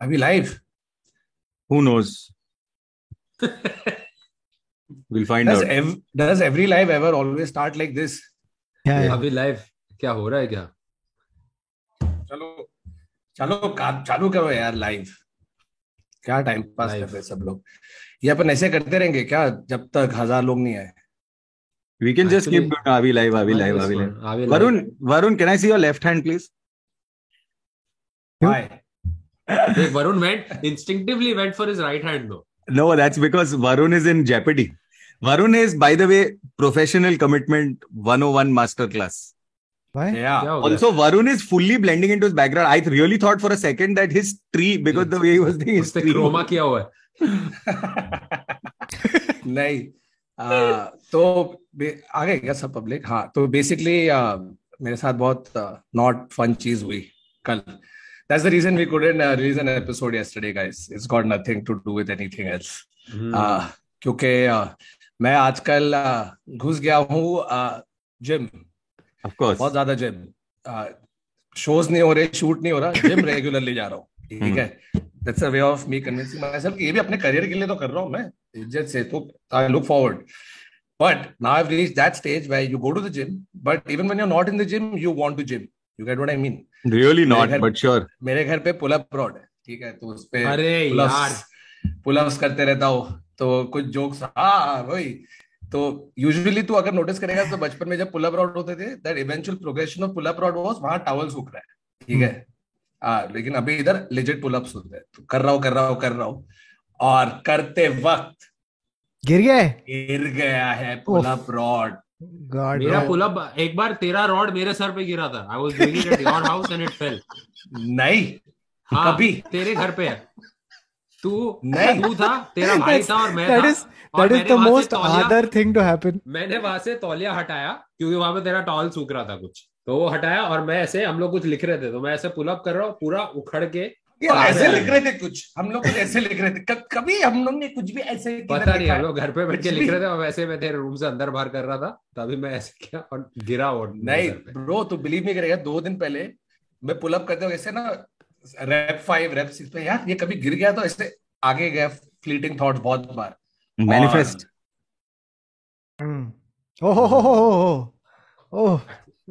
Are we live? Who knows? we'll find Does, out. ev- does every live ever always start like this? Yeah, yeah. अभी live क्या हो रहा है क्या चलो चलो का- चालू करो यार लाइव क्या टाइम पास कर रहे हैं सब लोग ये अपन ऐसे करते रहेंगे क्या जब तक हज़ार लोग नहीं आए We can just keep doing Avi live, Avi live, हाँ, Avi live. one. Avi live. Varun, Varun, can I see your left hand, please? Why? Varun went instinctively went for his right hand though. No, that's because Varun is in jeopardy. Varun is, by the way, professional commitment 101 masterclass. Why? Yeah. क्या हो Also, Varun is fully blending into his background. I really thought for a second that his tree, because the way he was doing his tree. Chroma किया हुआ है नहीं तो आ गए क्या सब पब्लिक हाँ तो बेसिकली मेरे साथ बहुत नॉट फन चीज़ हुई कल That's the reason we couldn't uh, release an episode yesterday, guys. It's got nothing to do with anything else. Hmm, Uh, क्योंकि uh, मैं आजकल uh, घुस गया हूँ जिम Of course. बहुत ज़्यादा जिम शोज़ नहीं हो रहे शूट नहीं हो रहा जिम रेगुलरली जा रहा हूँ. ठीक है? That's a way of me convincing myself ये भी अपने करियर के लिए तो कर रहा हूँ मैं. इज़्ज़त से तो I look forward but now I reach that stage where you go to the gym but even when you are not in the gym you want to gym you get what I mean Really not, मेरे घर- but sure. मेरे घर पे पुल up rod है ठीक है? तो उस पे अरे यार। पुल अप्स करते रहता हूँ। तो कुछ जोक्स हाँ वही। तो यूजुअली तू अगर नोटिस करेगा तो बचपन में जब पुल अप रॉड होते थे that eventual progression of pull up rod was वहाँ टॉवल सूख रहा है ठीक है? हाँ लेकिन अभी इधर लेजिट पुल अप्स होते हैं। तो कर रहा हूँ कर रहा हूँ कर रहा हूँ। और करते वक्त गिर गया है गिर गया है पुल अप रॉड गॉड मेरा पुल अप एक बार तेरा रॉड मेरे सर पे गिरा था. I was doing it at your house and it fell नहीं हाँ कभी. तेरे घर पे है. तू नहीं। तू था तेरा भाई था और मैं that था. is और that is the वहाँ से most तौलिया- other thing to happen. मैंने वहाँ से तौलिया हटाया क्योंकि वहाँ पे तेरा टॉल सूख रहा था कुछ. तो वो हटाया और मैं ऐसे हम लोग कुछ लिख रहे थे तो मैं ऐसे पुल अप कर रहा हूँ पूरा उखड़ के ये ऐसे लिख रहे थे कुछ। हम लोग ऐसे लिख रहे थे। कभी हम लोग ने कुछ भी ऐसे पता नहीं हम लोग घर पे बैठ के लिख रहे थे और वैसे मैं तेरे रूम से अंदर बाहर कर रहा था तभी मैं ऐसे किया और गिरा वो नहीं ब्रो तू बिलीव नहीं करेगा दो दिन पहले मैं पुल अप करते हुए ऐसे ना रैप फाइव रैप सिक्स पे यार ये कभी गिर गया तो ऐसे आगे गया फ्लीटिंग थॉट्स बहुत बार। Manifest. Hmm. oh oh oh oh oh oh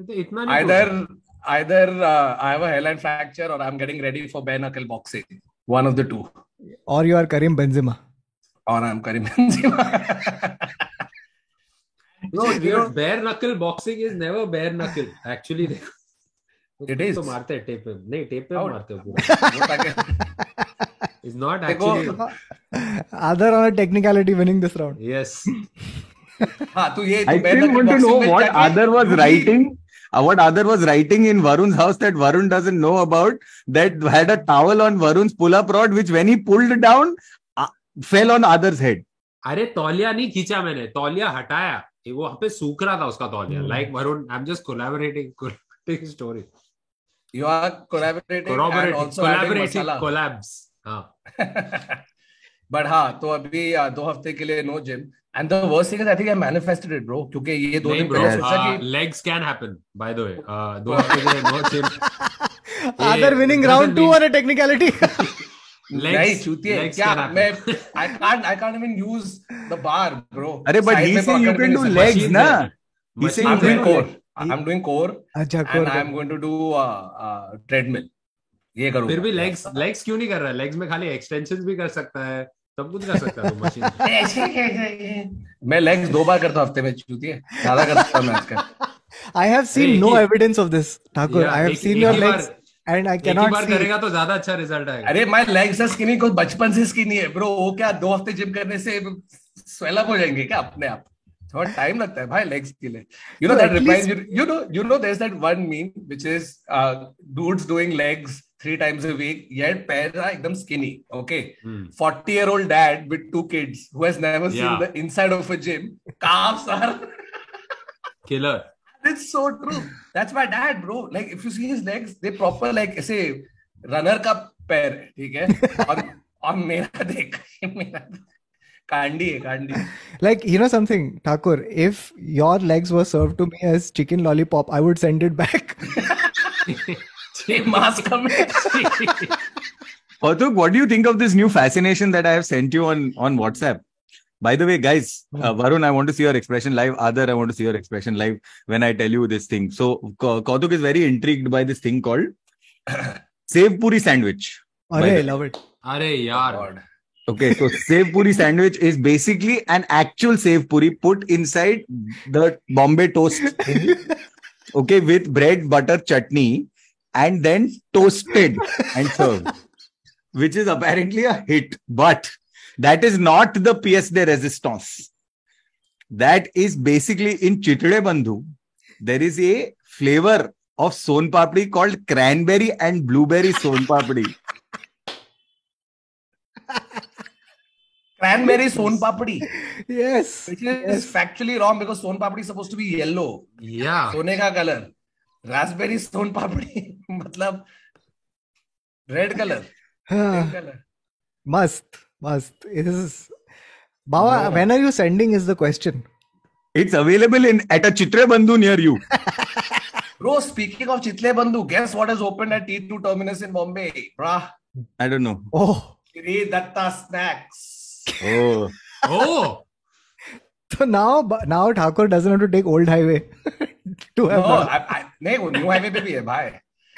तो इतना नहीं either uh, I have a hairline fracture or I'm getting ready for bare knuckle boxing. One of the two. Or you are Karim Benzema. Or I'm Karim Benzema. no, you know, bare knuckle boxing is never bare knuckle. Actually, it is. it is. not actually Aadar on a technicality winning this round yes I तो ये I still want to know what Aadar was writing uh, what other was writing in Varun's house that Varun doesn't know about that had a towel on Varun's pull-up rod, which when he pulled down, uh, fell on other's head. अरे तौलिया नहीं खींचा मैंने तौलिया हटाया ये वो वहाँ पे सूख रहा था उसका तौलिया Hmm. Like Varun I am just collaborating collaborating story you are collaborating and collaborating also adding collaborative masala collabs हाँ बट हाँ तो अभी uh, दो हफ़्ते के लिए no gym and the worst thing is I think I manifested it bro क्योंकि ये दो दिन पहले सोचा uh, कि legs can happen by the way दो हफ़्ते के बहुत same other winning round 2 on a technicality नहीं चूतिए। क्या? मैं I can't I can't even use the bar bro अरे but he say you can do legs ना। ही। Say you can core I am doing core अच्छा core and I am going to do treadmill ये करूँगा। फिर भी legs legs क्यों नहीं कर रहा? है लेग्स में खाली एक्सटेंशन भी कर सकता है। सब कुछ कर सकता है तो मशीन मैं लेग्स दो बार करता हूँ हफ़्ते में चूतिए ज़्यादा करता हूँ मैं आजकल I have seen एक no he- evidence of this Thakur. Yeah, I have एक- seen एक your legs bar- and I cannot see. करेगा तो ज़्यादा अच्छा रिज़ल्ट आएगा। अरे माय लेग्स आर स्किनी को बचपन से स्किनी है। ब्रो वो क्या दो हफ़्ते जिम करने से स्वेल अप हो जाएँगे क्या अपने आप? थोड़ा टाइम लगता है भाई लेग्स के लिए। You know that replies you know you know there is that one meme which is dudes doing legs three times a week yet पैर are एकदम skinny okay Hmm. 40 year old dad with two kids who has never Yeah. seen the inside of a gym calves are killer It's so true. That's my dad, bro. Like if you see his legs, they proper like ऐसे runner का पैर है, ठीक है और और मेरा देख मेरा कांडी है Kandi like you know something Thakur if your legs were served to me as chicken lollipop I would send it back she mass chemistry. What do you think of this new fascination that I have sent you on on WhatsApp? By the way, guys, uh, hmm. Varun, I want to see your expression live. Aadar, I want to see your expression live when I tell you this thing. So, Kautuk is very intrigued by this thing called Sev Puri Sandwich. Are, I love it. Are, yaar. Okay, so Sev Puri Sandwich is basically an actual Sev Puri put inside the Bombay toast. Okay, with bread, butter, chutney and then toasted and served, which is apparently a hit. But that is not the PSD de resistance. That is basically in Chitale Bandhu, there is a flavor of son papdi called cranberry and blueberry son papdi. cranberry son papdi. Yes. Which is yes. factually wrong because son papdi is supposed to be yellow. Yeah. Sone ka color. Raspberry soan papdi मतलब red colour Ah, colour must. Must. It is. Baba, No. when are you sending is the question. It's available in at a Chitra Bandhu near you. Bro, speaking of Chitle Bandhu, guess what has opened at T2 Terminus in Bombay? Brah, I don't know. Oh. Shri Datta Snacks. Oh, oh So now, now Thakur doesn't have to take old highway to have. No, I, I, नहीं वो new highway पे भी है भाई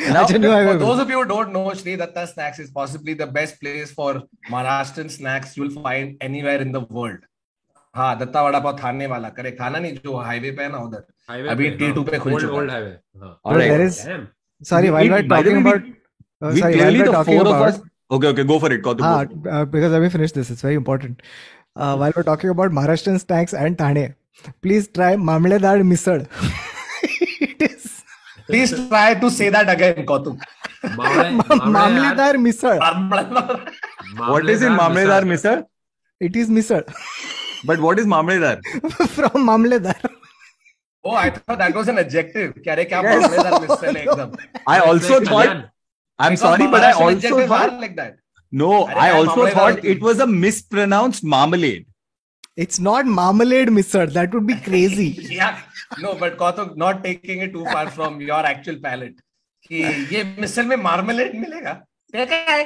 now, अच्छा, new highway For those of you who don't know, Shri Datta Snacks is possibly the best place for Maharashtrian snacks you'll find anywhere in the world. हाँ दत्ता वड़ा पाव थाने वाला करे खाना नहीं जो हाईवे पे है ना उधर अभी T2 पे खुल चुका है। ओल्ड हाईवे हाँ all right. there is. Damn. Sorry, while We- we're by the talking about. we- uh, sorry, while we're talking about. Okay, okay, go for it. Kautuk, Ah, go for it. uh, because let me finish this. It's very important. Uh, while we're talking about Maharashtrian snacks and Thane, please try Mamledar Misal. it is. Please try to say that again, Kautuk. Mamledar misal. What is it, mamledar mister? It is mister. But what is mamledar? From mamledar. Oh, I thought that was an adjective. Kya kya mamledar. I also thought. I'm sorry, but I also thought like that. No, I also thought it was a mispronounced marmalade. It's not marmalade, Mister. That would be crazy. yeah, No, but Kautuk, not taking it too far from your actual palate. कि ये मिसल में marmalade मिलेगा देखा है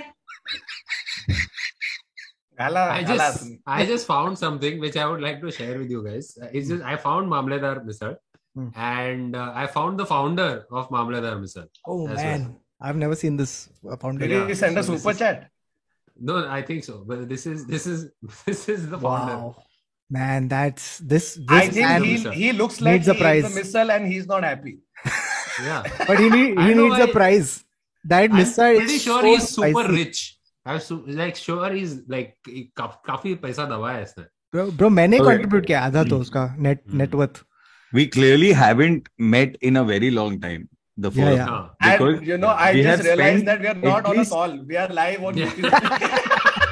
गाला I gala just I just found something which I would like to share with you guys. Uh, It's just I found Mamledar Misal Hmm. and uh, I found the founder of Mamledar Misal. Oh That's man, I've never seen this uh, fountain. Did Yeah, he send a so this super is- chat? No, I think so. But this is this is this is the founder. Wow, man, that's this. I This think man, he, Misal. he looks like Needs a he prize. is the missile and he's not happy. Yeah. but he need, I he know needs a why- prize. That I'm missile. pretty is sure so he's super spicy. rich. I'm su- like sure he's like का- काफी पैसा दबाया है इसने. Bro, bro मैंने Okay. contribute किया आधा तो उसका net Hmm. net worth. We clearly haven't met in a very long time. The four Yeah, of yeah. us. हाँ. And Because you know, I we just have realized spent that we are at not on a least- call. We are live on Yeah.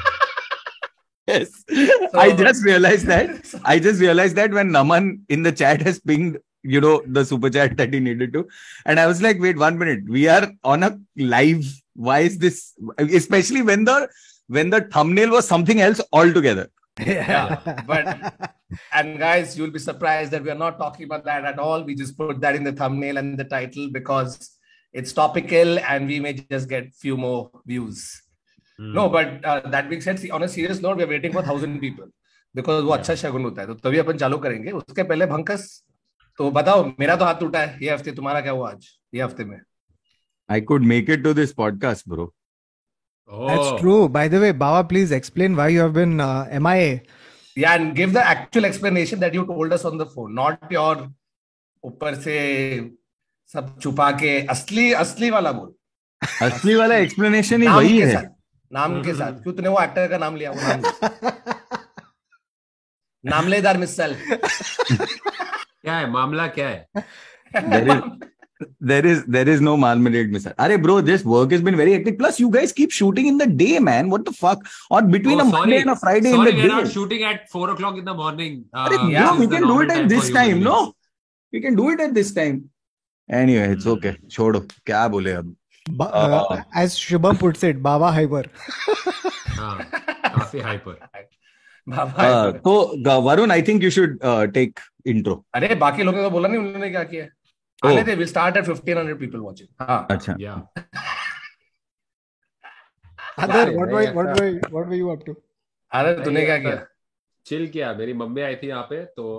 YouTube. Yes. I just realized that. I just realized that when Naman in the chat has pinged, you know, the super chat that he needed to. And I was like, wait one minute. We are on a live. Why is this? Especially when the when the thumbnail was something else altogether. Yeah, but and guys, you'll be surprised that we are not talking about that at all. We just put that in the thumbnail and the title because it's topical and we may just get few more views. Hmm. No, but uh, that being said, see, on a serious note, we are waiting for thousand people because वो अच्छा शगुन होता है तो तभी अपन चालू करेंगे उसके पहले भंकस तो बताओ मेरा तो हाथ टूटा है ये हफ़्ते तुम्हारा क्या हुआ आज ये हफ़्ते में I could make it to this podcast, bro. Oh. That's true. By the way, Baba, please explain why you have been uh, MIA. Yeah, and give the actual explanation that you told us on the phone, not your ऊपर से सब छुपा के असली असली वाला बोल असली वाला explanation ही वही है. नाम के साथ क्यों तूने वो एक्टर का नाम लिया वो नाम नामलेदार मिसल क्या है मामला क्या है There is there is there is no marmalade missile. Arey bro, this work has been very hectic. Plus, you guys keep shooting in the day, man. What the fuck? Or between Oh, a Monday and a Friday Sorry, in the we're day. not shooting at four o'clock in the morning. Uh, Arey, yeah, bro, which we can do it at this time, no? We can do it at this time. Anyway, it's Hmm. okay. छोड़ो क्या बोले अब Ba- uh, as Shubham puts it, Baba Hyper. हाँ, काफ़ी hyper. तो I think you should uh, take intro. अरे बाकी लोगों ने तो बोला नहीं उन्होंने क्या किया. आने दे will start at 1500 people watching हाँ अच्छा what ऐसा- were what were you up to? अरे तूने क्या किया चिल किया मेरी मम्मी आई थी यहाँ पे तो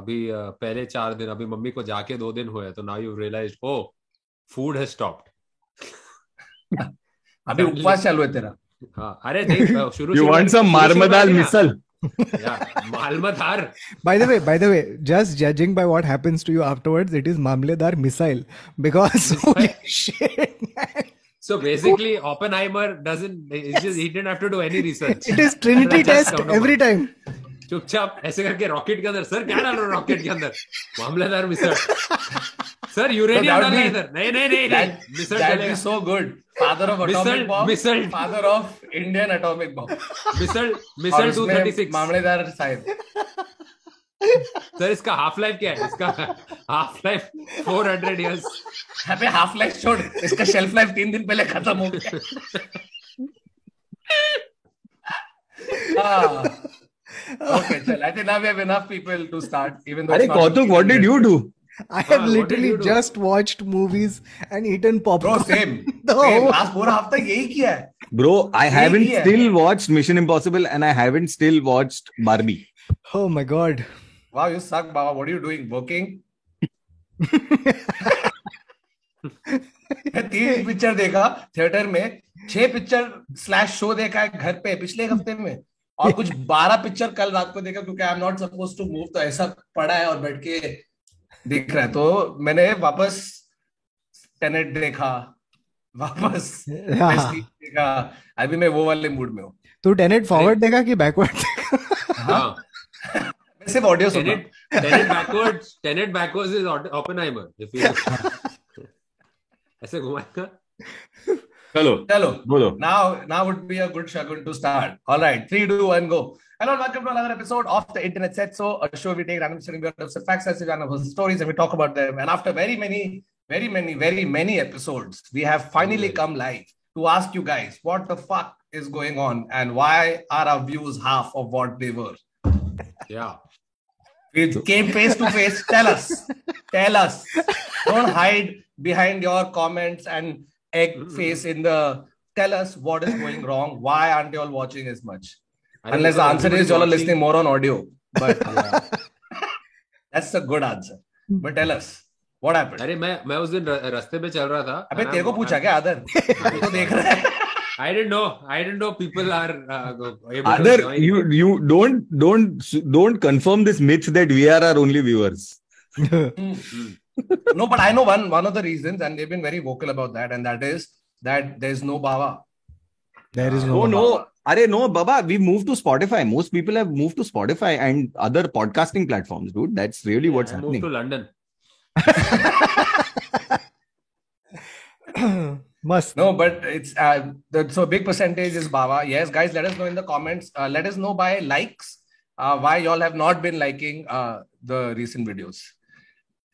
अभी पहले चार दिन अभी मम्मी को जाके दो दिन हुए तो now you realise oh food has stopped अभी उपवास चालू है तेरा हाँ अरे शुरू You शुरू want में- some शुरू- शुरू में marmadal थी ना, misal? या, मालमदार By the way, by the way, just judging by what happens to you afterwards, it is Mamledar missile because holy shit, man. So basically, Oppenheimer doesn't. It's just he didn't have to do any research. It is Trinity test every time. चुपचाप ऐसे करके rocket के अंदर sir क्या डाल रहे हो rocket के अंदर? Mamledar mister. Sir uranium that would डालना है be- इधर। नहीं नहीं नहीं नहीं मिसर so good. Father of atomic Missile- bomb missile. father of Indian atomic bomb. Missile missile two उसमें थर्टी सिक्स मामलेदार साहिब। सर इसका हाफ़ लाइफ क्या है? इसका half life four hundred years अबे हाफ़ लाइफ छोड़। इसका शेल्फ लाइफ तीन दिन पहले खत्म हो गया। Ah. okay चल I think now we have enough people to start even though Arey Kautuk, what did you do? I have Ah, did literally just watched movies and eaten popcorn. bro same No. same last पूरा हफ़्ता यही किया है Bro, I haven't still watched Mission Impossible and I haven't still watched Barbie. Oh my god. wow you suck baba what are you doing working तीन picture देखा theatre में छह picture slash show देखा है घर पे पिछले हफ़्ते में और कुछ बारह पिक्चर कल रात को देखा क्योंकि I am not suppose to move तो ऐसा पड़ा है और बैठ के देख रहा है। तो मैंने वापस टेनेट देखा वापस हाँ। देखा। अभी मैं वो वाले मूड में हूँ। तू टेनेट फॉरवर्ड देखा कि बैकवर्ड देखा? हाँ। मैं सिर्फ़ audio soon Tenet backwards Tenet backwards is Oppenheimer ऐसे घुमाएगा? Hello. Hello. Hello. Now, now would be a good shagun to start. All right. Three, two, one, go. Hello, welcome to another episode of the Internet Said. So, a show we take random stories, facts, as random stories, and we talk about them. And after very many, very many, very many episodes, we have finally come live to ask you guys what the fuck is going on and why are our views half of what they were. Yeah. We came face to face. Tell us. Tell us. Don't hide behind your comments and egg mm-hmm. face in the tell us what is going wrong. Why aren't you all watching as much? Unless the answer is y'all are listening more on audio. But yeah. that's a good answer. But tell us. What happened? अरे मैं मैं उस दिन रास्ते पे चल रहा था अबे तेरे को पूछा क्या आदर तो देख रहा है I didn't know. I didn't know people are. Uh, Aadar, you you don't don't don't confirm this myth that we are our only viewers. Hmm. Hmm no, but I know one one of the reasons, and they've been very vocal about that, and that is that there's no Baba. There is no. Oh no, Are no, Baba, we moved to Spotify. Most people have moved to Spotify and other podcasting platforms, dude. That's really what's I moved happening. to London. Must. No, but it's uh, the, so big percentage is Baba. Yes, guys, let us know in the comments. Uh, let us know by likes uh, why y'all have not been liking uh, the recent videos.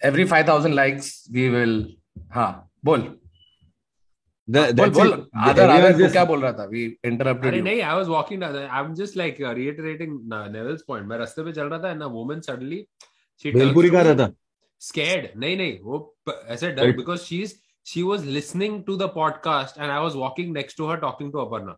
Every five thousand likes we will हाँ बोल। And podcast and I was walking next to her talking to Aparna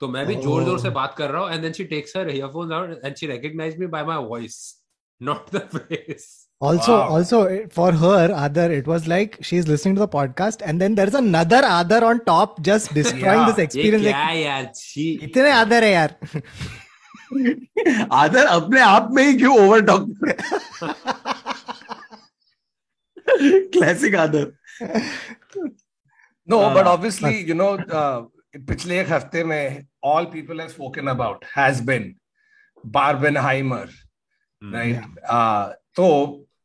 तो मैं भी ज़ोर ज़ोर से बात कर रहा हूँ and then she takes her and she recognise me by my voice not the face also also for her Aadar it was like she's listening to the podcast and then there's another Aadar on top just destroying this experience. Yeah like, yaar she itne Aadar hai yaar Aadar apne aap mein hi classic Aadar no but obviously you know uh, pichle ek hafte all people have spoken about has been barbenheimer right? So uh,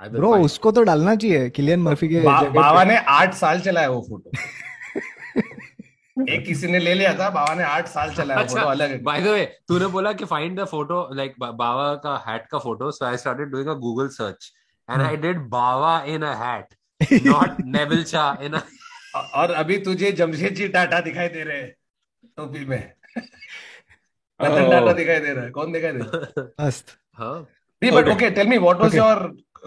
It. उसको तो डालना चाहिए Cillian Murphy के बा, बाबा ने आठ साल चलाया वो फ़ोटो एक किसी ने ले लिया था बाबा ने आठ साल चलाया अच्छा, फ़ोटो अलग बाय द वे तूने बोला कि find the photo like Bawa का हैट का photo so I started doing a Google search and I did Bawa in a hat not Neville Shah in a और अभी तुझे जमशेद जी टाटा दिखाई दे रहे हैं टोपी में। रतन Oh. टाटा दिखाई दे रहा है कौन दिखाई दे रहा है? मस्त हाँ। But okay tell me what was your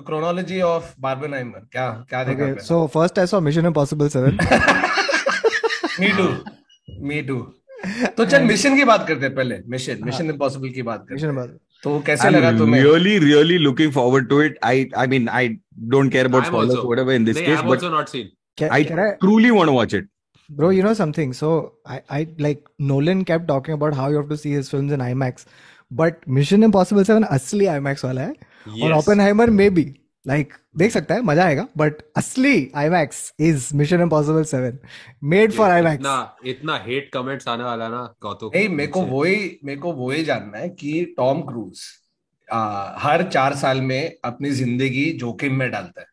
chronology of Barbenheimer क्या क्या देखा okay, so first I saw mission impossible seven me too me too तो चल मिशन की बात करते हैं पहले. मिशन मिशन इम्पॉसिबल की बात करते हैं। तो कैसे लगा तुम्हें? Really really looking forward to it I I mean I don't care about spoilers whatever in this case but I truly want to watch it Bro, you know something. So I, I like Nolan kept talking about how you have to see his films in IMAX, but Mission Impossible Seven, actually IMAX wala hai. और Oppenheimer may be like देख सकता है मज़ा आएगा but असली I IMAX is mission impossible seven made for IMAX ना इतना hate comments आने वाला ना कौतुक नहीं मेरे को वही मेरे को वही जानना है कि टॉम क्रूज हर चार साल में अपनी ज़िंदगी जोखिम में डालता है।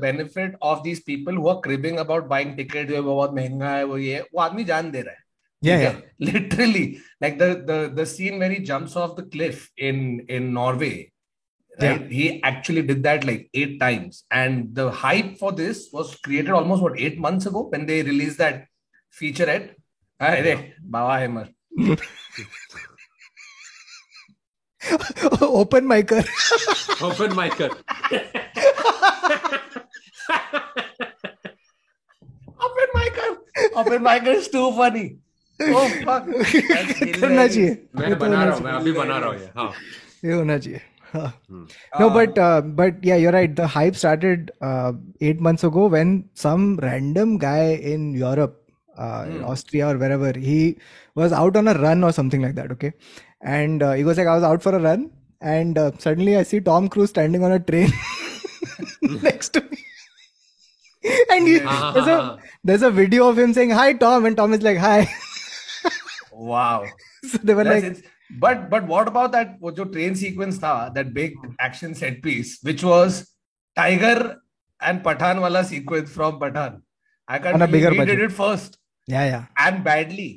Benefit of these people who cribbing about buying ticket जो है वो बहुत महँगा है वो ये वो आदमी जान दे रहा है। Yeah, yeah. Literally, like the the the scene where he jumps off the cliff in in Norway. Right? Yeah. He actually did that like eight times. And the hype for this was created almost what eight months ago when they released that featurette. at Baba Open micer. Open micer. Open micer. Open micer is too funny. करना hilarious. चाहिए मैं ये तो बना होना रहा हूँ मैं अभी बना रहा हूँ ये हाँ ये होना चाहिए हाँ. Hmm. No, Uh, but uh, but yeah, you're right. The hype started uh, eight months ago when some random guy in Europe, uh, in Hmm. Austria or wherever, he was out on a run or something like that. Okay, and uh, he was like, I was out for a run, and uh, suddenly I see Tom Cruise standing on a train next to me. and he, हाँ, there's, हाँ, a, there's a video of him saying hi Tom and Tom is like hi Wow so they were That's like it. But but what about that वो जो train sequence था that big action set piece which was Tiger and Pathan वाला sequence from Pathan. I can't On a bigger we budget. did it first yeah yeah and badly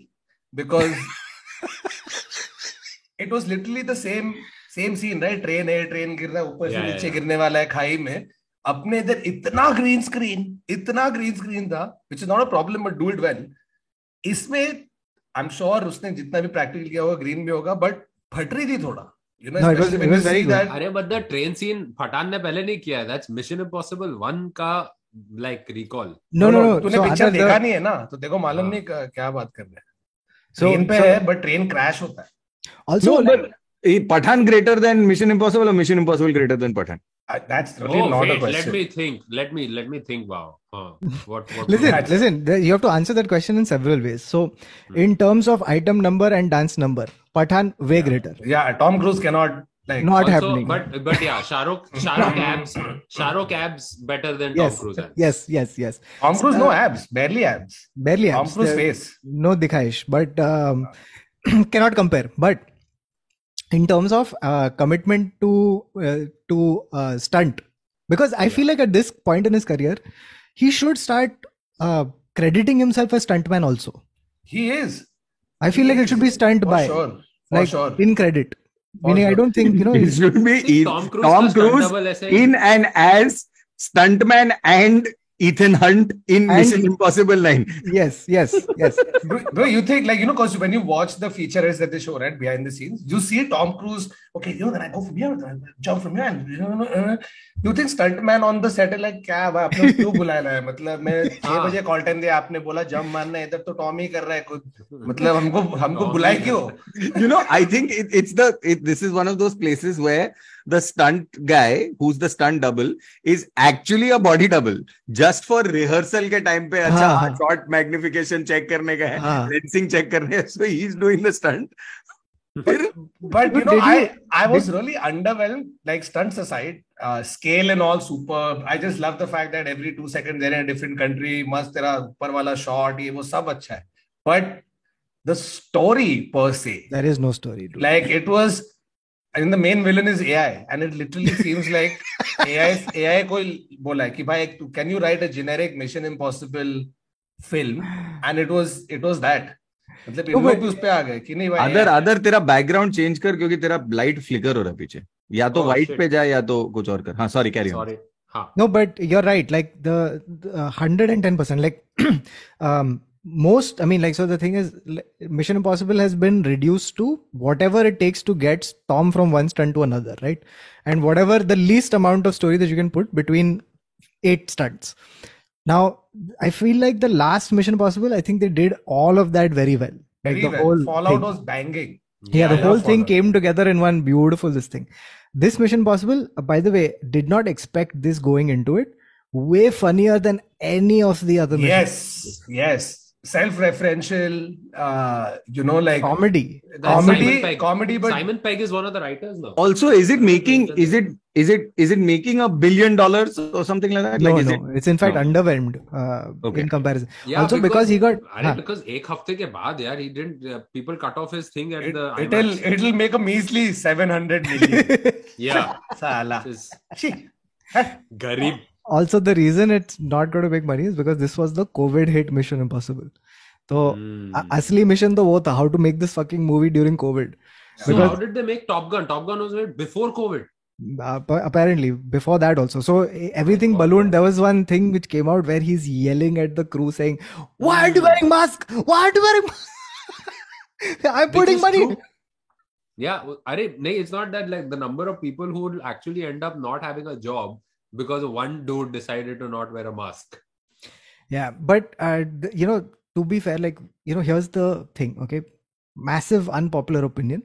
because it was literally the same same scene right train है train गिर रहा है ऊपर से नीचे. गिरने वाला है खाई में अपने इधर इतना ग्रीन स्क्रीन इतना ग्रीन स्क्रीन था which is not a problem but do it well इसमें आई एम श्योर उसने जितना भी प्रैक्टिकल किया होगा ग्रीन भी होगा बट फट रही थी थोड़ा। You know No, it was- it was very good. अरे but the train scene Pathaan ने पहले नहीं किया है। दैट्स मिशन इम्पॉसिबल वन का like recall no no no. तूने पिक्चर देखा नहीं है ना? तो देखो मालूम हाँ. नहीं क्या बात कर रहे हैं। ट्रेन पे है बट ट्रेन क्रैश होता है। Also No, like, but eh, Pathan greater than Mission Impossible or Mission Uh, that's really oh, not wait, a question. Let me think. Let me let me think. Wow. Huh. What, what listen, listen. You have to answer that question in several ways. So, hmm. in terms of item number and dance number, Pathan way yeah. greater. Yeah, Tom Cruise cannot like not also, happening. But but yeah, Shahrukh Shahrukh abs Shahrukh abs better than yes, Tom Cruise. Yes, yes, yes. Tom Cruise uh, no abs, barely abs, barely abs. Tom Cruise face. No dikhash, but um, cannot compare. But in terms of uh, commitment to uh, to uh, stunt because i yeah. feel like at this point in his career he should start uh, crediting himself as stuntman also he is i feel he like is. it should be stunt For by sure. For like sure. in credit For meaning sure. i don't think you know it should be in, tom cruise, tom cruise in and as stuntman and Ethan Hunt in And- Mission Impossible 9. yes, yes, yes. Bro, bro, you think like you know, because when you watch the features that they show right behind the scenes, you see Tom Cruise. Okay, you know, then I go from here, then I jump from here. And, you know, uh, you think stuntman on the set है like क्या भाई आपने क्यों बुलाया है मतलब मैं छह हाँ. बजे कॉल टाइम दिया आपने बोला जंप मारना है इधर तो टॉम ही कर रहा है खुद मतलब हमको हमको Tom बुलाए ही क्यों you know, I think it, it's the it, this is one of those places where the stunt guy, who's the stunt double, is actually a body double just for rehearsal के time पे अच्छा हाँ, हाँ. shot magnification check करने का है, हाँ. lensing check करने है, so he's doing the stunt. फिर But you know, I I was really underwhelmed. Like stunts aside, uh, scale and all superb. I just love the fact that every two seconds they're in a different country. मस्त तेरा ऊपर वाला shot ये वो सब अच्छा है. But the story per se, There is no story. Dude. like it was and the main villain is AI, and it literally seems like AI AI को बोला है कि भाई can you write a generic Mission Impossible film, and it was it was that. मतलब इन लोग भी उस पे आ गए कि नहीं भाई अदर अदर तेरा बैकग्राउंड चेंज कर क्योंकि तेरा लाइट फ्लिकर हो रहा है पीछे या तो Oh, व्हाइट पे जा या तो कुछ और कर हाँ सॉरी कैरी. हाँ. No, but you're right. Like the, the hundred and ten percent. Like um, most. I mean, like so. The thing is, Mission Impossible has been reduced to whatever it takes to get Tom from one stunt to another, right? And whatever the least amount of story that you can put between eight stunts. Now, I feel like the last Mission Impossible. I think they did all of that very well. Like very the well. whole Fallout thing. was banging. yeah, the I whole thing Fallout. came together in one beautiful this thing this mission possible uh, by the way did not expect this going into it way funnier than any of the other missions. Yes, yes self-referential uh you know like comedy comedy comedy but simon pegg is one of the writers now also is it making is it is it is it making a billion dollars or something like that no, like no. It, it's in fact no. underwhelmed uh, okay. in comparison yeah, also because, because he got I huh. because ek hafte ke baad yaar he didn't uh, people cut off his thing at it, the IMAX. it'll it'll make a measly 700 million yeah sala garib also the reason it's not going to make money is because this was the covid hit mission impossible. So mm. asli mission the wo how to make this fucking movie during covid. So how did they make top gun? Top gun was made before covid. Uh, apparently before that also. So oh everything ballooned. There was one thing which came out where he's yelling at the crew saying why aren't you wearing mask? Why aren't you wearing mask? I'm putting money. true. yeah are it's not that like the number of people who will actually end up not having a job because one dude decided to not wear a mask. yeah but uh, you know to be fair like you know here's the thing okay massive unpopular opinion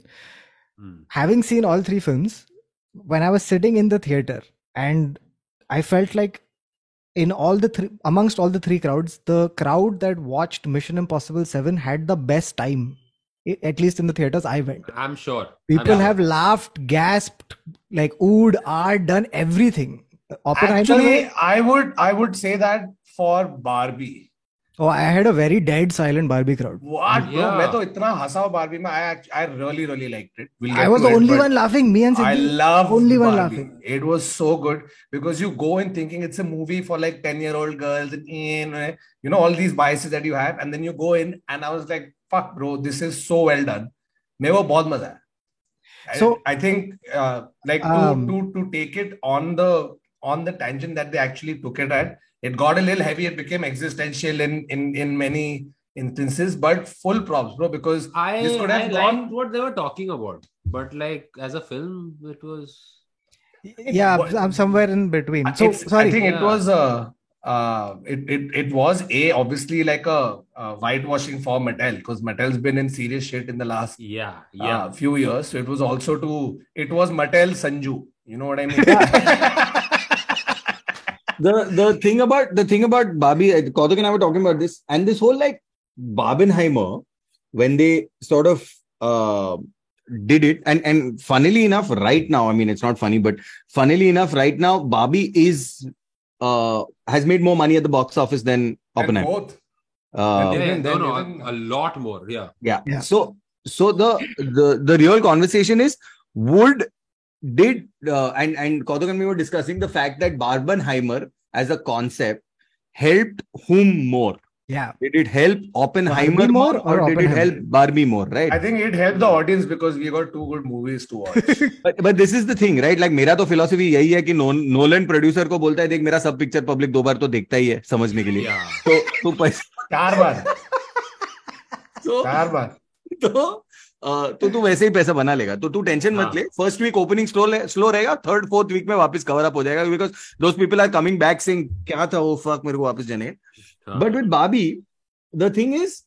Hmm. having seen all three films when i was sitting in the theater and i felt like in all the three amongst all the three crowds the crowd that watched mission impossible 7 had the best time at least in the theaters i went I'm sure. people I'm have sure. laughed gasped like oohed are done everything oppenheimer Actually, I would I would say that for Barbie. oh i had a very dead silent barbie crowd What bro? Yeah. मैं तो इतना हंसा हूँ Barbie में. I act- I really really liked it. We'll i get was to the it, only but one laughing me and I Siddhi, love only one Barbie. laughing It was so good because you go in thinking it's a movie for like 10 year old girls and eh, you know all these biases that you have and then you go in and I was like fuck bro this is so well done मेरे को बहुत मजा आया I- So- I think uh, like to, Um, to to take it on the on the tangent that they actually took it at it got a little heavy it became existential in in in many instances but full props bro because I, this could I have liked gone what they were talking about, but like as a film, it was. yeah What- i'm somewhere in between so It's- sorry I think it was uh, uh, it, it it was a obviously like a, uh whitewashing for Mattel because Mattel's been in serious shit in the last Yeah, yeah. uh, few years. So it was also to it was Mattel Sanju. You know what I mean? the the thing about the thing about Barbie, uh, Kautuk and I were talking about this, and this whole like Barbenheimer, when they sort of uh, did it, and and funnily enough, right now, I mean, it's not funny, but funnily enough, right now, Barbie is uh has made more money at the box office than And both. Uh, yeah, even no, then, no, even- a, a lot more. Yeah. yeah. Yeah. So so the the the real conversation is would did uh, and and Kautuk and me were discussing the fact that Barbenheimer as a concept helped whom more? yeah Did it help Oppenheimer Barbie more, more or, or did it help Barbie more? Right. I think it helped the audience because we got two good movies to watch. but, but this is the thing, right? Like मेरा तो philosophy यही है कि Nolan producer को बोलता है देख मेरा सब पिक्चर पब्लिक दो बार तो देखता ही है समझने के लिए Yeah. तो तो पैसा चार बार तो चार बार तो अ, तो तू वैसे ही पैसा बना लेगा। तो तू टेंशन मत ले। First week opening slow slow रहेगा। थर्ड फोर्थ वीक में वापस कवर अप हो जाएगा because those people are coming back सिंग क्या था वो? फ़र्क मेरे को वापस जाने but with Babi the thing is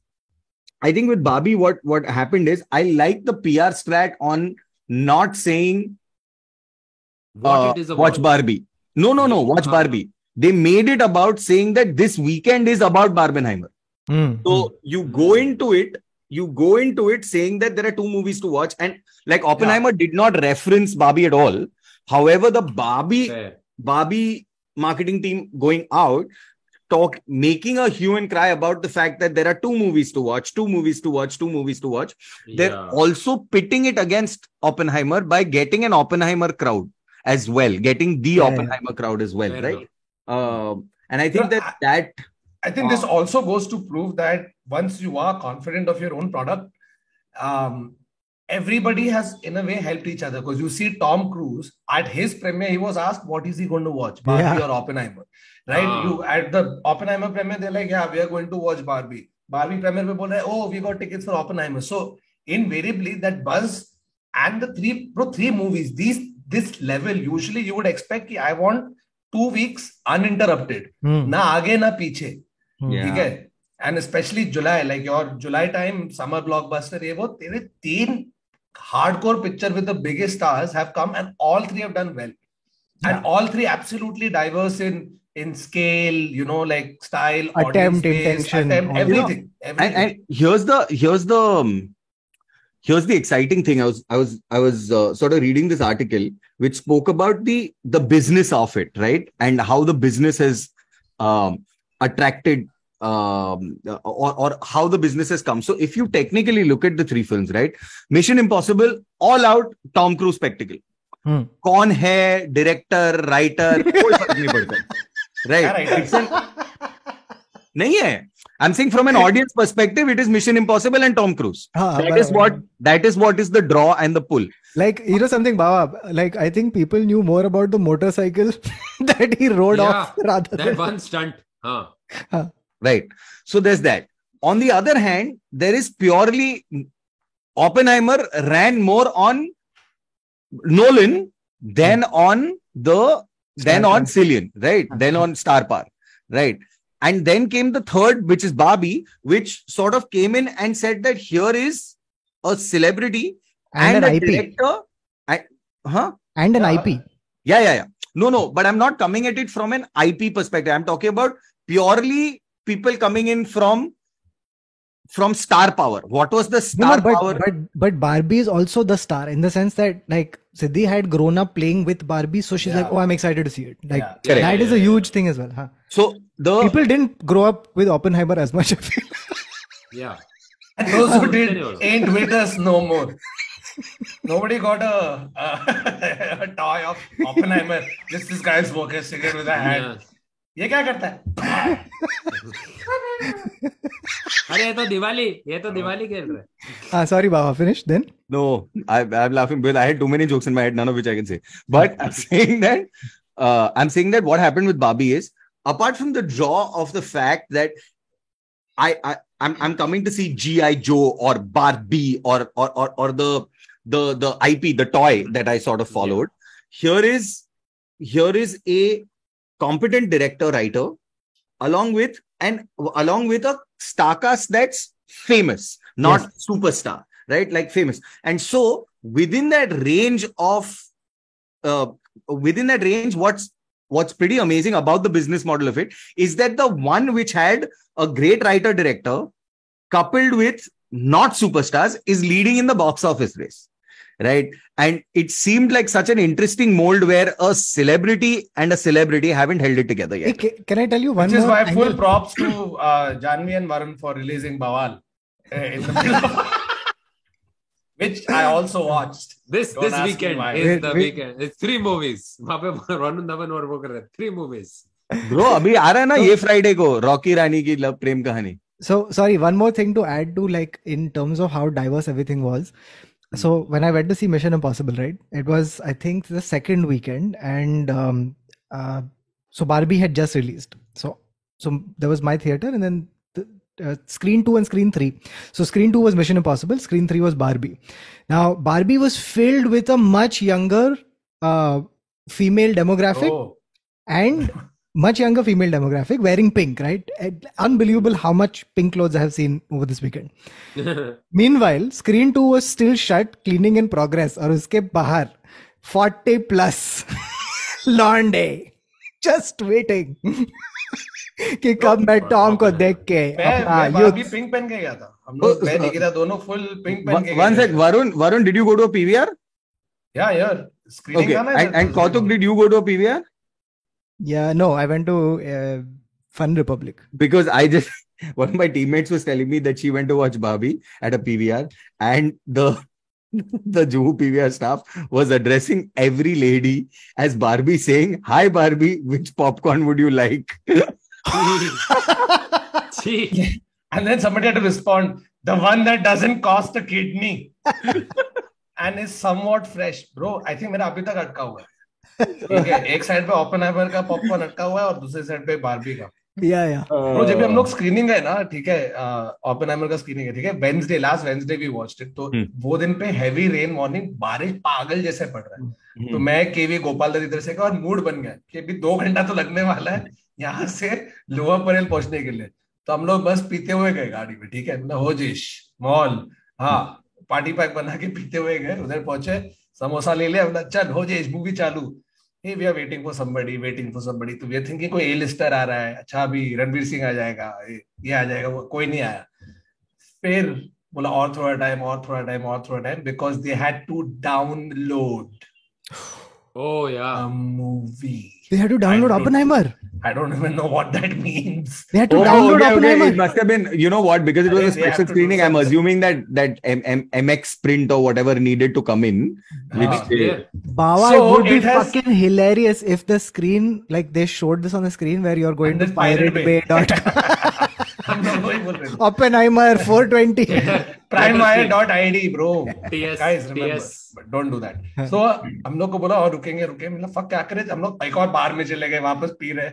I think with Babi what what happen is I like the P R straight on not से watch Barbie no no know watch Barbie they made it about saying that this weekend is about Barbenheimer तो you go into it You go into it, you go into it saying that there are two movies to watch, and like Oppenheimer did not reference Barbie at all. However, the Barbie Fair. Barbie marketing team going out talk making a hue and cry about the fact that there are two movies to watch, two movies to watch, two movies to watch. They're also pitting it against Oppenheimer by getting an Oppenheimer crowd as well, getting the Yeah, yeah. Oppenheimer crowd as well, Fair right? Um, and I think Yeah, that that I think wow. this also goes to prove that once you are confident of your own product, um, everybody has in a way helped each other because you see Tom Cruise at his premiere, he was asked what is he going to watch, Barbie yeah. or Oppenheimer, right? Ah. You at the Oppenheimer premiere, they're like, yeah, we are going to watch Barbie. Barbie premiere, people like, oh, we got tickets for Oppenheimer. So invariably, that buzz and the three pro three movies, these this level usually you would expect. I want two weeks uninterrupted, hmm. na aage na piche. ठीक है and specially July like your July time summer blockbuster ये वो तेरे तीन hardcore picture with the biggest stars have come and all three have done well and all three absolutely diverse in in scale you know like style audience Attempt, base, intention, attempt, all- You everything and, everything and here's the here's the um, here's the exciting thing i was i was i was uh, sort of reading this article which spoke about the the business of it right and how the business has um, attracted um, or, or how the business has come so if you technically look at the three films right mission impossible all out tom cruise spectacle Hmm. कौन है director writer कोई फर्क नहीं पड़ता क्या right writer? It's an नहीं है I am saying from an audience perspective it is mission impossible and Tom cruise हाँ, that but- is what that is what is the draw and the pull Like you know something, Baba. Like I think people knew more about the motorcycle that he rode Yeah, off rather That than one stunt. Huh. right. So there's that. On the other hand there is purely oppenheimer ran more on nolan than hmm. on the then on cillian right? Hmm. Then on star power right? And then came the third which is barbie which sort of came in and said that here is a celebrity and, and, an a IP director. And, huh? And an Yeah. IP. Yeah, yeah, yeah. No, no, but I'm not coming at it from an IP perspective. I'm talking about purely people coming in from from star power. What was the star no, but, power? but but Barbie is also the star in the sense that like Siddhi had grown up playing with Barbie, so she's Yeah. like, oh, I'm excited to see it. Like Yeah. Correct. that is Yeah, a yeah, huge thing as well. Huh? so the People didn't grow up with Oppenheimer as much. Yeah. and those who did ain't with us no more nobody got a, a, a toy of Oppenheimer just this guy's smoking a cigarette with a hat Yeah. ये क्या करता है? अरे ये तो दिवाली ये तो दिवाली खेल रहे हाँ। Sorry Baba finish then no I am laughing bill I had too many jokes in my head none of which I can say but I am saying that I am saying that what happened with Bobby is apart from the draw of the fact that I I I am coming to see GI Joe और Barbie और और और और the the the IP the toy that I sort of followed here is here is a competent director writer along with and along with a star cast that's famous, not superstar, right? Like famous. And so within that range of uh, within that range, what's what's pretty amazing about the business model of it is that the one which had a great writer director coupled with not superstars is leading in the box office race right and it seemed like such an interesting mold where a celebrity and a celebrity haven't held it together yet hey, can i tell you one which more is why full props to uh, janhvi and varun for releasing bawaal uh, which I also watched. This Don't this weekend is wait, the wait. weekend. It's three movies. वहाँ पे रोनू धवन और वो कर रहे three movies. Bro, अभी आ रहा है ना ये फ्राइडे को Rocky Rani Kii love Prem Kahaani. So sorry, one more thing to add to like in terms of how diverse everything was. So when I went to see Mission Impossible, right? It was I think the second weekend, and um, uh, so Barbie had just released. So so there was my theater, and then the, uh, screen two and screen three. So screen two was Mission Impossible, screen three was Barbie. Now Barbie was filled with a much younger uh, female demographic oh and much younger female demographic wearing pink, right? And Unbelievable how much pink clothes I have seen over this weekend. Meanwhile, screen 2 was still shut, cleaning in progress. और उसके बाहर 40 plus lawn day just waiting कि कब मैं Tom को देख के मैं अपना मैं बारबी youth पिंक पहन के गया था हम लोग मैं निकिता दोनों फुल पिंक पहन के one sec Varun Varun did you go to PVR या यार स्क्रीनिंग okay था ना and, and kautuk did you go to a pvr yeah no I went to uh, Fun Republic. because I just one of my teammates was telling me that she went to watch Barbie at a PVR and the the Juhu PVR staff was addressing every lady as Barbie saying, Hi Barbie, which popcorn would you like? See, And then somebody had to respond, the one that doesn't cost a kidney and is somewhat fresh. Bro, I think मेरा अभी तक अटका हुआ है ठीक है एक side पे ओपनहाइमर का पॉपकॉर्न अटका हुआ है और दूसरे साइड पे बारबी का। Yeah, yeah. ब्रो जब भी हम लोग स्क्रीनिंग गए ना ठीक है ओपनहाइमर का स्क्रीनिंग है ठीक है Wednesday last Wednesday we watched it तो हम्म। वो दिन पे हैवी रेन मॉर्निंग बारिश पागल जैसे पड़ रहा है। तो मैं केवी गोपाल दत्त इधर से का और मूड बन गया कि अभी दो घंटा तो लगने वाला है यहाँ से लोअर परेल पहुँचने के लिए। तो हम लोग बस पीते हुए गए गाड़ी में ठीक है मतलब होजिश मॉल हाँ पार्टी पैक बना के पीते हुए गए उधर पहुँचे समोसा ले लिया मतलब चल होजिश मूवी चालू। hey, we are waiting for somebody, waiting for somebody. तो we are thinking कोई A-lister आ रहा है। अच्छा अभी रणवीर सिंह आ जाएगा। ये आ जाएगा वो कोई नहीं आया। फिर बोला और थोड़ा टाइम और थोड़ा टाइम और थोड़ा time because they had to download movie they had to download Oppenheimer I don't even know what that means They had to Oh, download okay, okay. Oppenheimer. It must have been, you know what? Because it was a They have special to do screening. I'm something. assuming that that M- M- MX print or whatever needed to come in. Which Ah. they- Yeah. Bawa, So it would be it has- fucking hilarious if the screen, like they showed this on the screen where you're going And to then Pirate Bay. piratebay.com. हम लोग वही बोल रहे थे Oppenheimer 420. primewire.id bro TS, guys remember TS. but don't do that so हम लोग को बोला और रुकेंगे रुकेंगे मतलब fuck क्या करें हम लोग एक और बार में चले गए वापस पी रहे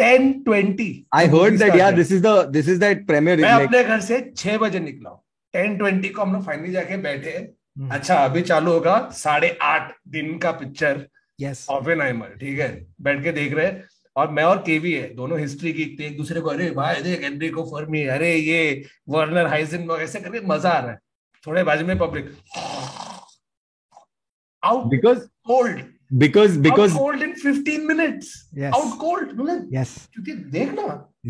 10:20 I heard that. Yeah, this is the this is that premiere. मैं Like, अपने घर से छह बजे निकला हूँ टेन ट्वेंटी को हम लोग फाइनली जाके बैठे हम्म। अच्छा अभी चालू होगा साढ़े आठ दिन का पिक्चर Yes. ऑफेनहाइमर ठीक है बैठ के देख रहे हैं और मैं और केवी है दोनों हिस्ट्री की एक दूसरे को अरे भाई देख एनरिको फर्मी अरे ये वर्नर हाइजेनबर्ग ऐसे करके मज़ा आ रहा है थोड़े बाजू में public out because cold because because cold in 15 minutes Yes. Out cold मतलब Yes. क्योंकि देखना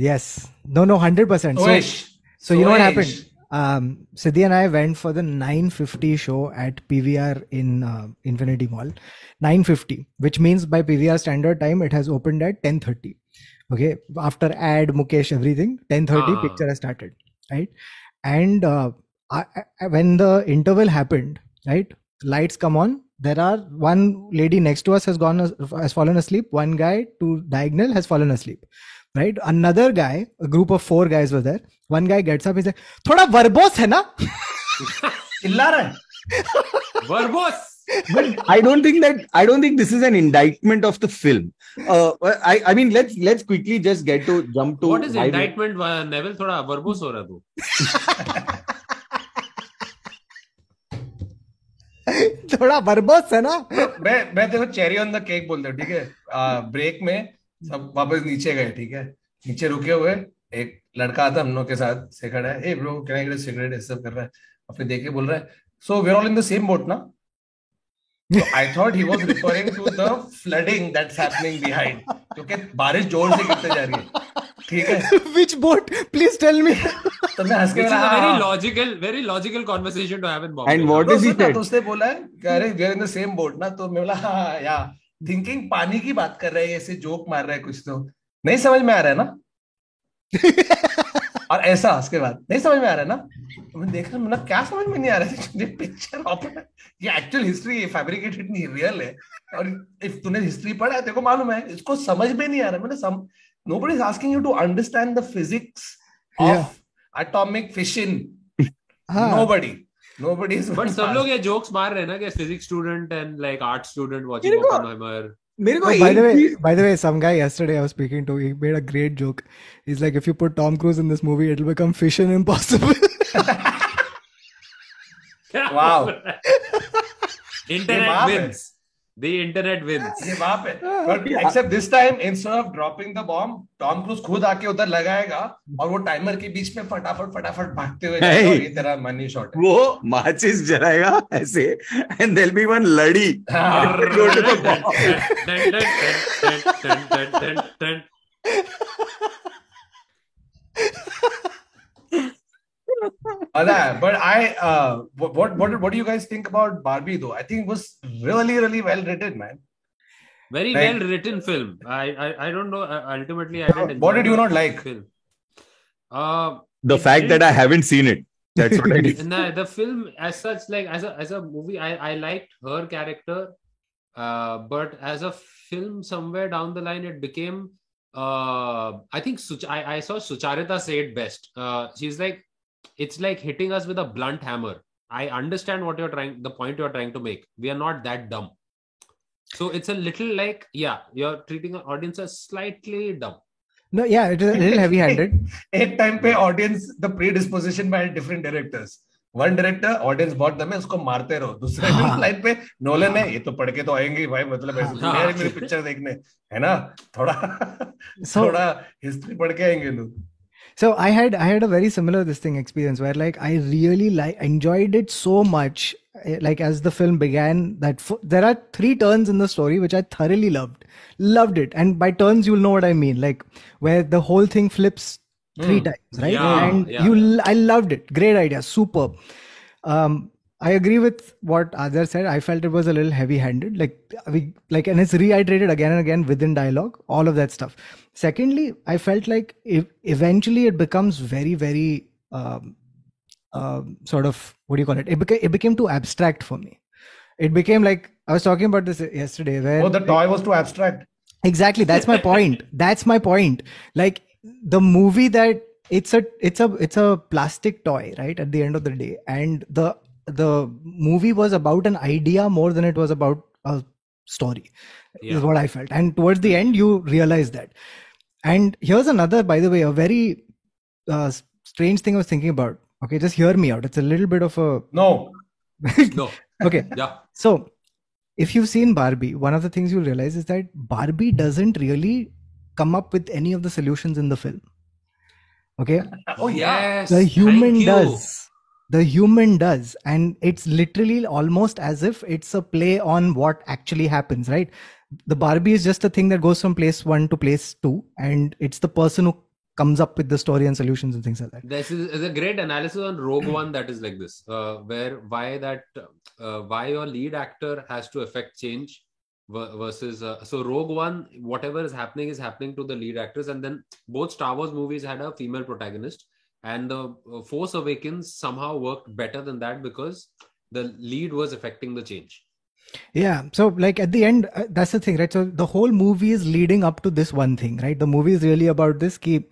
Yes. No, no, 100%. So, सोएश so you know what सोएश। happened? Um, Siddhi and I went for the 950 show at PVR in uh, Infinity Mall. 950, which means by PVR standard time, it has opened at 1030. Okay. After ad, Mukesh, everything, 1030 Ah. picture has started. Right. And uh, I, I, when the interval happened, right, lights come on. there are one lady next to us has gone has fallen asleep. One guy to diagonal has fallen asleep right? Another guy a group of four guys were there. One guy gets up he's like thoda verbose hai na? Chilla verbose. But I don't think that I don't think this is an indictment of the film. Uh, I I mean let's let's quickly just get to jump to what is indictment? Uh, Neville? Thoda verbose ho raha थोड़ा verbose है ना? मैं मैं देखो cherry on the cake बोलता ठीक है? Break में सब वापस नीचे गए, ठीक है? नीचे रुके हुए, एक लड़का आता हम लोग के साथ, से खड़ा है ए bro can I get cigarette ऐसा कर रहा है, और फिर देख के बोल रहा है so we are all in the same boat ना? I thought he was referring to the flooding that's happening behind क्योंकि बारिश ज़ोर से गिरते जा रही है। ठीक है। Which boat? Please tell me. तो मैं हंस के Which is बोला, a "हाँ, very हाँ." logical, very logical conversation to have in Bombay. And what तो तो उसने बोला है कि अरे we are in the same boat ना तो मैं बोला हाँ या थिंकिंग पानी की बात कर रहे हैं ऐसे जोक मार रहा है कुछ तो. नहीं समझ में आ रहा है ना? और ऐसा उसके बाद नहीं समझ में आ रहा है ना? मैं देख रहा हूँ मतलब क्या समझ में नहीं आ रहा है? पिक्चर ऑफ़ ये एक्चुअल हिस्ट्री फैब्रिकेटेड नहीं रियल है। और इफ़ तूने हिस्ट्री पढ़ा है तेरे को मालूम है इसको समझ में नहीं आ रहा। मैंने सम nobody is asking you to understand the physics Yeah. of atomic fission हाँ. nobody nobody is But सब लोग ये jokes मार रहे हैं ना कि physics student and like art student watching मेरे को- Oppenheimer. मेरे को Oh, by the एक way, चीज- by the way, some guy yesterday I was speaking to, he made a great joke. He's like, if you put Tom Cruise in this movie, it'll become Fission Impossible. Wow. Internet बाप है। wins. The internet wins. ये वहाँ पे but except this time instead of dropping the bomb Tom Cruise खुद आके उधर लगाएगा और वो टाइमर के बीच में फटाफट फटाफट भागते हुए Hey. ये तेरा मनी शॉट वो माचिस जलाएगा ऐसे एंड देयर बी वन लड़ी but I uh what what what what do you guys think about Barbie though? I think it was really really well written, man. Very Like- well written film. I, I I don't know. uh, Ultimately, I didn't. What did you not like? Film. Uh, The fact that I haven't seen it. That's what I did. nah, the film as such, like as a as a movie, I I liked her character, uh, but as a film, somewhere down the line, it became. Uh, I think Such- I I saw Sucharita say it best. Uh, she's like, it's like hitting us with a blunt hammer. I understand what you're trying, the point you're trying to make. We are not that dumb. So it's a little like, yeah, you're treating an audience as slightly dumb. No, yeah, it is a little heavy-handed. एक time पे audience the predisposition by different directors one director audience बहुत दम है उसको मारते रहो दूसरे हाँ। लाइन पे नोलन है ये तो पढ़ के तो आएँगे ही भाई मतलब ऐसे तो हाँ। मेरी पिक्चर देखने है ना थोड़ा So- थोड़ा हिस्ट्री पढ़ के आएँगे लोग So I had I had a very similar this thing experience where like I really like enjoyed it so much eh, like as the film began that f- there are three turns in the story which I thoroughly loved. Loved it. And by turns you'll know what I mean. Like where the whole thing flips three Hmm. times right? Yeah, and yeah. you l- I loved it. Great idea. Superb. Um I agree with what Aadar said. I felt it was a little heavy-handed, like we like, and it's reiterated again and again within dialogue, all of that stuff. Secondly, I felt like if eventually it becomes very, very um, um, sort of what do you call it? It became it became too abstract for me. It became like I was talking about this yesterday, where oh the toy was too abstract exactly that's my point that's my point like the movie that it's a it's a it's a plastic toy right at the end of the day and the the movie was about an idea more than it was about a story Yeah. is what i felt. And towards the end you realize that. And here's another by the way a very uh, strange thing i was thinking about. Okay just hear me out. It's a little bit of a no. No, okay. Yeah, so, if you've seen Barbie, one of the things you'll realize is that Barbie doesn't really come up with any of the solutions in the film. Okay, oh yeah. Yes, the human does. The human does, and it's literally almost as if it's a play on what actually happens, right? The Barbie is just a thing that goes from place one to place two, and it's the person who comes up with the story and solutions and things like that. This is, is a great analysis on Rogue One that is like this, uh, where why that uh, why your lead actor has to affect change versus uh, so Rogue One, whatever is happening is happening to the lead actors, and then both Star Wars movies had a female protagonist, and the uh, Force Awakens somehow worked better than that because the lead was affecting the change. Yeah. So, like at the end, uh, that's the thing, right? So, the whole movie is leading up to this one thing, right? The movie is really about this. Ki,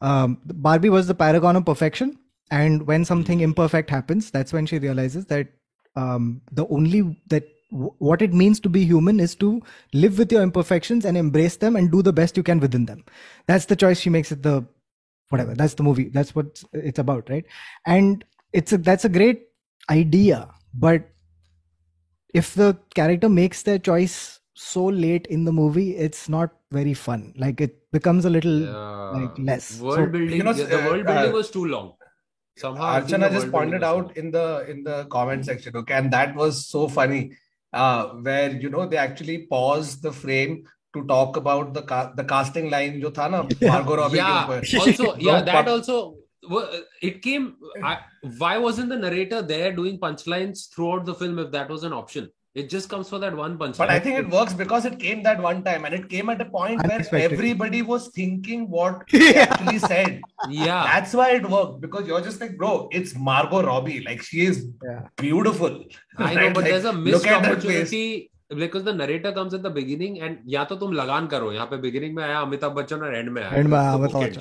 um, Barbie was the paragon of perfection. And when something imperfect happens, that's when she realizes that um, the only that w- what it means to be human is to live with your imperfections and embrace them and do the best you can within them. That's the choice she makes at the whatever. That's the movie. That's what it's about, right? And it's a, that's a great idea, but if the character makes their choice so late in the movie, it's not very fun. Like it becomes a little Uh, like less. world So- building. you know, yeah, the uh, world building uh, was too long. Somehow, Archana just pointed was too long. out in the in the comment section, okay, and that was so funny, uh, where you know they actually pause the frame to talk about the ca- the casting line जो था ना Margot Robbie के yeah ऊपर. also yeah No, that but- also wa- it came I, why wasn't the narrator there doing punchlines throughout the film if that was an option it just comes for that one punchline But I think it works because it came that one time, and it came at a point where Unexpected. everybody was thinking what he actually said. yeah That's why it worked because you're just like, bro, it's Margot Robbie. Like she is Yeah. beautiful. I know Right? but Like, there's a look missed at that face. opportunity because the narrator comes at the beginning and या तो तुम लगान करो यहाँ पे beginning में आया अमिताभ बच्चन और एंड में आया। एंड में आया अमिताभ बच्चन।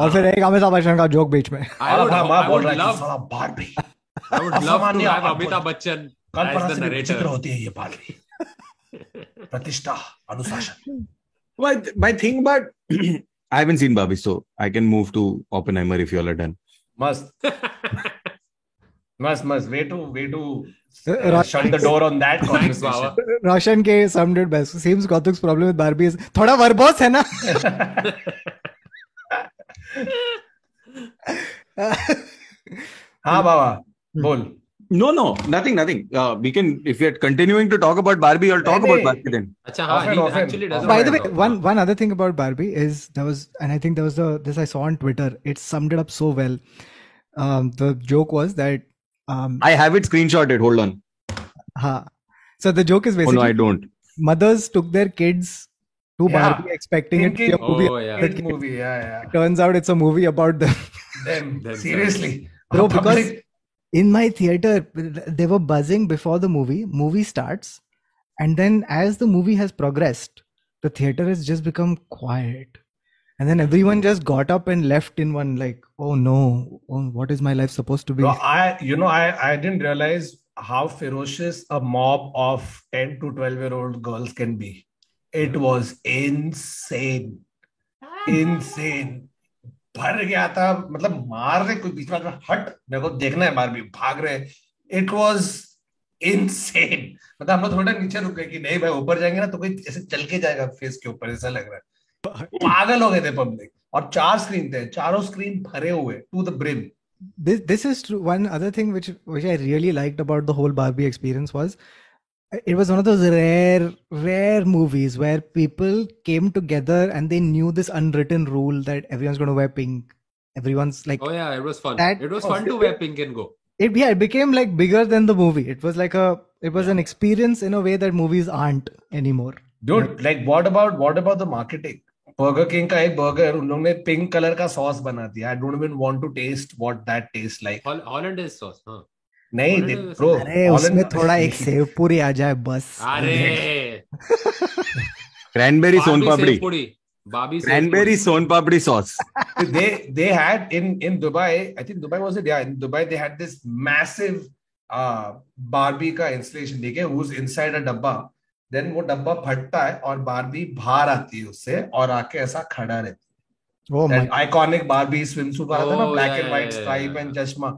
और फिर एक अमिताभ बच्चन का जोक बीच में। आई वुड लव बार भी I would love Amitabh Bachchan as the narrator होती है ये पालवी प्रतिष्ठा अनुशासन। My my thing but I haven't seen Babi so I can move to Oppenheimer if you are done मस्त। मस्त मस्त। Way to way to uh, shut the door on that conversation. Roshan K summed it best. Seems Kautuk's problem with Barbie is thoda verbose hai na. हाँ बाबा बोल no no nothing nothing we can if you are continuing to talk about Barbie I talk about Barbie then अच्छा हां he actually doesn't by the way one one other thing about Barbie is there was and I think there was the this I saw on Twitter it summed it up so well um the joke was that um, I have it screenshotted. Hold on. ha. So the joke is basically. Oh, basically no, I don't. mothers took their kids to Yeah. Barbie expecting it to be a movie. Oh, yeah. Kid movie, yeah, yeah. Turns out it's a movie about them. Them, Themselves. seriously. Bro, because in my theater, they were buzzing before the movie. Movie starts, and then as the movie has progressed, the theater has just become quiet. And then everyone just got up and left in one like, oh no, oh, what is my life supposed to be? Bro, I, you know, I, I didn't realize how ferocious a mob of 10 to 12 year old girls can be. It was insane. Insane. भर गया था मतलब मार रहे कोई बीच में हट मेरे को देखना है बारबी भाग रहे इट वाज इनसेन मतलब हम लोग थोड़ा नीचे रुक गए कि नहीं भाई ऊपर जाएँगे ना तो कोई ऐसे चल के जाएगा फेस के ऊपर ऐसा लग रहा है पागल हो गए थे पब्लिक और चार स्क्रीन थे चारों स्क्रीन भरे हुए to the brim this this is true. one other thing which which I really liked about the whole Barbie experience was it was one of those rare rare movies where people came together and they knew this unwritten rule that everyone's going to wear pink. Everyone's like Oh yeah, it was fun. That- it was fun to wear pink and go. it yeah it became like bigger than the movie. It was like a it was an experience in a way that movies aren't anymore. Dude, like what about what about the marketing? Burger King का एक burger उन लोगों ने pink colour का sauce बना दिया। I don't even want to taste what that taste like hollandaise sauce हाँ। नहीं दे ब्रो उसमें थोड़ा एक सेव पूरी आ जाए बस। अरे। Cranberry Son papdi Babi cranberry soan papdi sauce they they had in in Dubai I think Dubai was it या in Dubai they had this massive Barbie का इंस्टॉलेशन देखे हु इज़ इनसाइड अ डब्बा। Then वो डब्बा फटता है और Barbie बाहर आती है उससे और आके ऐसा खड़ा रहती oh है iconic Barbie swimsuit वाला था ना Oh, and white yeah, yeah, stripe yeah. and chashma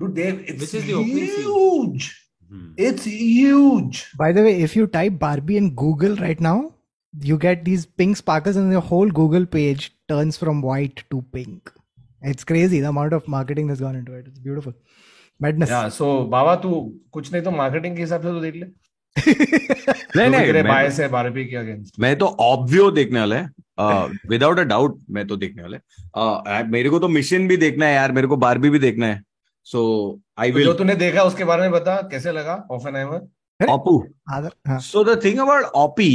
dude they it's huge Hmm. it's huge By the way, if you type Barbie in Google right now, you get these pink sparkles, and the whole Google page turns from white to pink. It's crazy the amount of marketing that's gone into it. It's beautiful. Madness. yeah so बाबा तू कुछ नहीं तो marketing के हिसाब से तो देख ले नहीं नहीं मैं बायस है बारबी के अगेंस्ट मैं तो ऑब्वियो देखने वाला है। विदाउट अ डाउट मैं तो देखने वाला है। uh, मेरे को तो मिशन भी देखना है यार मेरे को बारबी भी देखना है। सो आई तो जो विल तूने देखा उसके बारे में बता कैसे लगा ऑफनहाइमर ऑपू हाँ, so the thing about Oppy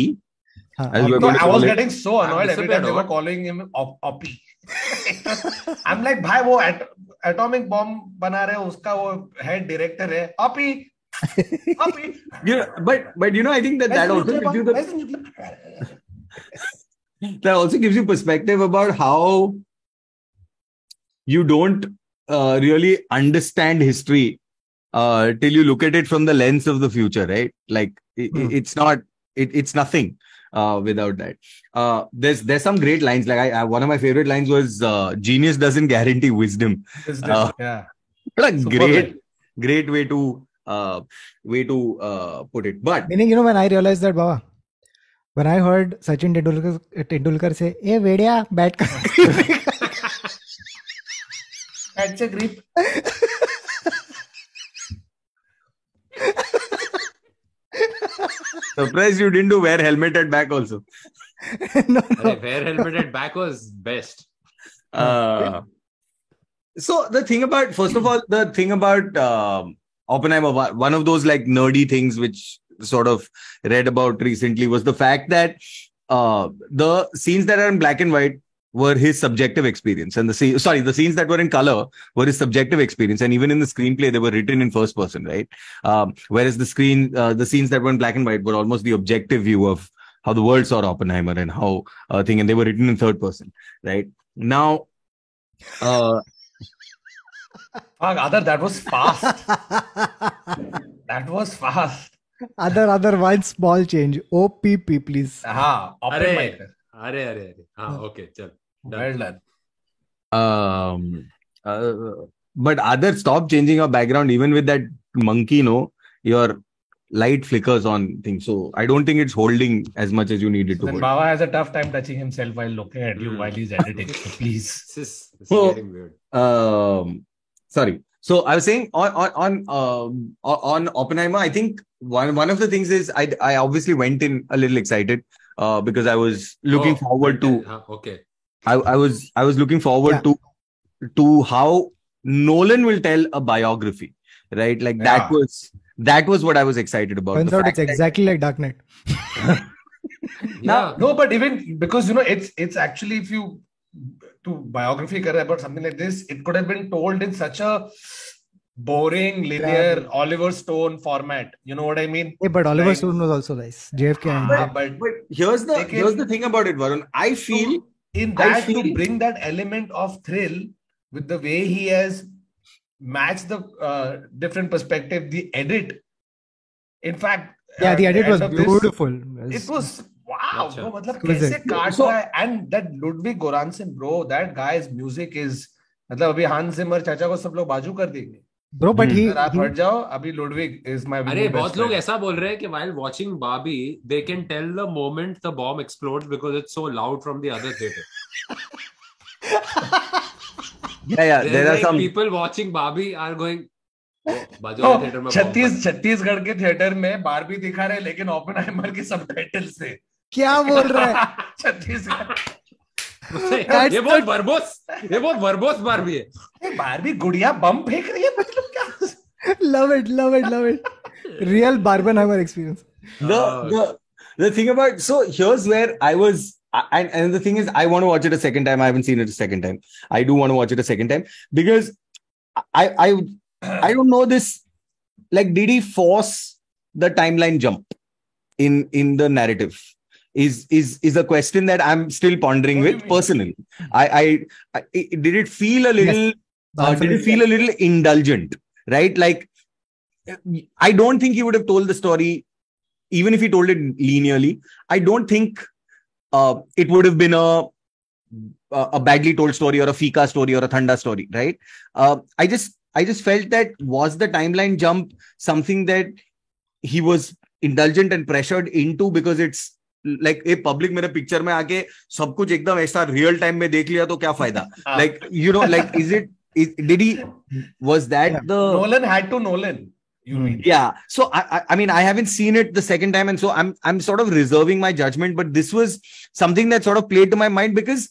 As we're So going to I was call it- getting so annoyed every time they were calling him op- I'm like, भाई वो एटॉमिक बॉम्ब बना रहे हो उसका वो हेड डायरेक्टर है। Oppy. You know, but but you know I think that that also gives you the Where's the nuclear? that also gives you perspective about how you don't uh, really understand history uh, till you look at it from the lens of the future, right? Like it, Hmm. it's not, it, it's nothing uh, without that. Uh, there's there's some great lines. Like I, I one of my favorite lines was uh, "Genius doesn't guarantee wisdom." Wisdom, Uh, yeah. What a Super great, great way to uh, way to uh, put it. But Meaning, you know, when I realized that, Baba, when I heard Sachin Tendulkar, Tendulkar say, "Hey, Vedia, bat ka." That's a grip. surprised you didn't do wear helmet at back also. no, no. Arey, wear helmet at back was best. Uh, so the thing about first of all the thing about um, Oppenheimer one of those like nerdy things which sort of read about recently was the fact that uh, the scenes that are in black and white were his subjective experience and the scene, sorry the scenes that were in color were his subjective experience. And even in the screenplay they were written in first person right? Um, whereas the screen uh, the scenes that were in black and white were almost the objective view of how the world saw Oppenheimer and how uh, thing and they were written in third person right? Now uh, Fuck, Aadar, that was fast. That was fast. other, other one small change. OPP, please. हाँ, Oppenheimer. Arey, arey, arey. Ah, okay, chal. Well done. um uh, but other stop changing your background even with that monkey no your light flickers on things so i don't think it's holding as much as you need it to Then hold. Baba has a tough time touching himself while looking at you while he's editing. So please. This is, this is Oh. getting weird. um sorry so i was saying on on on um on oppenheimer i think one one of the things is i i obviously went in a little excited uh because i was looking Oh, forward to Ah, okay. I, I was I was looking forward Yeah. to to how Nolan will tell a biography, right? Like that was that was what I was excited about. Turns out fact it's that- exactly like Dark Knight. yeah. No, but even because you know, it's it's actually if you to biography career about something like this, it could have been told in such a boring, linear Oliver Stone format. You know what I mean? Hey, but Oliver Like- Stone was also nice. JFK and Ah, but But here's the can- here's the thing about it, Varun. I feel in I that to bring that element of thrill with the way he has matched the uh, different perspective, the edit. In fact, yeah, the edit was of this, beautiful. It was Babi moment the bomb explore because it so loud from the other theatre people watching बाबी are going छत्तीस छत्तीसगढ़ के theatre में बार भी दिखा रहे लेकिन open Oppenheimer के subtitle से क्या बोल रहा है छत्तीसगढ़ ये बहुत वर्बोस ये बहुत वर्बोस बारबी है ए, बारबी गुड़िया बम फेंक रही है मतलब क्या love it, love it, love it. Real Barbenheimer experience. the Uh, the the thing about so here's where I was I- and, and the thing is I want to watch it a second time. I haven't seen it a second time. I do want to watch it a second time because I I I don't know this like did he force the timeline jump in in the narrative is is is a question that I'm still pondering What with personally. I I, I did it feel a little The uh, did it feel a little indulgent right? Like i don't think he would have told the story even if he told it linearly. I don't think uh, it would have been a a badly told story or a fika story or a thanda story right? Uh, i just i just felt that was the timeline jump something that he was indulgent and pressured into because it's like a public मेरे picture में आके सब कुछ एकदम ऐसा real time में देख लिया तो क्या फ़ायदा हाँ. like you know like is it is, did he was that Yeah. the Nolan had to Nolan you Hmm. mean yeah so I, I i mean i haven't seen it the second time and so i'm i'm sort of reserving my judgment but this was something that sort of played to my mind because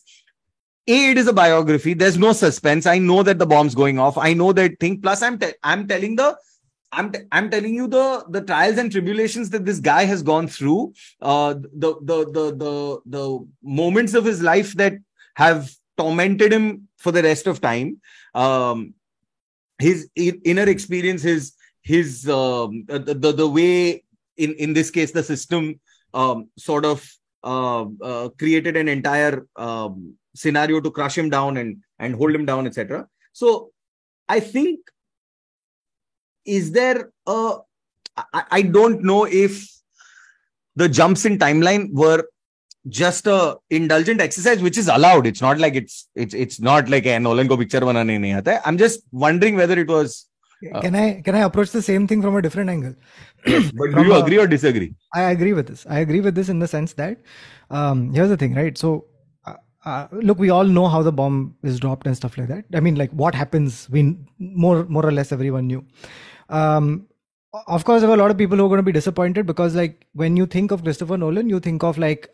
a it is a biography there's no suspense i know that the bomb's going off i know that thing plus i'm te- i'm telling the I'm, t- I'm telling you the the trials and tribulations that this guy has gone through uh the the the the, the moments of his life that have tormented him for the rest of time. Um his inner experience his his um, the, the the way in in this case the system um, sort of uh, uh, created an entire um, scenario to crush him down and and hold him down etc so i think is there a I, I don't know if the jumps in timeline were just a indulgent exercise which is allowed it's not like it's it's it's not like a nolan ko picture banane nahi aata i'm just wondering whether it was Uh, Can I can I approach the same thing from a different angle? but do you a- agree or disagree I agree with this. I agree with this in the sense that um, here's the thing, right? So, uh, uh, look, we all know how the bomb is dropped and stuff like that. I mean, like what happens, we more more or less everyone knew. Um, of course, there were a lot of people who are going to be disappointed because, like, when you think of Christopher Nolan, you think of like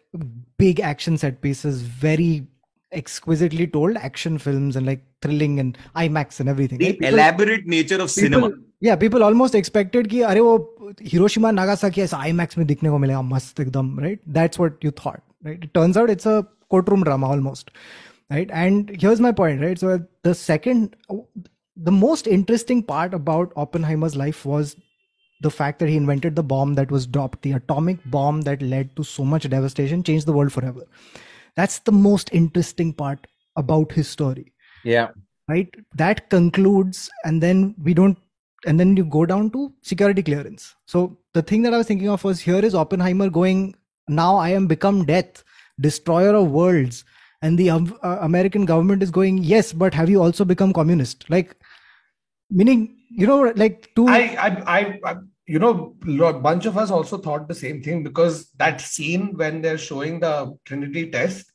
big action set pieces, very exquisitely told action films, and like thrilling and IMAX and everything. the right? People- elaborate nature of cinema people, yeah people almost expected कि अरे वो Hiroshima Nagasaki ऐसा IMAX में दिखने को मिलेगा मस्त एकदम right that's what you thought right it turns out it's a courtroom drama almost right and here's my point right so the second the most interesting part about Oppenheimer's life was the fact that he invented the bomb that was dropped. The atomic bomb that led to so much devastation changed the world forever. That's the most interesting part about his story. Yeah. Right? That concludes and then we don't and then you go down to security clearance. So the thing that i was thinking of was here is oppenheimer going now i am become death destroyer of worlds and the uh, american government is going yes but have you also become communist? Like meaning you know like two I, I, I, I, you know, a bunch of us also thought the same thing because that scene when they're showing the Trinity test,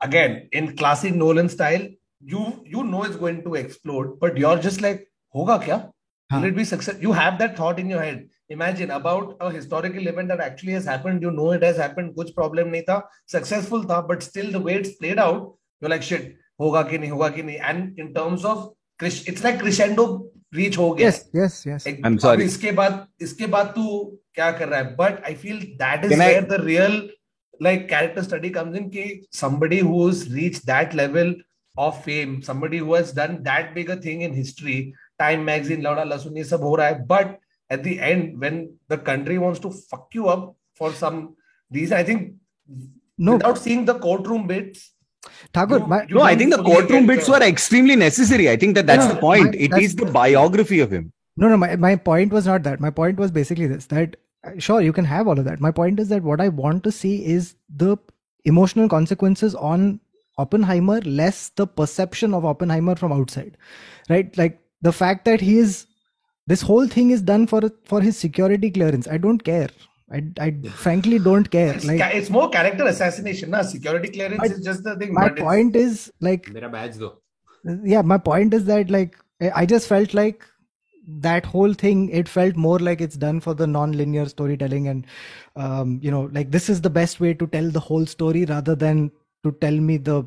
again in classic Nolan style, you you know it's going to explode, but you're just like, hoga kya? Will Huh. it be success? You have that thought in your head. Imagine about a historical event that actually has happened. You know it has happened. Kuch problem nahi tha. Successful tha, but still the way it's played out, you're like shit. Hoga ki nahi, hoga ki nahi. And in terms of It's like crescendo reach हो गया yes yes yes एक- I'm अब sorry. इसके बाद इसके बाद तू क्या कर रहा है but I feel that is where the real like character study comes in कि somebody who's reached that level of fame somebody who has done that big a thing in history time magazine लौड़ा लहसुन ये सब हो रहा है but at the end when the country wants to fuck you up for some reason I think no without seeing the courtroom bits thakur you- my, No, I think the courtroom bits were extremely necessary. I think that that's No, the point. my- It that's is the the- biography of him. No, no, my, my point was not that. My point was basically this that uh, sure, you can have all of that. My point is that what I want to see is the emotional consequences on Oppenheimer, less the perception of Oppenheimer from outside. Right? Like the fact that he is this whole thing is done for for his security clearance. I don't care. I, I frankly don't care. It's, like it's more character assassination, na? Security clearance is just the thing. My point is like. Mera badge though. Yeah, my point is that like I just felt like that whole thing it felt more like it's done for the non-linear storytelling and um, you know like this is the best way to tell the whole story rather than to tell me the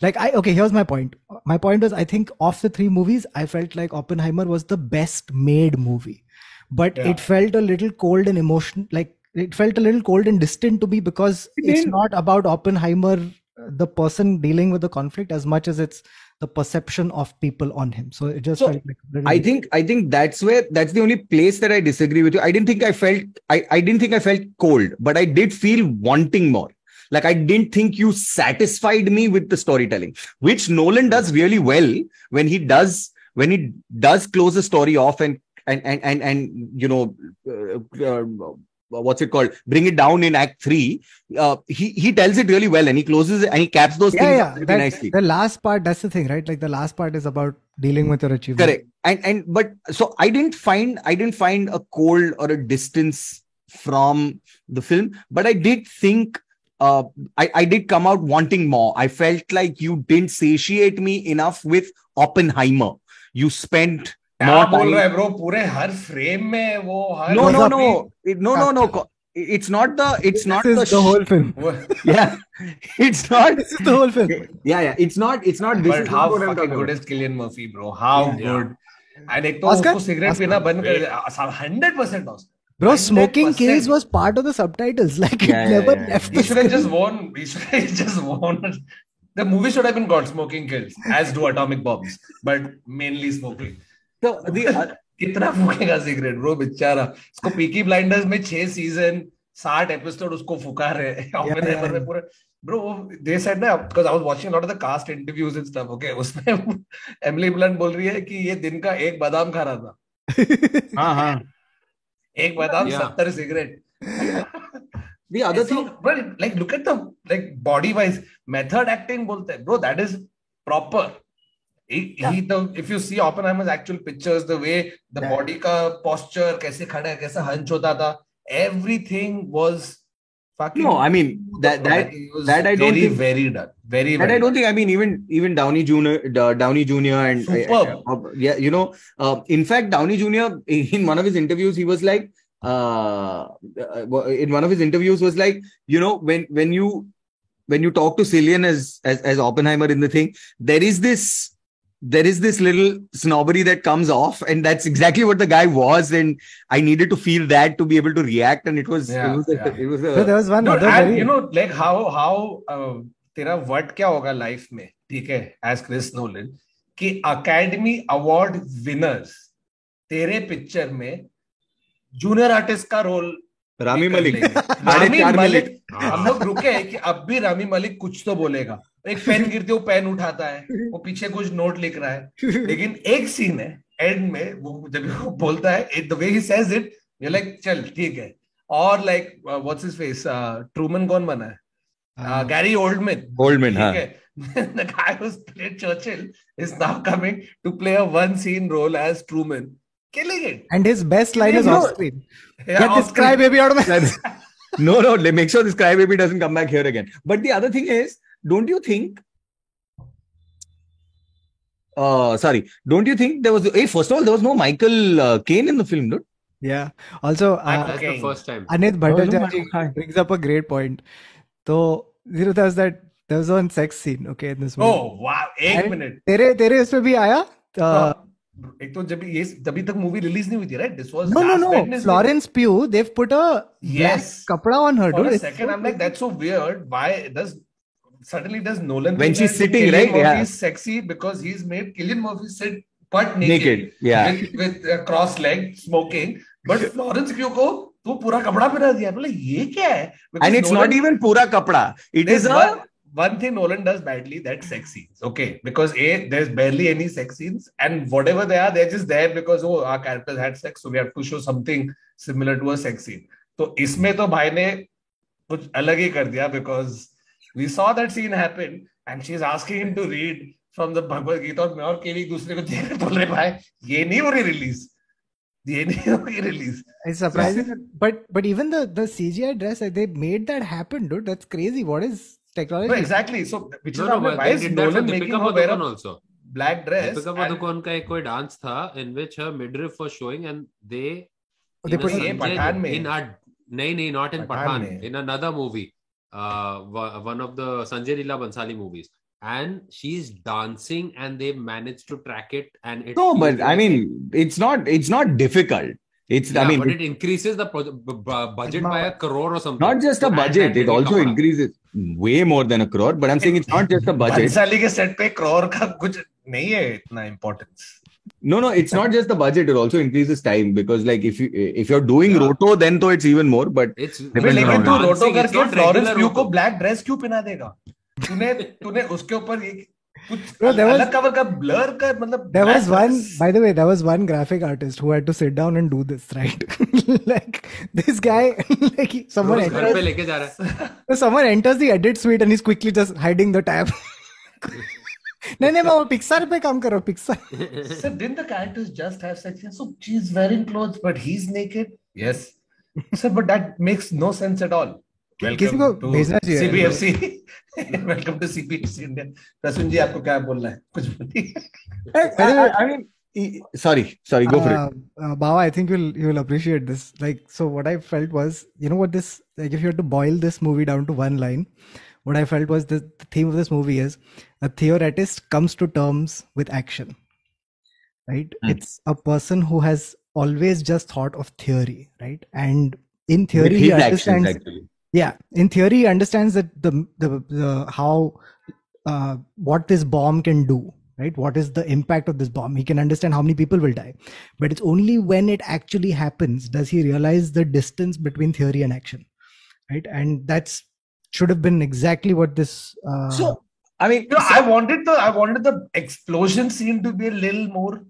like i okay here's my point my point was i think of the three movies i felt like oppenheimer was the best made movie but Yeah. it felt a little cold and emotion like it felt a little cold and distant to me because It it's didn't. not about oppenheimer uh, the person dealing with the conflict as much as it's the perception of people on him. So it just So, felt like a I think I think that's where that's the only place that I disagree with you. I didn't think I felt I, I didn't think I felt cold, but I did feel wanting more. Like I didn't think you satisfied me with the storytelling, which Nolan does really well when he does when he does close the story off and and and and, and you know uh, uh, what's it called bring it down in act 3 uh, he he tells it really well and he closes it and he caps those yeah, things yeah. really that- nicely The last part, that's the thing, right? Like the last part is about dealing with your achievement. correct and and but so i didn't find i didn't find a cold or a distance from the film but i did think uh i i did come out wanting more i felt like you didn't satiate me enough with oppenheimer you spent क्या बोल रहा है bro पूरे हर frame में वो हर no no What's no It- no no no it's not the it's not This the, is the whole film. yeah it's not This is the whole film. yeah yeah it's not it's not this but is how not fucking good is Killian Murphy bro how Yeah. good and एक तो Oscar? उसको cigarette. पीना बंद कर hundred percent Bro, smoking 100%. was part of the subtitles. Like it Yeah, yeah, never yeah. yeah. left He the should have just won. He should have just won. The movie should have been called Smoking Kills, as do Atomic Bombs, but mainly smoking. Uh, कितना फूकेगा cigarette bro बेचारा। उसको Peaky blinders में छह season साठ episode उसको फुका रहे. में पूरे। ब्रो दे सेड ना because I was watching lot of the cast interviews and stuff okay उसमें एमिली ब्लंट बोल रही है कि ये दिन का एक बादाम खा रहा था। हाँ हाँ। एक बादाम. सत्तर cigarette. The other So, thing but like look at the like body wise method acting बोलते हैं। Bro that is proper he, he the if you see Oppenheimer's actual pictures the way the Yeah. body का posture कैसे खड़ा है कैसा hunch होता था everything was fucking no i mean that that It was that I don't very think- very done very And very I don't think I mean even even Downey Junior, uh, Downey Junior, and uh, Superb. uh, yeah, you know, uh, in fact, Downey Junior in one of his interviews he was like, uh, uh, in one of his interviews was like, you know, when when you when you talk to Cillian as as as Oppenheimer in the thing, there is this there is this little snobbery that comes off, and that's exactly what the guy was, and I needed to feel that to be able to react, and it was Yeah, it was a, yeah. it was a, So there was one no, other and very you know like how how uh, तेरा word क्या होगा life में ठीक है as Chris Nolan कि academy award winners तेरे picture में junior artist का रोल Rami कर Malik. लेंगे। साढ़े रामी मलिक हम लोग रुके हैं कि अब भी रामी मलिक कुछ तो बोलेगा एक पेन गिरती है वो पेन उठाता है वो पीछे कुछ नोट लिख रहा है। लेकिन एक सीन है एंड में वो जब वो बोलता है it the way he says it you like चल ठीक है। और like what's his face Truman कौन बना है? गैरी ओल्डमैन ओल्डमैन हाँ। The guy who played Churchill is now coming to play a one scene role as Truman killing it and his best line is off screen या describe baby out of no no make sure describe baby doesn't come back here again but the other thing is don't you think? Uh, sorry, don't you think there was? Hey, first of all, there was no Michael uh, Caine in the film, dude. Yeah. Also, uh, That's Okay. the first time. Anit no, Bhattacharya hi. brings up a great point. So, you know, there's that there was one sex scene, okay, in this movie. Oh wow! एक And minute तेरे तेरे उसमें भी आया uh, एक तो जब ये तभी तक मूवी रिलीज नहीं हुई थी right this was No, no, no. Florence Pugh, they've put a black Yes. kapra on her, For dude. a It's second, so I'm like, that's so weird. Why does suddenly does Nolan when she's sitting, Killian right? Yeah, he's sexy because he's made Killian Murphy sit but naked, naked. yeah, with, with uh, cross leg smoking. But Florence Kyoko. तो पूरा कपड़ा पहना दिया बोले ये क्या है and it's not even पूरा कपड़ा it is one thing Nolan does badly that sex scenes okay because a there is barely any sex scenes and whatever they are they are just there because oh our characters had sex so we have to show something similar to a sex scene तो इसमें तो भाई ने कुछ अलग ही कर दिया because we saw that scene happen and she's asking him to read from the Bhagavad Gita और मैं और केवी एक दूसरे को देख रहे बोल रहे भाई ये नहीं हो रही रिलीज ये नहीं हो रही release It's surprising, but but even the the CGI dress, like, they made that happen, dude. That's crazy. What is technology? no, exactly so which No, is no, why but why they is did that for Nolan making Deepika her wear Padukone a also. black dress Deepika and- Padukone का एक कोई dance था in which her midriff was showing and they They in a put- ये Sanjay- Pathan में। in a नहीं नहीं not in Pathan Pathan में। in another movie uh, one of the Sanjay Leela Bhansali movies. And she's dancing, and they managed to track it. And it no, but I mean, it's not it's not difficult. It's yeah, I mean, but it increases the pro- b- budget by a crore or something. Not just a budget; it also increases way more than a crore. But I'm saying it's not just a budget. के set पे crore ka kuch nahi hai. Itna importance. No, no, it's not just the budget. It also increases time because, like, if you if you're doing Yeah. roto, then though it's even more. But it's Depends भाई on लेकिन तू how रोटो dancing, it's करके not Florence regular प्यू को roto. Black dress क्यों पहना देगा तूने तूने उसके ऊपर ये कुछ Bro, there was- अलग कवर का ब्लर का मतलब There was black one, dress. by the way, there was one graphic artist who had to sit down and do this, right? like this guy, like he- someone रोज घर पे enters, लेके जा रहा है so someone enters the edit suite and he's quickly just hiding the tab. नहीं नहीं मैं वो पिक्सार पे काम कर रहा हूँ Pixar Sir, didn't the characters just have sex? So she's wearing clothes, but he's naked. Yes, sir, but that makes no sense at all. किसी को Welcome to भेजना चाहिए। CBFC. Welcome to CBFC India. Prasoon जी आपको क्या बोलना है कुछ बोलिए I, mean, e- sorry, sorry, go for it. uh, uh, Baba, I think you'll you'll appreciate this. Like, so what I felt was, you know what this like if you had to boil this movie down to one line, what I felt was the, the theme of this movie is a theoretist comes to terms with action. Right? Hmm. It's a person who has always just thought of theory, right? And in theory, he actions, understands actually. yeah in theory he understands that the the, the how uh, what this bomb can do right what is the impact of this bomb he can understand how many people will die but it's only when it actually happens does he realize the distance between theory and action right and that's should have been exactly what this uh, So, I mean, You know, I wanted the I wanted the explosion scene to be a little more.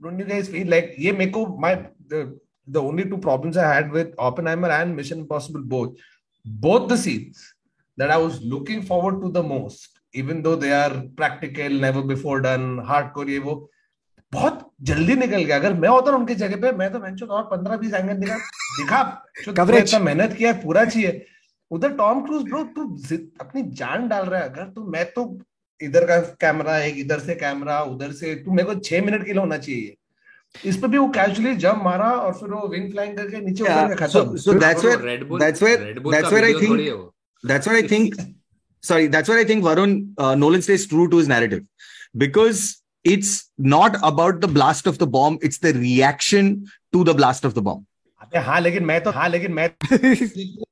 Don't you guys feel like मेरे को my the the only two problems I had with Oppenheimer and Mission Impossible both both the scenes that I was looking forward to the most, even though they are practical, never before done, hardcore ये वो बहुत जल्दी निकल गया अगर मैं होता ना उनकी जगह पे मैं तो मैं और पंद्रह बीस एंगल दिखा दिखा मेहनत किया पूरा चाहिए उधर टॉम क्रूज ब्रो तू अपनी जान डाल रहा है अगर तो मैं तो इधर का कैमरा एक इधर से कैमरा उधर से तू मेरे को छह मिनट के लिए होना चाहिए। इस पर भी वो कैजुअली जंप मारा और फिर वो विंग फ्लाइंग करके नीचे उतर गया खत्म। That's what I think sorry that's what I think Varun Nolan stays true to his narrative because it's not about the blast of the bomb it's the reaction to the blast of the bomb हाँ लेकिन मैं तो हाँ लेकिन मैं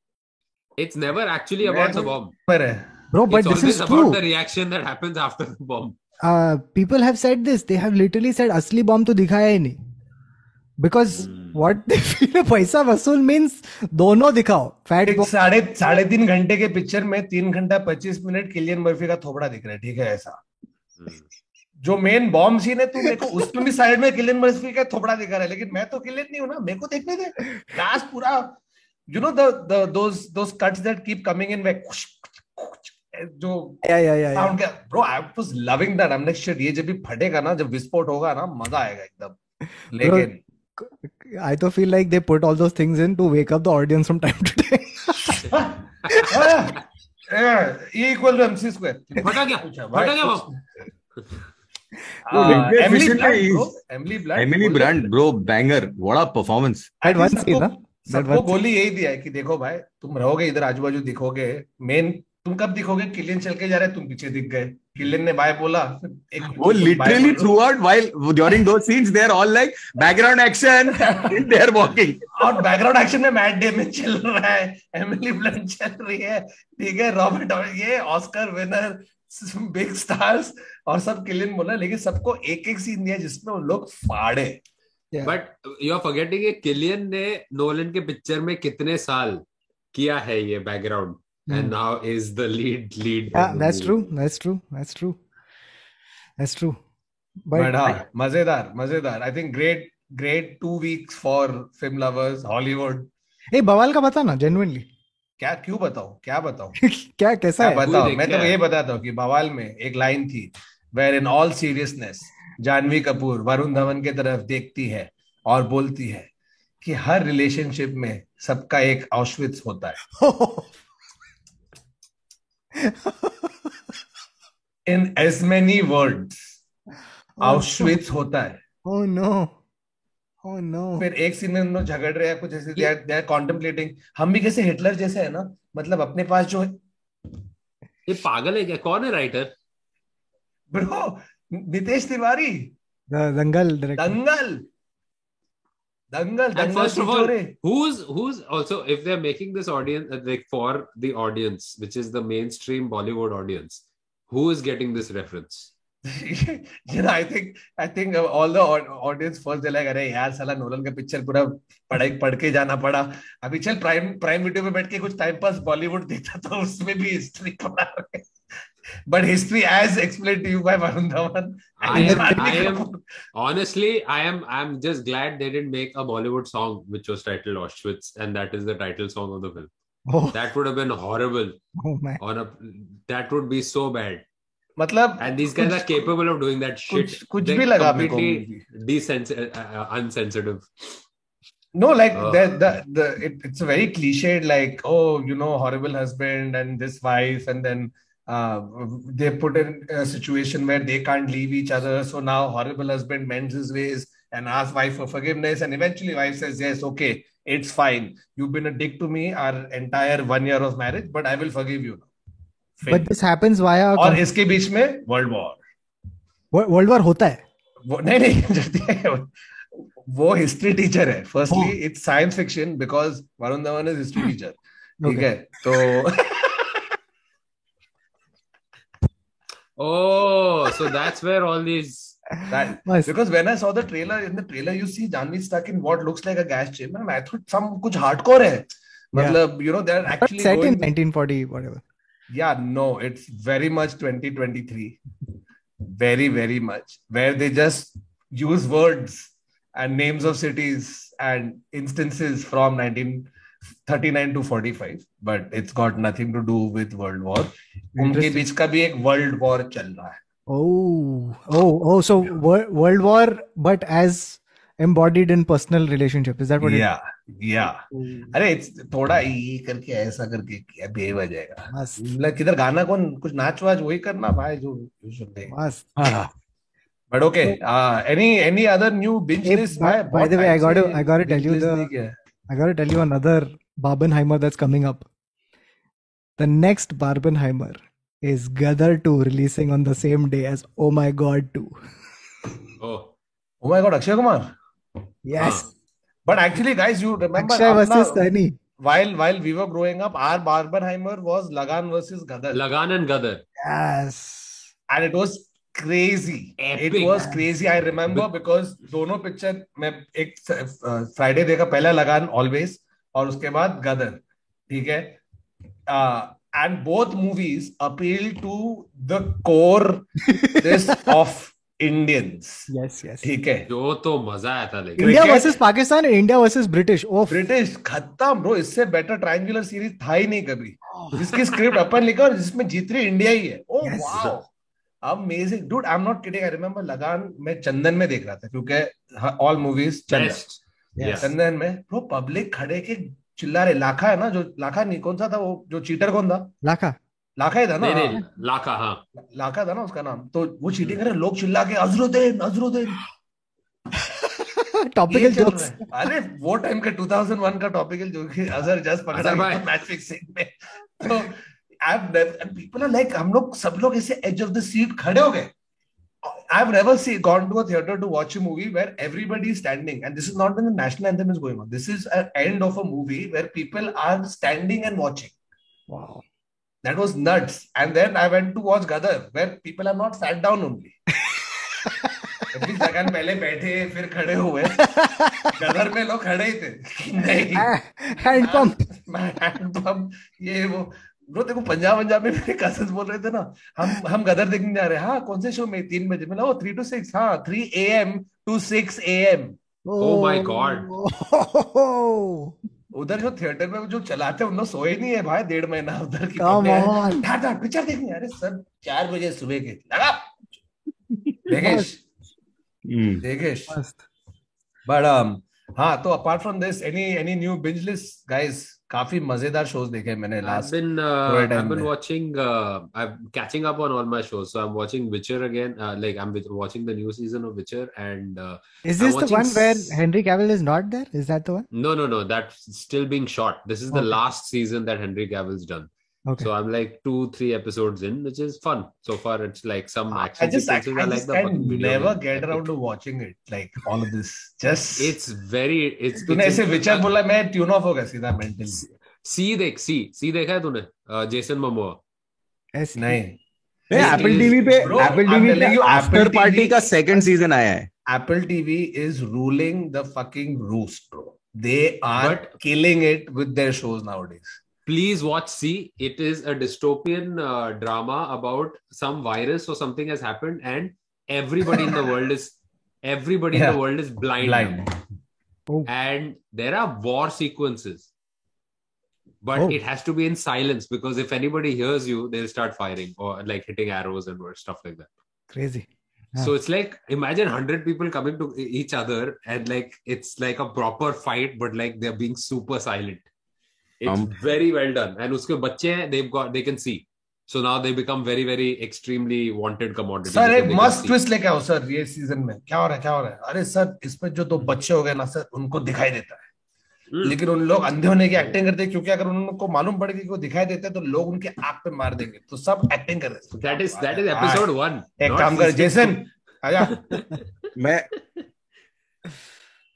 It's never actually about the तो- bomb. है bro but it's this always is about true the reaction that happens after the bomb. uh, people have said this they have literally said असली बॉम्ब तो दिखाया ही नहीं because what they feel पैसा वसूल means दोनों दिखाओ fat एक साढ़े साढ़े तीन घंटे के पिक्चर में तीन घंटा पच्चीस मिनट किलियन मर्फी का थोबड़ा दिख रहा है ठीक है ऐसा जो मेन बॉम्ब सीन है तू मेरे को उसमें भी साइड में किलियन मर्फी का थोबड़ा दिखा रहा है लेकिन मैं तो किलियन नहीं हूँ ना मेरे को देखने दे लास्ट पूरा you know the the those those cuts that keep coming in like जो yeah, yeah, yeah, sound yeah. bro I was loving that I'm like shit ये जब भी फटेगा ना जब विस्फोट होगा ना मज़ा आएगा एकदम लेकिन I तो feel like they put all those things in to wake up the audience from time to time ये इक्वल टू एमसी स्क्वायर फटा क्या फटा क्या Emily Blunt, bro, banger. What a performance. At one stage, सबको गोली यही दिया है कि देखो भाई तुम रहोगे इधर आजू बाजू दिखोगे। मेन तुम कब दिखोगे? किलियन चल के जा रहे तुम पीछे दिख गए। किलियन ने बाय बोला एक वो तुम literally bye बोलो। throughout while during those scenes they're all like background action. They're walking. और बैकग्राउंड एक्शन में मैट डेमन चल रहा है एमिली ब्लंट चल रही है ठीक है रॉबर्ट ये ऑस्कर विनर बिग स्टार्स और सब किलियन बोला लेकिन सबको एक एक सीन दिया जिसमें वो लोग फाड़े। But you are forgetting Cillian ने नोलन के पिक्चर में कितने साल किया है ये background and now is the lead lead true. That's true. That's true. That's true. But but हाँ मज़ेदार मज़ेदार. I think great great two weeks for film lovers Hollywood hey, Bawaal का बता ना जेन्युइनली क्या क्यों बताऊँ? क्या बताऊँ? क्या कैसा क्या है? बताओ मैं तो ये बताता हूँ कि बवाल में एक लाइन थी where in all seriousness Janhvi Kapoor Varun Dhawan के तरफ़ देखती है और बोलती है कि हर रिलेशनशिप में सबका एक ऑशवित्स होता है। In as many words Auschwitz होता है। oh no. Oh no. फिर एक सीन में उन लोग झगड़ रहे हैं कुछ ऐसे दे आर कॉन्टेम्पलेटिंग हम भी कैसे हिटलर जैसे है ना? मतलब अपने पास जो ये पागल है क्या? कौन है writer bro Nitesh Tiwari The Dangal director. Dangal Dangal And Dangal first of all, who's who's also if they're making this audience uh, like for the audience, which is the mainstream Bollywood audience, who is getting this reference? you know, I think I think uh, all the audience first they're like, अरे यार साला Nolan का picture पूरा पढ़ाई पढ़ के जाना पड़ा अभी चल प्राइम प्राइम वीडियो में बैठ के कुछ टाइम पास बॉलीवुड देखता तो उसमें भी हिस्ट्री पढ़ा रहे but history as explain to you bye Varun Dhawan I am, I am honestly, I am, I'm just glad they didn't make a Bollywood song which was titled Auschwitz, and that is the title song of the film. Oh, That would have been horrible. oh man. On a, that would be so bad. मतलब And these guys कुछ- are capable of doing that shit. कुछ कुछ They're भी लगा मेरे को completely movie. desens- uh, uh, unsensitive. No, like Ugh. the the the it, it's a very cliched like oh you know horrible husband and this wife and then uh, they put in a situation where they can't leave each other so now horrible husband mends his ways and asks wife for forgiveness and eventually wife says yes okay it's fine you've been a dick to me our entire one year of marriage but I will forgive you. But this happens via a और com- इसके बीच में world war Wo- World War होता है. वो नहीं नहीं वो history teacher है firstly it's science fiction because Varun Dhawan is history teacher ठीक Okay. है तो Oh, so that's where all these. That, nice. Because when I saw the trailer, in the trailer you see Janhvi stuck in what looks like a gas chamber, and I thought some kuch hardcore hai. Matlab, you know, they're actually set in 1940, whatever. Yeah, no, it's very much 2023. Very, very much. Where they just use words and names of cities and instances from 19 39 to 45 to do with but as embodied in personal relationship is that what yeah it... yeah hmm. अरे थोड़ा ये करके ऐसा करके जाएगा। मतलब किधर गाना कौन कुछ नाच वाच वही करना भाई जो यू शुड डे मस्त। But okay any any other new business by the way I got I got to tell you the I gotta tell you another Barbenheimer that's coming up. The next Barbenheimer is Gadar 2 releasing on the same day as Oh My God 2. oh. oh my god, Akshay Kumar. Yes. But actually, guys, you remember Akshay versus While while we were growing up, our Barbenheimer was Lagaan versus Gadar. Lagaan and Gadar. Yes. And it was crazy. It Epic. was crazy. I remember because दोनों picture मैं एक Friday देखा पहला लगान always और उसके बाद गदर ठीक है and both movies appeal to the core this of Indians Yes, yes. ठीक है जो तो मज़ा आया था लेकिन versus Pakistan and India versus British. Oh, British खत्म ब्रो इससे बेटर ट्रायंगुलर सीरीज़ था ही नहीं कभी जिसकी स्क्रिप्ट अपन लिखा और जिसमें जीत रही इंडिया ही है oh Yes. Wow amazing dude I am not kidding I remember Lagaan मैं चंदन में देख रहा था क्योंकि ऑल मूवीज़ चंदन। चंदन में। ब्रो पब्लिक खड़े के चिल्ला रहे लाखा है ना जो लाखा नहीं कौन सा था वो जो चीटर कौन था? Laka. लाखा ही था ना? नहीं नहीं लाका हाँ। लाखा था ना उसका नाम। तो वो चीटिंग करे लोग चिल्ला के अजरुद्दीन अजरुद्दीन. रहा है। अरे वो टाइम का 2001 का टॉपिकल जो कि अजहर जस्ट पकड़ा मैच फिक्सिंग में। तो I've never, and people are like, हम लोग सब लोग ऐसे edge of the seat खड़े हो गए. I've never see, gone to a theater to watch a movie where everybody is standing, and this is not when the national anthem is going on. This is an end of a movie where people are standing and watching. Wow. That was nuts. And then I went to watch Gadar, where people are not sat down only. At least जगह पहले बैठे फिर खड़े हुए गदर में लोग खड़े ही थे नहीं Hand pump. हैंड पंप ये वो ब्रो देखो पंजाब पंजाब में मेरे कजन्स बोल रहे थे ना हम हम गदर देखने जा रहे हैं। हाँ कौन से शो में? तीन बजे। मैं थ्री टू सिक्स हाँ three A M two six A M Oh my God. Oh, उधर जो थिएटर में जो चलाते हैं उन लोग सोए नहीं है भाई डेढ़ महीना उधर की. पिक्चर देखनी है। अरे सर चार बजे सुबह के। लगा। देखेश। Hmm. देखेश. बट हाँ तो apart from this any any new binge list guys काफ़ी मज़ेदार शोज़ देखे मैंने last been I been watching I am catching up on all my shows so I am watching Witcher again like I am watching the new season of Witcher and is this the one where Henry Cavill is not there is that the one no no no that's still being shot this is the last season that Henry Cavill done Okay. So I'm like two, three episodes in, which is fun so far. It's like some action I just I, sequences I are like just the can fucking never game. get Epic. around to watching it like all of this just It's very it's. तूने it's ऐसे विचर बोला मैं tune of हो गया सीधा mentally सी देख सी सी देखा है तूने जेसन मोमोआ Yes. नहीं Apple TV पे Bro, Apple I'm TV telling पे you, after Apple party TV का सेकंड सीज़न आया है Apple TV is ruling the fucking roost bro they are But- killing it with their shows nowadays please watch see it is a dystopian uh, drama about some virus or something has happened and everybody in the world is everybody in the world is blind, blind Oh. and there are war sequences but Oh. it has to be in silence because if anybody hears you they'll start firing or like hitting arrows and stuff like that Crazy. Yeah. so it's like imagine 100 people coming to each other and like it's like a proper fight but like they're being super silent it's Um, very well done. And uske bacche hain, they've got they can see. So now they become very very extremely wanted commodity sir एक मस्त see. Twist लेके आओ sir ये season में। क्या हो रहा है क्या हो रहा है? अरे सर इसमें जो दो बच्चे हो गए ना सर उनको दिखाई देता है। Hmm. लेकिन उन लोग अंधे होने की एक्टिंग करते हैं क्योंकि अगर उनको मालूम पड़ेगा कि वो दिखाई देते हैं तो लोग उनके आँख पे मार देंगे। तो सब एक्टिंग कर रहे हैं। That is that is episode one एक काम कर जेसन आजा। मैं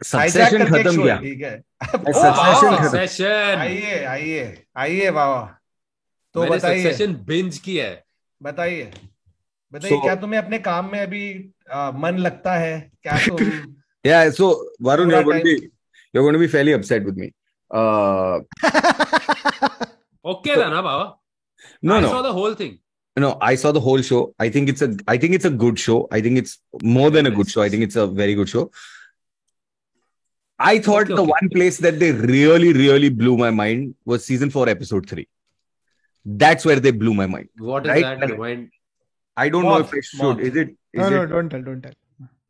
सक्सेशन खत्म किया। ठीक है। आइए आइए आइए बाबा तो बताइए। बिंज की है। बताइए। बताइए so, क्या तुम्हें अपने काम में अभी आ, मन लगता है? क्या तुम या so Varun you going to you going to be fairly upset with me okay था ना बाबा। No no saw the whole thing no i saw the whole show. I think it's a i think it's a good show. I think it's more than a good show. I think it's a very good show. uh I thought Okay, the okay. one place that they really, really blew my mind was season four, episode three. That's where they blew my mind. what is Right? that remind I don't know if I should. moth. Is it? Is No, no, it don't tell, don't tell.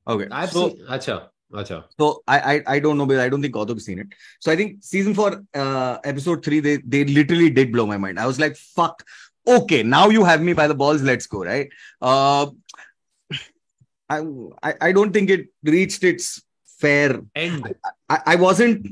okay? I've so, seen acha acha so I, I I don't know, but I don't think Kautuk has seen it. So I think season four, uh, episode three, they they literally did blow my mind. I was like, fuck. Okay, now you have me by the balls. Let's go. Right. Uh, I I, I don't think it reached its fair. end I, I wasn't.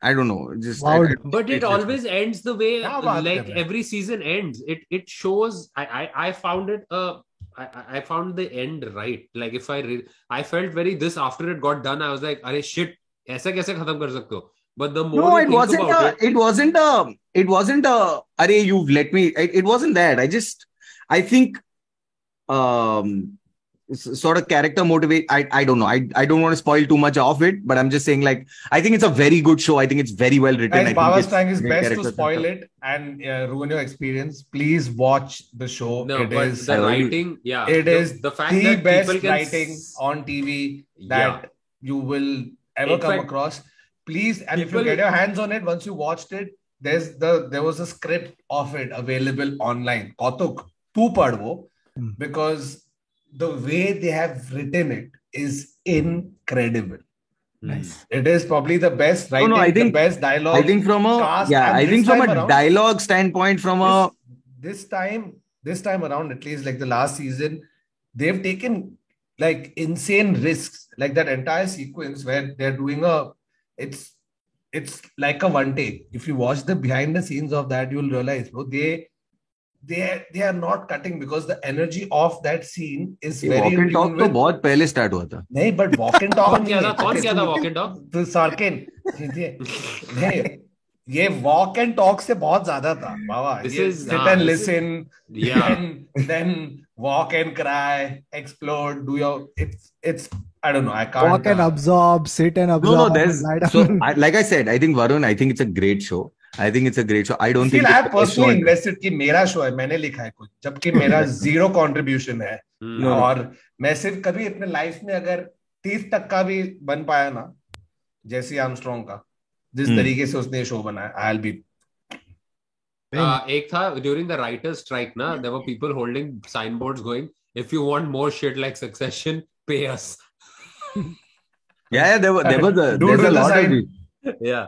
I don't know. Just I- Wow. I- but it always ends the way क्या बात like कर रहे हैं? every season ends it it shows i i, I found it uh I, I- I found the end right like if i re- i felt very this after it got done i was like अरे shit ऐसा कैसे खत्म कर सकते हो but the more no, you it think wasn't. about A, it, it wasn't a. It wasn't a. Array, you've let me. It, it wasn't that. I just. I think. Um. s- Sort of character motivate. I. I don't know. I. I don't want to spoil too much of it, but I'm just saying. Like, I think it's a very good show. I think it's very well written. I Guys, think Baba's it's trying best to spoil stuff. it and uh, ruin your experience. Please watch the show. no it but is the writing yeah it the, is the fact the that best people can writing s- on TV yeah that you will ever In come fact, across. Please, and if you get your hands on it, once you watched it, there's the there was a script of it available online. Kautuk, tu pad wo, Hmm. because the way they have written it is incredible. Nice. It is probably the best writing, no, I the think- best dialogue. I think from a yeah. I think from a around- dialogue standpoint, from a this, this time this time around at least like the last season they've taken like insane risks like that entire sequence where they're doing a it's it's like a one take if you watch the behind the scenes of that you'll realize bro they they they are not cutting because the energy of that scene is ये very walk in and talk tune तो with बहुत पहले start हुआ था नहीं but walk and talk कौन किया था कौन किया था वॉक एंड टॉक तो सार्किन नहीं ये वॉक एंड टॉक से बहुत ज्यादा था बाबा This ये is- sit हाँ, and this is- listen Yeah. then then walk and cry explode do your it's it's I don't know I can't Walk and uh, absorb, sit and No, absorb. no, there's lie down. so I, like I said, I think Varun, I think it's a great show. I think it's a great show I don't think I personally invested कि मेरा show है मैंने लिखा है कुछ जबकि मेरा zero contribution है। No. और मैं सिर्फ़ कभी अपने लाइफ में अगर तीस तक का भी बन पाया ना जैसे आर्मस्ट्रॉन्ग का जिस तरीके से उसने शो बनाया आई एल बी एक था ड्यूरिंग द राइटर्स स्ट्राइक ना there were people holding sign boards going if you want more shit like Succession पे us yeah, yeah there, were, there was a, Dude, there's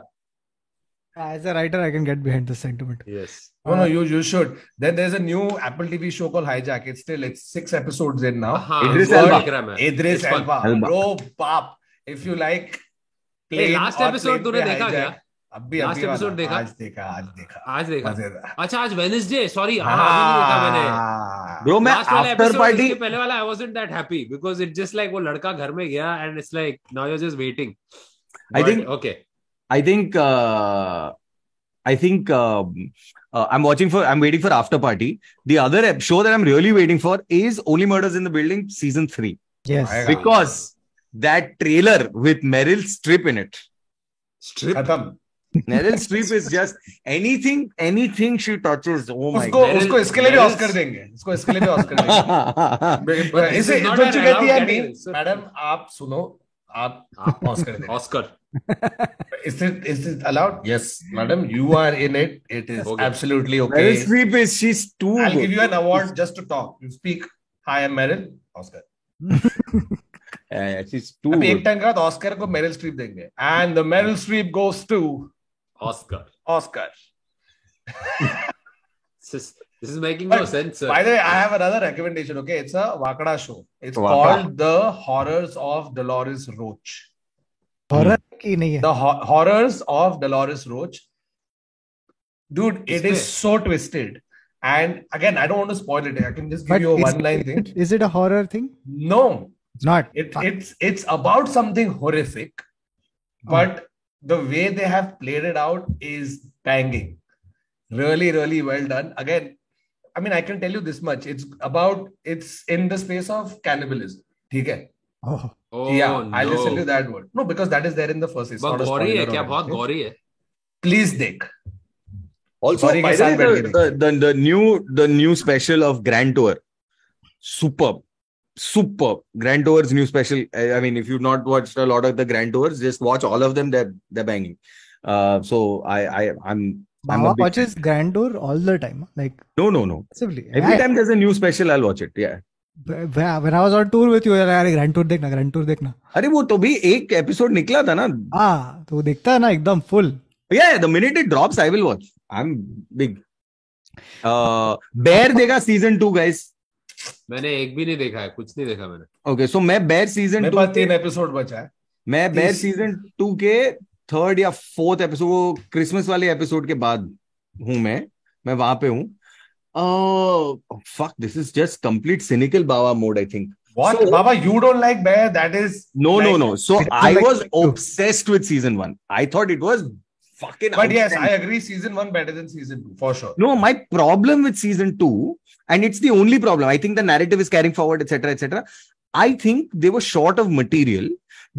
As a writer, I can get behind this sentiment. yes No, no, you you should. Then there's a new Apple TV show called Hijack. It's still it's six episodes in now. हाँ, Idris Elba. Idris Elba. Elba. Bro, pop. If you like Hey, last episode तूने पे देखा क्या? अभी episode वाला, देखा? आज देखा आज देखा आज देखा अच्छा आज वेडनेसडे सॉरी हाँ देखा मैंने हाँ Bro, मैं लास्ट एपिसोड party, इसके पहले वाला I wasn't that happy because it just like वो लड़का घर में गया and it's like now you are just waiting I think- okay I think, uh, I think, um, uh, I'm watching for, I'm waiting for After Party. The other ep- show that I'm really waiting for is Only Murders in the Building season three. Yes. आएगा। Because that trailer with Meryl Streep in it. Strip खत्म Meryl Streep is just anything, anything she touches. Oh my उसको god. उसको इसके लिए भी Meryl- Oscar देंगे इसको इसके लिए भी ऑस्कर देंगे this इसे is not जो an चुके allowed थी category, sir. मैडम आप सुनो आप आप ऑस्कर देंगे Oscar Is it is it allowed? Yes, madam. You are in it. It is Okay. absolutely Meryl okay. Streep is she's too I'll good. give you an award just to talk. You speak. Hi, I'm Meryl. Oscar. Yeah, yeah, she's too अभी एक good. Time के बाद Oscar को Meryl Streep देंगे and the Meryl Streep goes to Oscar Oscar this is making no But sense sir. By the way, I have another recommendation. Okay, it's a Wakada show. It's Wakada. called The Horrors of Dolores Roach. Horror की नहीं है. The Ho- Horrors of Dolores Roach. Dude, it Isme- is so twisted. And again, I don't want to spoil it. I can just give But you a is- one line thing. Is it a horror thing? No, It's not. it, Fuck. it's it's about something horrific, but the way they have played it out is banging. Really, really well done. Again, I mean, I can tell you this much. It's about it's in the space of cannibalism. Okay. Oh. oh yeah, no. I'll to tell you that word. No, because that is there in the first. It's not gory hai, kya, bahut gory hai. Please देख. Also, by the, the, the, the new the new special of Grand Tour, superb, superb. Grand Tour's new special. I, mean, if you've not watched a lot of the Grand Tours, just watch all of them. They're they're banging. Uh, so I I I'm Big watches Grand Tour all the time. Like no no no. massively. Every I- time there's a new special, I'll watch it. Yeah. when I was on tour with you, यार Grand Tour देखना, Grand Tour देखना. अरे वो तो भी एक episode निकला था ना हाँ, तो वो देखता है ना एकदम full. Yeah, the minute it drops, I will watch. I'm big. Uh, Bear देखा season two, guys. मैंने एक भी नहीं देखा है कुछ नहीं देखा मैंने Okay, so मैं Bear season मेरे two तीन एपिसोड बचा है मैं बेयर तीस- सीज़न टू के थर्ड या फोर्थ एपिसोड वो क्रिसमस वाले एपिसोड के बाद हूँ मैं मैं वहाँ पे हूँ fuck this is just complete cynical Baba mode I think What, So- Baba? You don't like Bear? That is no no Like- no, no. So I like- was obsessed with season one. i thought it was fucking But yes, I outstanding. agree. Season one better than season two for sure. no my problem with season 2 and it's the only problem i think the narrative is carrying forward etc etc i think they were short of material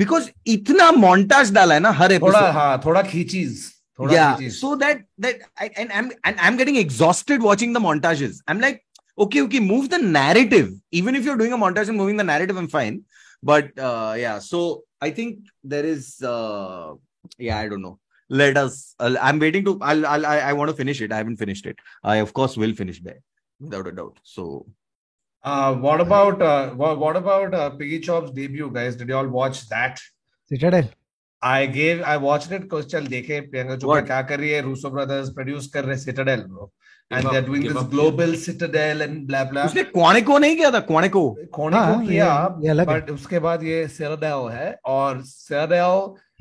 because इतना montage डाला है ना हर थोड़ा episode हाँ थोड़ा खींचीज थोड़ा yeah खींचीज so that that I, and i'm and i'm getting exhausted watching the montages i'm like okay okay move the narrative even if you're doing a montage and moving the narrative i'm fine but uh yeah so i think there is uh yeah i don't know let us I'll- i'm waiting to i'll, I'll i, I want to finish it i haven't finished it i of course will finish there without a doubt so Uh, what about uh, what, what about uh, Piggy Chop's debut, guys? Did you all watch that? Citadel. I gave I watched it because चल देखे Priyanka Chopra What? क्या कर रही है Russo brothers produce कर रहे Citadel bro and Give they're up, doing give this up. global Citadel and blah blah उसने क्वानिको नहीं किया था क्वानिको कोने हाँ, को किया ये- ये अलग है। बट उसके बाद ये Citadel है और Citadel is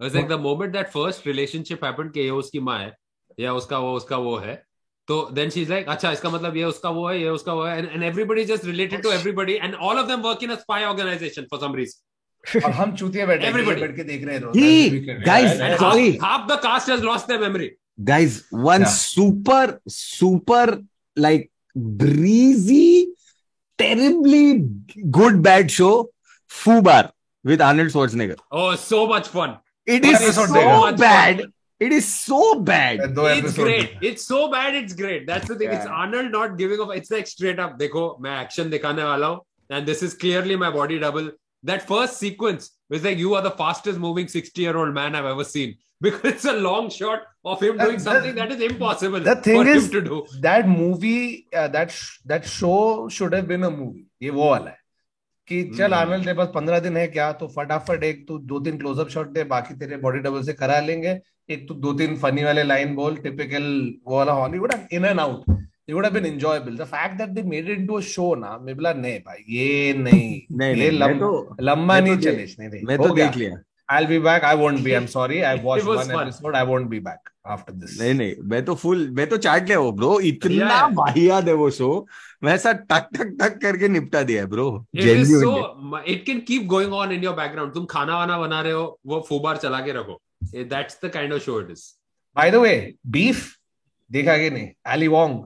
the moment that first relationship happened ये उसकी माँ है या उसका वो उसका वो है तो देन शी इज़ लाइक अच्छा इसका मतलब ये उसका वो है ये उसका वो है and and everybody just related to everybody and all of them work in a spy organisation for some reason और हम चूतिए बैठे एवरीबॉडी बैठ के देख रहे हैं guys sorry half the cast has lost their memory guys one super super like breezy terribly good bad show Fubar with Arnold Schwarzenegger. Oh so much fun it One is episode so देखा. bad it is so bad दो it's episode great. देखा. It's so bad. It's great. That's the thing. It's Yeah. Arnold not giving up. It's like straight up. देखो मैं action दिखाने वाला हूँ and this is clearly my body double. That first sequence was like you are the fastest moving 60 year old man I've ever seen because it's a long shot of him That- doing something that is impossible the thing for is- him to do. that movie uh, that sh- that show should have been a movie ये वो वाला है कि चल आमिल दे पास पंद्रह दिन है क्या? तो फटाफट एक तो दो तीन क्लोजअप शॉट दे बाकी तेरे बॉडी डबल से करा लेंगे। एक तो दो तीन फनी वाले लाइन बोल टिपिकल वो वाला Hollywood in and out it would have been enjoyable. The fact that they made it into a show ना मैं बोला नहीं भाई ये नहीं। नहीं ये तो लंबा तो नहीं चले नहीं नहीं मैं हो तो गया। देख लिया। I'll be back I won't be I'm sorry I've watched was one fun. episode I won't be back after this नहीं नहीं मैं तो फुल मैं तो चाट लिया वो ब्रो इतना Yeah. वाहियात है वो शो वैसा टक टक टक करके निपटा दिया है bro It is so it can keep going on in your background. तुम खाना वाना बना रहे हो वो फूबार चला के रखो. Eh, That's the kind of show it is. by the way beef देखा कि नहीं Ali Wong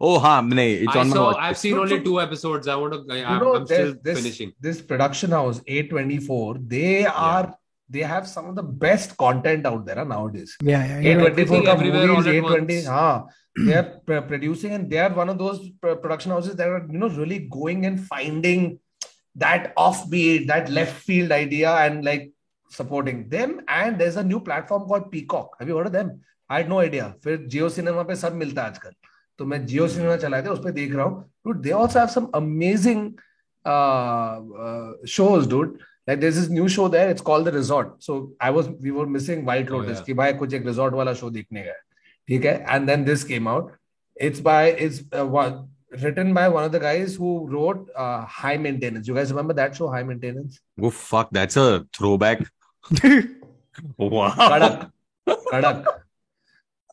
ओ हाँ नहीं it's I on saw. My I've seen So- only two episodes. I want to. you I'm, know I'm still this finishing. this production house A24 they are they have some of the best content out there huh, nowadays yeah, yeah, you're right. A24 Everything ka everywhere all movies at A20 once. हाँ they are pr- producing and they are one of those pr- production houses that are you know really going and finding that offbeat that left field idea and like supporting them and there's a new platform called Peacock have you heard of them I had no idea फिर जियो cinema पे सब मिलता है आजकल तो मैं जियो cinema चलाए थे उस पे देख रहा हूँ dude they also have some amazing uh, uh, shows dude like there's this new show there it's called the resort so I was we were missing White Oh, Lotus yeah. कि भाई कुछ एक resort वाला show देखने गए ठीक है and then this came out it's by it's uh, one, written by one of the guys who wrote uh, High Maintenance you guys remember that show High Maintenance Oh fuck, that's a throwback. wow. कड़क कड़क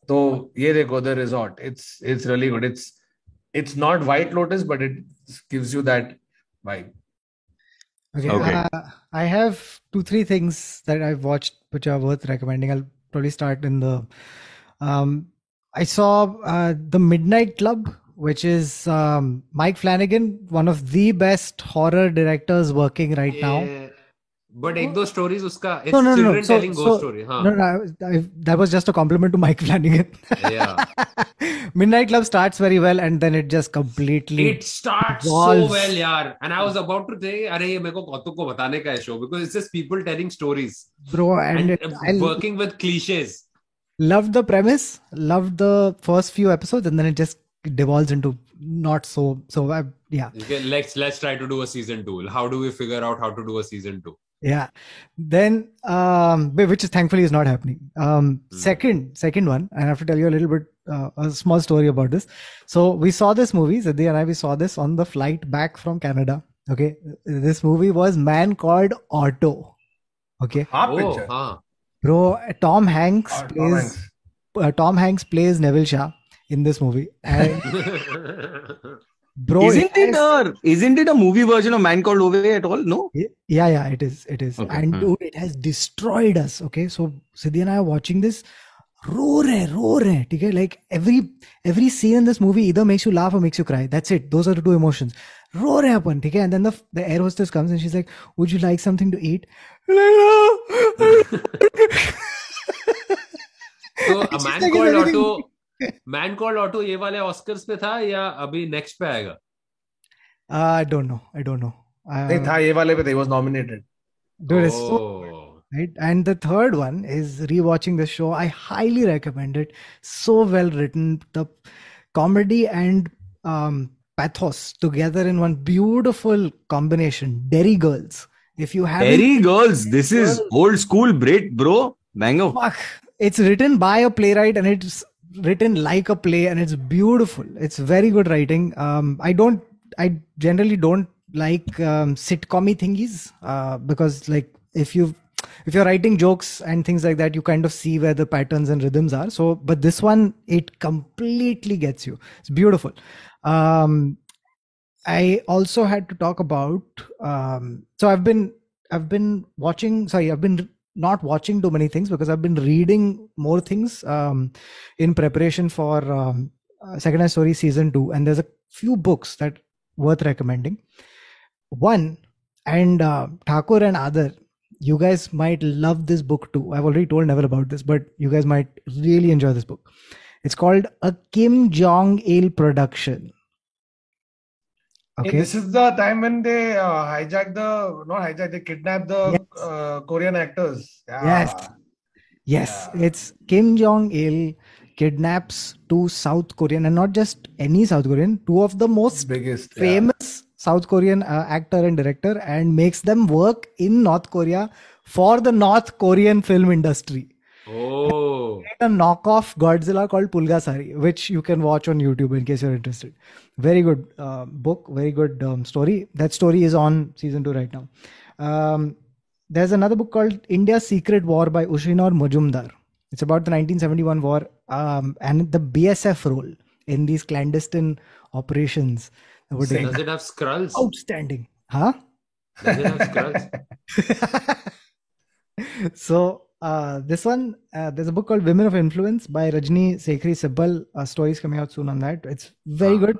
तो ये देखो the resort it's it's really good it's it's not White Lotus but it gives you that vibe Okay. Okay. Uh, I have two, three things that I've watched which are worth recommending. I'll probably start in the. Um, I saw uh, the Midnight Club, which is um, Mike Flanagan, one of the best horror directors working right now. But एक दो stories उसका it's children telling ghost story हाँ. No no that was just a compliment to Mike Flanagan या Midnight Club starts very well and then it just completely it starts so well यार and I was about to say अरे ये मेरे को कौतुक को बताने का है show because it's just people telling stories bro and working with cliches loved the premise loved the first few episodes and then it just devolves into not so so I, yeah. Okay, let's let's try to do a season 2 how do we figure out how to do a season 2 yeah. Then um which is thankfully is not happening. Um Hmm. second second one i have to tell you a little bit uh, a small story about this. So we saw this movie Siddhi and i we saw this on the flight back from canada okay? This movie was man called otto okay? Half Oh, picture. bro tom hanks Tom plays Hanks. uh, tom hanks plays neville shah in this movie. And bro isn't it, it a isn't it a movie version of man called ove at all? No? Yeah yeah it is it is. Okay. and hmm. dude, it has destroyed us okay? So siddhi and i are watching this. Roar roar okay? like every every scene in this movie either makes you laugh or makes you cry. That's it. Those are the two emotions. Roar rahe happen okay? and then the, the air hostess comes and she's like would you like something to eat? So a man like, called otto man called Otto ये वाले Oscars पे था या अभी next पे आएगा? I don't know I don't know नहीं था ये वाले पे था was nominated dude oh. and the third one is rewatching the show. I highly recommend it. So well written. The comedy and um, pathos together in one beautiful combination. Derry girls. If you have Derry girls this is old school brit bro. Mango. It's written by a playwright and it's written like a play and it's beautiful. It's very good writing. Um, I don't, I generally don't like um, sitcom thingies uh, because like if you if you're writing jokes and things like that you kind of see where the patterns and rhythms are so but this one it completely gets you it's beautiful um i also had to talk about um so i've been i've been watching sorry i've been not watching too many things because i've been reading more things um in preparation for um, uh, second Hand story season 2 and there's a few books that worth recommending. One and uh, thakur and aadar you guys might love this book too. I've already told neville about this but you guys might really enjoy this book. It's called a kim jong il production okay this is the time when they uh, hijack the not hijack they kidnap the Yes. uh, Korean actors. Yeah. Yes. yes Yeah. it's kim jong il kidnaps two south korean and not just any south korean two of the most biggest yeah. famous South Korean uh, actor and director and makes them work in North Korea for the North Korean film industry. Oh, A knockoff Godzilla called Pulgasari, which you can watch on YouTube in case you're interested. Very good uh, book, very good um, story. That story is on season two right now. Um, there's another book called India's Secret War by Ushinor Majumdar. It's about the 1971 war um, and the BSF role in these clandestine operations. that were taking does it have skrulls? outstanding huh Does it have skrulls? so uh, this one uh, there's a book called women of influence by rajni sekhri sibal. Uh, stories coming out soon on that. It's very Ah. good.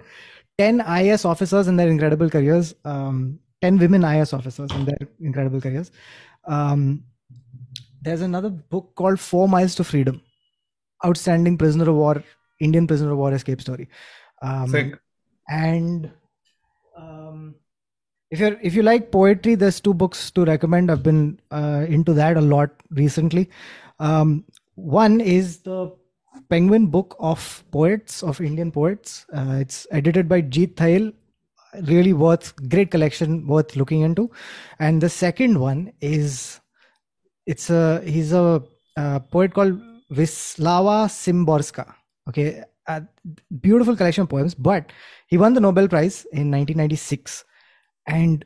10 IAS officers and their incredible careers. Um, 10 women IAS officers and their incredible careers. Um, there's another book called four miles to freedom. Outstanding prisoner of war indian prisoner of war escape story. Um, Sick. and if you're if you like poetry there's two books to recommend. I've been uh, into that a lot recently. Um, one is the penguin book of poets of indian poets. Uh, it's edited by jeet thayil really worth great collection worth looking into. And the second one is it's a he's a, uh poet called Wislawa Szymborska. Okay, a beautiful collection of poems. But he won the Nobel Prize in 1996, and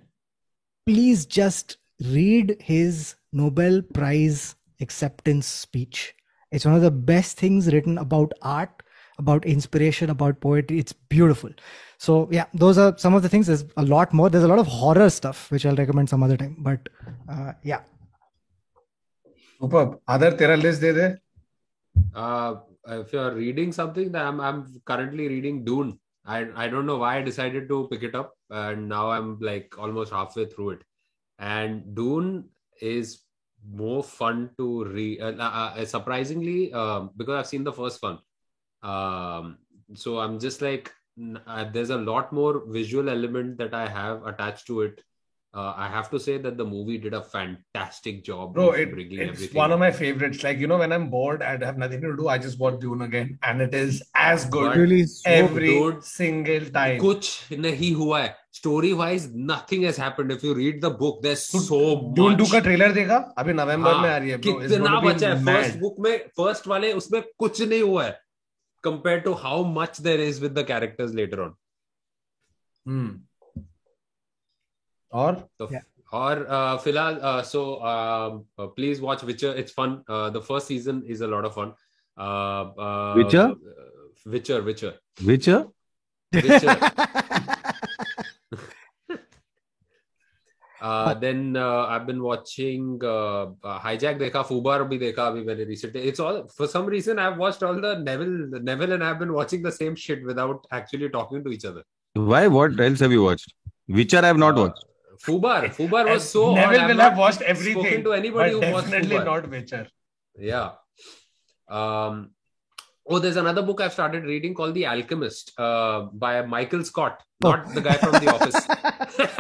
please just read his Nobel Prize acceptance speech. It's one of the best things written about art, about inspiration, about poetry. It's beautiful. So, yeah, those are some of the things. There's a lot more. There's a lot of horror stuff, which I'll recommend some other time. But uh, yeah. Other Tera list there? Uh, if you're reading something, I'm, I'm currently reading Dune. I, I don't know why I decided to pick it up and now I'm like almost halfway through it. And Dune is more fun to read. Uh, uh, surprisingly, um, because I've seen the first one, um, so I'm just like uh, there's a lot more visual element that I have attached to it. Uh, I have to say that the movie did a fantastic job Bro, of it, bringing it's everything. one of my favorites. Like, you know, when I'm bored and have nothing to do, I just watch Dune again. And it is as good But really so every dude, single time. कुछ नहीं हुआ है storywise nothing has happened if you read the book there so Dune 2 much का trailer देखा अभी नवंबर हाँ, में आ रही है bro. It's कितना to बचा है फ़र्स्ट mad. बुक में फ़र्स्ट वाले उसमें कुछ नहीं हुआ है compare to how much there is with the characters later on Hmm. और? तो yeah. or uh, filal uh, so um, uh, please watch witcher. It's fun. Uh, the first season is a lot of fun. Uh, uh, witcher? Uh, witcher witcher. Witcher? Then I have been hijack देखा Fubar भी देखा अभी मैंने recently it's all for some reason I watched all the Neville Neville and I been watching the same shit without actually talking to each other why what else have you watched Witcher I have not watched Fubar Fubar was And so odd. Neville I've will not have watched spoken everything, to anybody but who watched definitely Fubar. not Witcher. Yeah. Um, oh, there's another book I've started reading called The Alchemist uh, by Michael Scott, not the guy from The Office.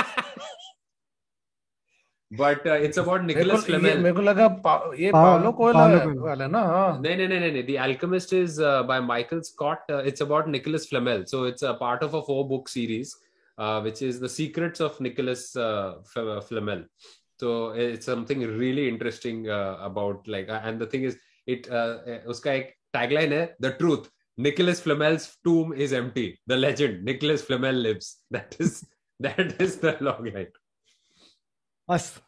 but uh, it's about मेरे को Nicholas ये Flamel. मेरे को लगा पा- ये पा- Paulo कोयला पावलो कोयला। वाला ना हाँ No, no, no, no, no. The Alchemist is uh, by Michael Scott. Uh, it's about Nicholas Flamel. So it's a part of a four book series, uh, which is The Secrets of Nicholas uh, F- Flamel. So it's something really interesting uh, about like, uh, and the thing is, it uh, uh, उसका एक tagline है the truth. Nicholas Flamel's tomb is empty. The legend Nicholas Flamel lives. That is that is the logline. Us.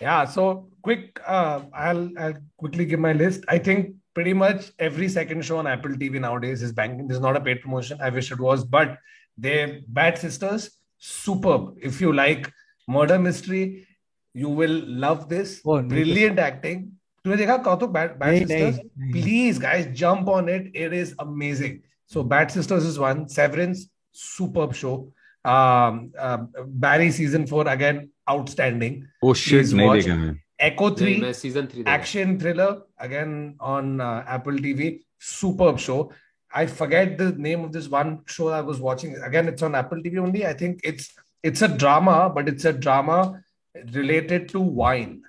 Yeah, so quick. Uh, I'll I'll quickly give my list. I think pretty much every second show on Apple TV nowadays is banking. This is not a paid promotion. I wish it was, but they Bad Sisters, superb. If you like murder mystery, you will love this. Oh, नहीं तो- Brilliant acting. तूने देखा कौतुक Bad Bad नहीं, Sisters? नहीं, नहीं. Please, guys, jump on it. It is amazing. So Bad Sisters is one. Severance, superb show. Um, uh, Barry season four again, outstanding. Oh shit, Please नहीं watch. देखा मैं. Echo मैं- three, मैं season three देखा. action thriller again on uh, Apple TV. Superb show. I forget the name of this one show I was watching. Again, it's on Apple TV only. I think it's it's a drama, but it's a drama related to wine.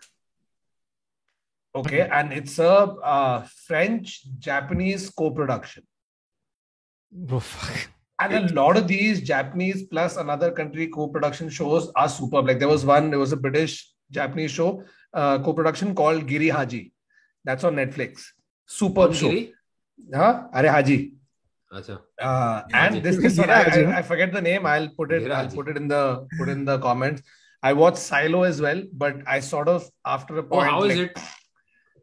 Okay, and it's a uh, French Japanese co-production. Oh, fuck. And a lot of these Japanese plus another country co-production shows are superb. Like there was one, there was a British Japanese show uh, co-production called Giri Haji. That's on Netflix. Superb show. Giri? Huh? Are Haji. Achha. Uh, and this is I, I, forget the name. I'll put it. I'll put it in the put in the comments. I watched Silo as well, but I sort of after a oh, point. Oh, how is it?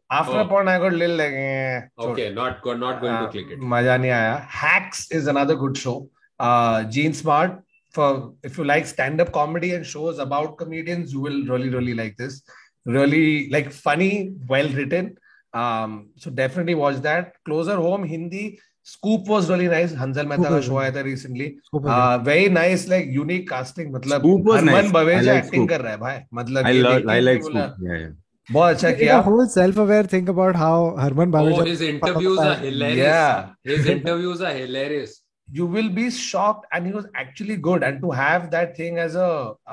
After oh. a point, I got a little like. Eh, okay, not not going uh, to click it. Maja nahi aaya. Hacks is another good show. Uh, Jean Smart for if you like stand up comedy and shows about comedians, you will really really like this. Really like funny, well written Um, so definitely watch that. Closer Home Hindi. Scoop was really nice. Hansal Mehta का was show. आया था recently. Uh, very nice like unique casting. मतलब Scoop was Harman nice. Baweja like Scoop. कर रहा है भाई. मतलब I love, I like Scoop. Yeah, yeah. बहुत अच्छा किया. a whole self-aware thing about how Harman Oh, Baweja. his interviews are hilarious. Yeah. His interviews are hilarious. you will be shocked and he was actually good and to have that thing as a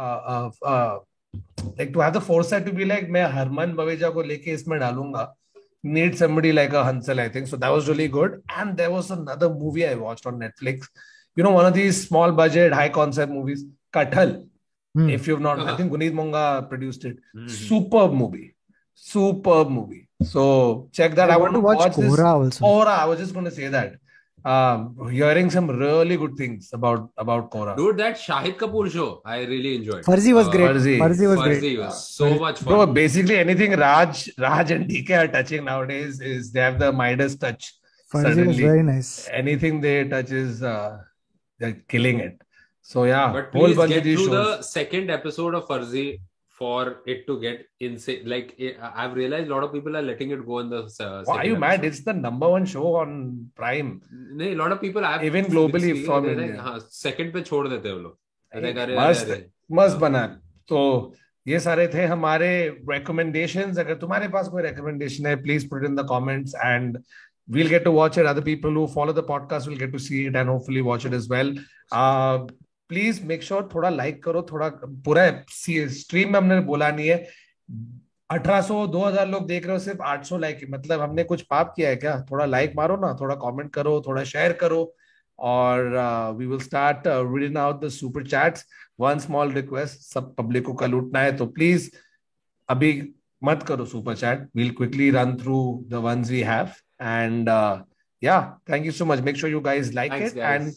uh, uh, uh, like to have the foresight to be like मैं हरमन बवेजा को लेके इसमें डालूँगा need somebody like a Hansal I think so that was really good and there was another movie I watched on Netflix you know one of these small budget high concept movies Kathal Hmm. if you've not I Uh-huh. think Guneet Monga produced it Mhm. superb movie superb movie so check that I, I want to watch this Kohrra also. Kohrra, I was just going to say that. Um, hearing some really good things about about Kohrra. Dude, that Shahid Kapoor show, I really enjoyed. Farzi was Uh, great. Farzi. Farzi was Farzi great. was so much Bro, fun. basically anything Raj, Raj and DK are touching nowadays is they have the Midas touch. Farzi was Suddenly, very nice. anything they touch is uh, they're killing it. So yeah, But whole please get of through shows. the second episode of Farzi for it to get insane. Like I've realized a lot of people are letting it go in the. Uh, Why are you mad? It's the number one show on Prime. नहीं, a lot of people have Even globally been from India. हाँ, second पे छोड़ देते हैं वो लोग. अरे, अरे, मस्त. मस्त बना तो ये सारे थे हमारे recommendations अगर तुम्हारे पास कोई recommendation है please put it in the comments and we'll get to watch it other people who follow the podcast will get to see it and hopefully watch it as well uh, please make sure थोड़ा like करो थोड़ा पूरा stream में हमने बोला नहीं है। 1800 2000 लोग देख रहे हो सिर्फ़ 800 लाइक मतलब हमने कुछ पाप किया है क्या? थोड़ा लाइक मारो ना थोड़ा कमेंट करो थोड़ा शेयर करो। और we will start reading out the super chats one small request सब पब्लिक को कल उठना है तो प्लीज़ अभी मत करो super chat we'll quickly run through the ones we have and you so much make sure you guys like Thanks, it guys. and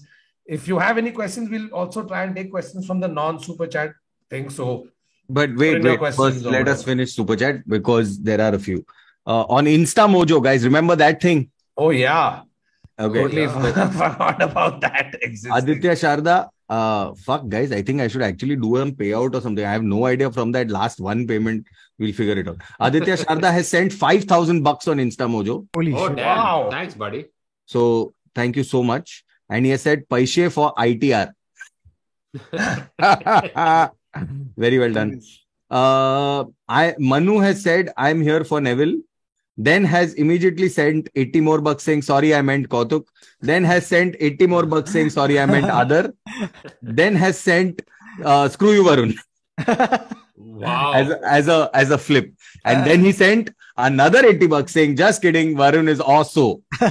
if you have any questions we'll also try and take questions from the non super chat thing so But wait, in wait. questions First, or let us finish Super Chat because there are a few. Uh, on Insta Mojo, guys, remember that thing? oh yeah Okay. totally yeah. forgot about that existing. Aditya Sharda, uh, fuck, guys, I think I should actually do a payout or something. I have no idea from that last one payment. We'll figure it out. Aditya Sharda has sent 5,000 bucks on Instamojo. Holy Oh shit. damn! Wow. Thanks, buddy. So thank you so much. And he has said Paishe for ITR. Very well done. Uh, I Manu has said I'm here for Neville. Then has immediately sent 80 more bucks saying sorry I meant Kautuk. Then has sent 80 more bucks saying sorry I meant other. Then has sent uh, screw you Varun. Wow. as a, as a as a flip, and then he sent another eighty bucks saying, "Just kidding, Varun is also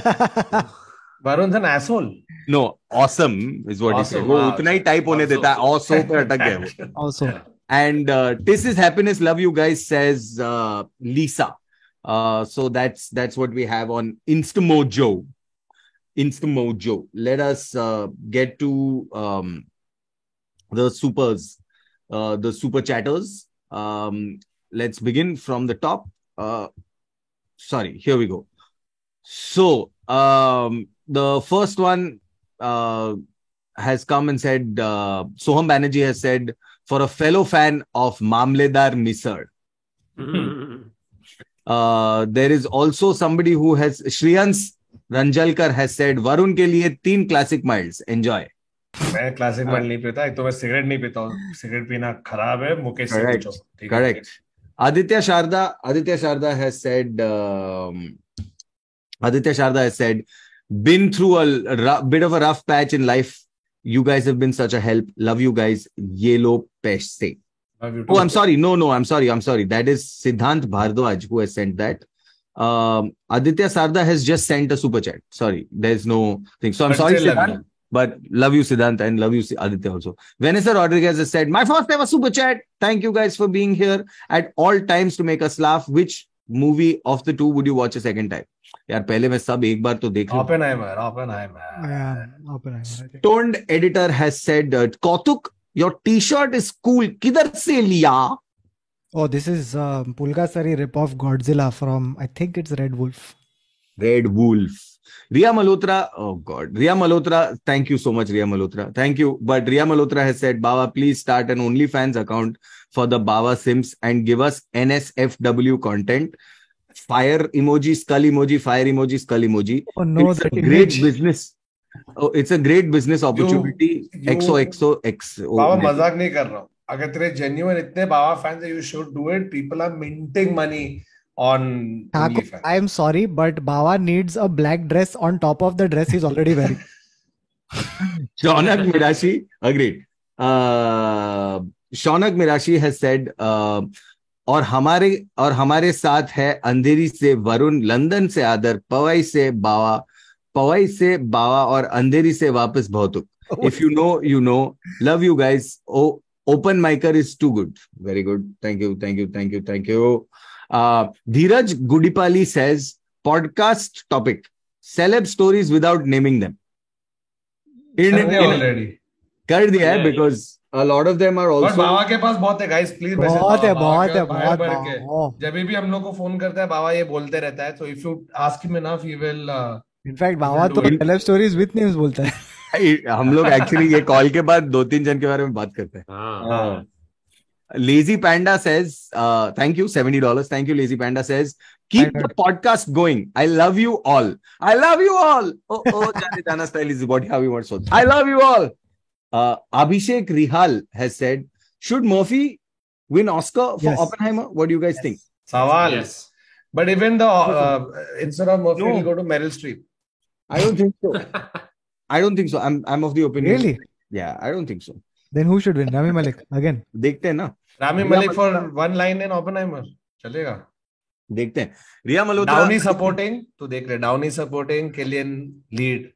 Varun's an asshole. no awesome is what he said." Awesome, वो wow, उतना ही अच्छा, type होने also. देता है also पे अटक गया वो. also And uh, this is happiness, love you guys, says uh, Lisa. Uh, so that's that's what we have on Instamojo. Instamojo. Let us uh, get to um, the supers, uh, the super chatters. Um, let's begin from the top. Uh, sorry, here we go. So um, the first one uh, has come and said, uh, Soham Banerjee has said, for a fellow fan of Mamledar Misar. Mm-hmm. Uh, there is also somebody who has Shriyans Ranjalkar has said Varun के लिए तीन classic miles enjoy. मैं classic mile नहीं पीता एक तो मैं cigarette नहीं पीता हूँ सिगरेट पीना खराब है मुकेश से है? Correct. Aditya Sharda Aditya Sharda has said um, Aditya Sharda has said been through a bit of a rough patch in life. You guys have been such a help. Love you guys. Yellow you Oh. I'm sorry. No, no, I'm sorry. I'm sorry. That is Siddhant Bhardwaj who has sent that. Um, Aditya Sarda has just sent a super chat. Sorry, there's no thing. So I'm But sorry, Siddhant, but love you, Siddhant, and love you, Aditya also. Vanessa Rodriguez has said, My first ever super chat. Thank you guys for being here at all times to make us laugh. Which movie of the two would you watch a second time यार पहले मैं सब एक बार तो देख Oppenheimer Oppenheimer Oppenheimer toned editor has said Kautuk your T-shirt is cool किधर से लिया Oh, this is uh, Pulgasari rip off Godzilla from I think it's Red Wolf. Red Wolf. Riya Malhotra God Riya Malhotra thank you so much Riya Malhotra thank you but Riya Malhotra has said Baba please start an OnlyFans account for the Baba simps and give us N S F W content fire emoji skull emoji fire emoji skull emoji great business it's a great business opportunity xo xo xo मज़ाक नहीं कर रहा हूँ अगर तेरे genuine इतने Baba fans you should do it people are minting money on Thakur, I am sorry but Bawa needs a black dress on top of the dress he's already wearing Shaunak Mirashi, agreed. Uh, Shaunak Mirashi has said, uh, और हमारे और हमारे साथ है अंधेरी से Varun London से आदर पवई से बावा पवई से बावा और अंधेरी से वापस भौतुक if you know you know love you guys oh open micer is too good very good thank you thank you thank you thank you uh dheeraj gudipali says podcast topic. Celeb stories without naming them. In, कर दिया है because a lot of them are also Baba के पास बहुत है guys please बहुत है बहुत है बहुत जब भी हम लोग को फ़ोन करता है बाबा ये बोलते रहता है तो if you ask him enough he will in fact Baba तो celeb stories with names बोलता है। हम लोग एक्चुअली ये कॉल के बाद दो तीन जन के बारे में बात करते हैं। हाँ. Lazy Panda says, uh, thank you, $70. Thank you, Lazy Panda says, keep I the podcast going. I love you all. I love you all. Oh, oh, Jana Jana style is what how you want so. I love you all. Uh, Abhishek Rihal has said, should Murphy win Oscar for Yes. Oppenheimer? What do you guys think? सवाल Yes. But even the instead of Murphy No. Will go to Meryl Streep I don't think so. I don't think so. I'm I'm of the opinion. really Yeah, I don't think so. then who should win Rami Malek again देखते हैं ना Rami Malek for one line in Oppenheimer चलेगा देखते हैं Riya Malhotra Downey supporting तो देख रहे Downey supporting Cillian lead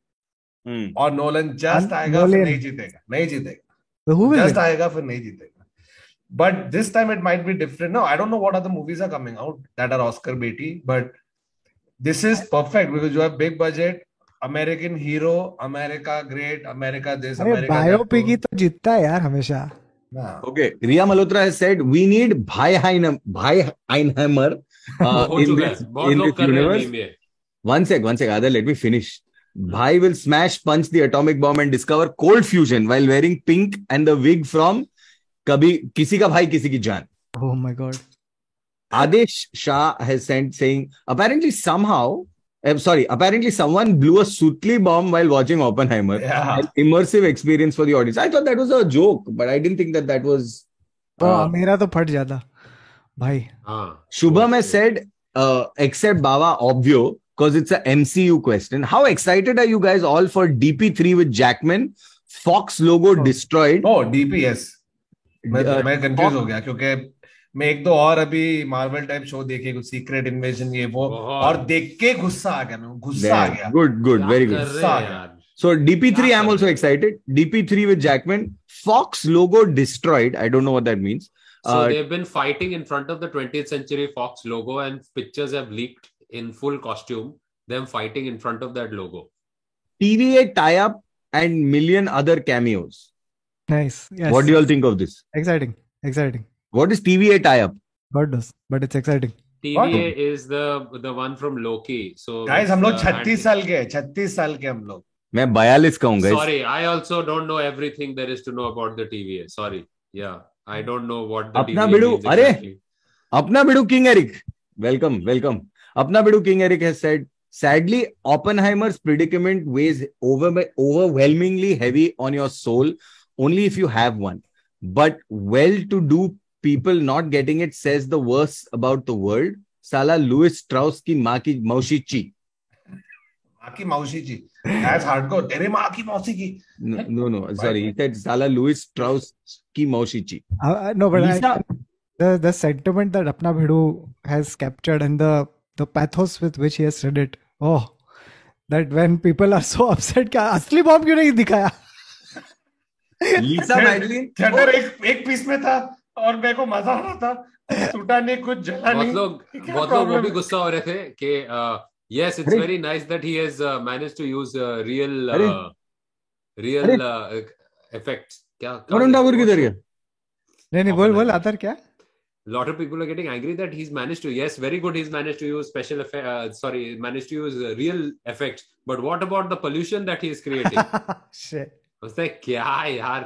और नोलन जस्ट आएगा फिर नहीं जीतेगा नहीं जीतेगा जस्ट आएगा फिर नहीं जीतेगा but this time it might be different no i don't know what other movies are coming out that are oscar beatty but this is perfect because you have big budget american hero america great america this america biopic hi to jitta hai yaar hamesha Okay, Ria Malhotra has said we need Bhai Einheimer uh, in this, in this universe. One sec, one sec, Adha, let me finish. Hmm. Bhai will smash, punch the atomic bomb and discover cold fusion while wearing pink and the wig from Kabhi Kisi Ka Bhai Kisi Ki Jaan. Oh my God. Adesh Shah has sent saying apparently somehow I'm sorry, apparently someone blew a Sutli bomb while watching Oppenheimer. Yeah. An immersive experience for the audience. I thought that was a joke, but I didn't think that that was. तो uh, मेरा तो फट जाता भाई हाँ. Shubham has said, uh, except Baba Obvio, because it's a MCU question. How excited are you guys all for DP3 with Jackman? Fox logo Oh. destroyed. O DPS मैं Uh, मैं confuse हो गया क्योंकि मैं एक दो और अभी मार्वल टाइप शो देखे कुछ सीक्रेट इन्वेजन ये वो बहुत। और देख के गुस्सा आ गया मैं गुस्सा आ गया Good, good, क्या very कर good. रहे Saga. हैं यार? So DP3, Yeah, I'm also excited. DP3 with Jackman. Fox logo destroyed. I don't know what that means. So Uh, they've been fighting in front of the 20th Century Fox logo, and pictures have leaked in full costume. Them fighting in front of that logo. TVA tie-up and million other cameos. Nice. Yes. What do you all think of this? Exciting. Exciting. What is TVA tie-up? God knows, but it's exciting. TVA is the the one from Loki. So guys हम लोग uh, 36 and- साल के हैं 36 साल के हम लोग मैं बयालीस का हूँ guys. Sorry, I also don't know everything there is to know about the TVA. Sorry. Yeah, I don't know what the अपना TVA बिडू, means अरे! exactly. Apna Bidu King Eric. Welcome, welcome. Apna Bidu King Eric has said, sadly, Oppenheimer's predicament weighs over, overwhelmingly heavy on your soul only if you have one. But well-to-do people not getting it says the worst about the world. Sala Lewis Strauss ki maa ki maushi chi. Maa ki maushi chi. That's hardcore. Tere maa ki maushi ki. No, no, no. Sorry. He said Sala Lewis Strauss ki maushi chi. Uh, uh no, but Lisa, I, the, the sentiment that Apna Bhidu has captured and the, the pathos with which he has said it. Oh, that when people are so upset, kya, asli bomb kyun nahi dikhaya? Lisa Madeline. Theatre एक एक piece में था और मेरे को मज़ा आ रहा था टूटा नहीं कुछ जला बहुत नहीं लोग बहुत लोग वो भी गुस्सा हो रहे थे कि has uh, managed to use uh, real अरे! uh, real अरे! uh, effects क्या वरुण ठाकुर किधर गया? नहीं नहीं बोल बोल Oppenheimer. क्या? lot of people are getting angry that he's managed to yes very good he's managed to use special effect uh, sorry managed to use uh, real effects but what about the pollution that he is creating I Shit. was like क्या यार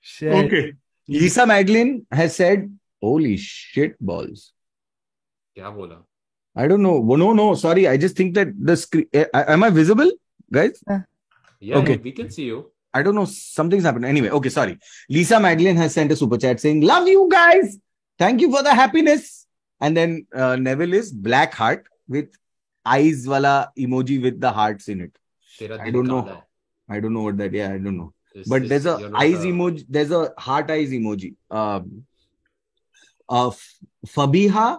Shit. Okay. Lisa Madeline has said, Holy shit balls. Kya bola? I don't know. Well, no, no, sorry. I just think that the screen. Eh, am I visible, guys? Yeah, okay. we can see you. I don't know. Something's happened. Anyway, okay, sorry. Lisa Madeline has sent a super chat saying, Love you guys. Thank you for the happiness. And then uh, Neville is black heart with eyes wala emoji with the hearts in it. I don't know. I don't know what that. Yeah, I don't know. This- But there's a eyes a- emoji. There's a heart eyes emoji. Um, uh, Fabiha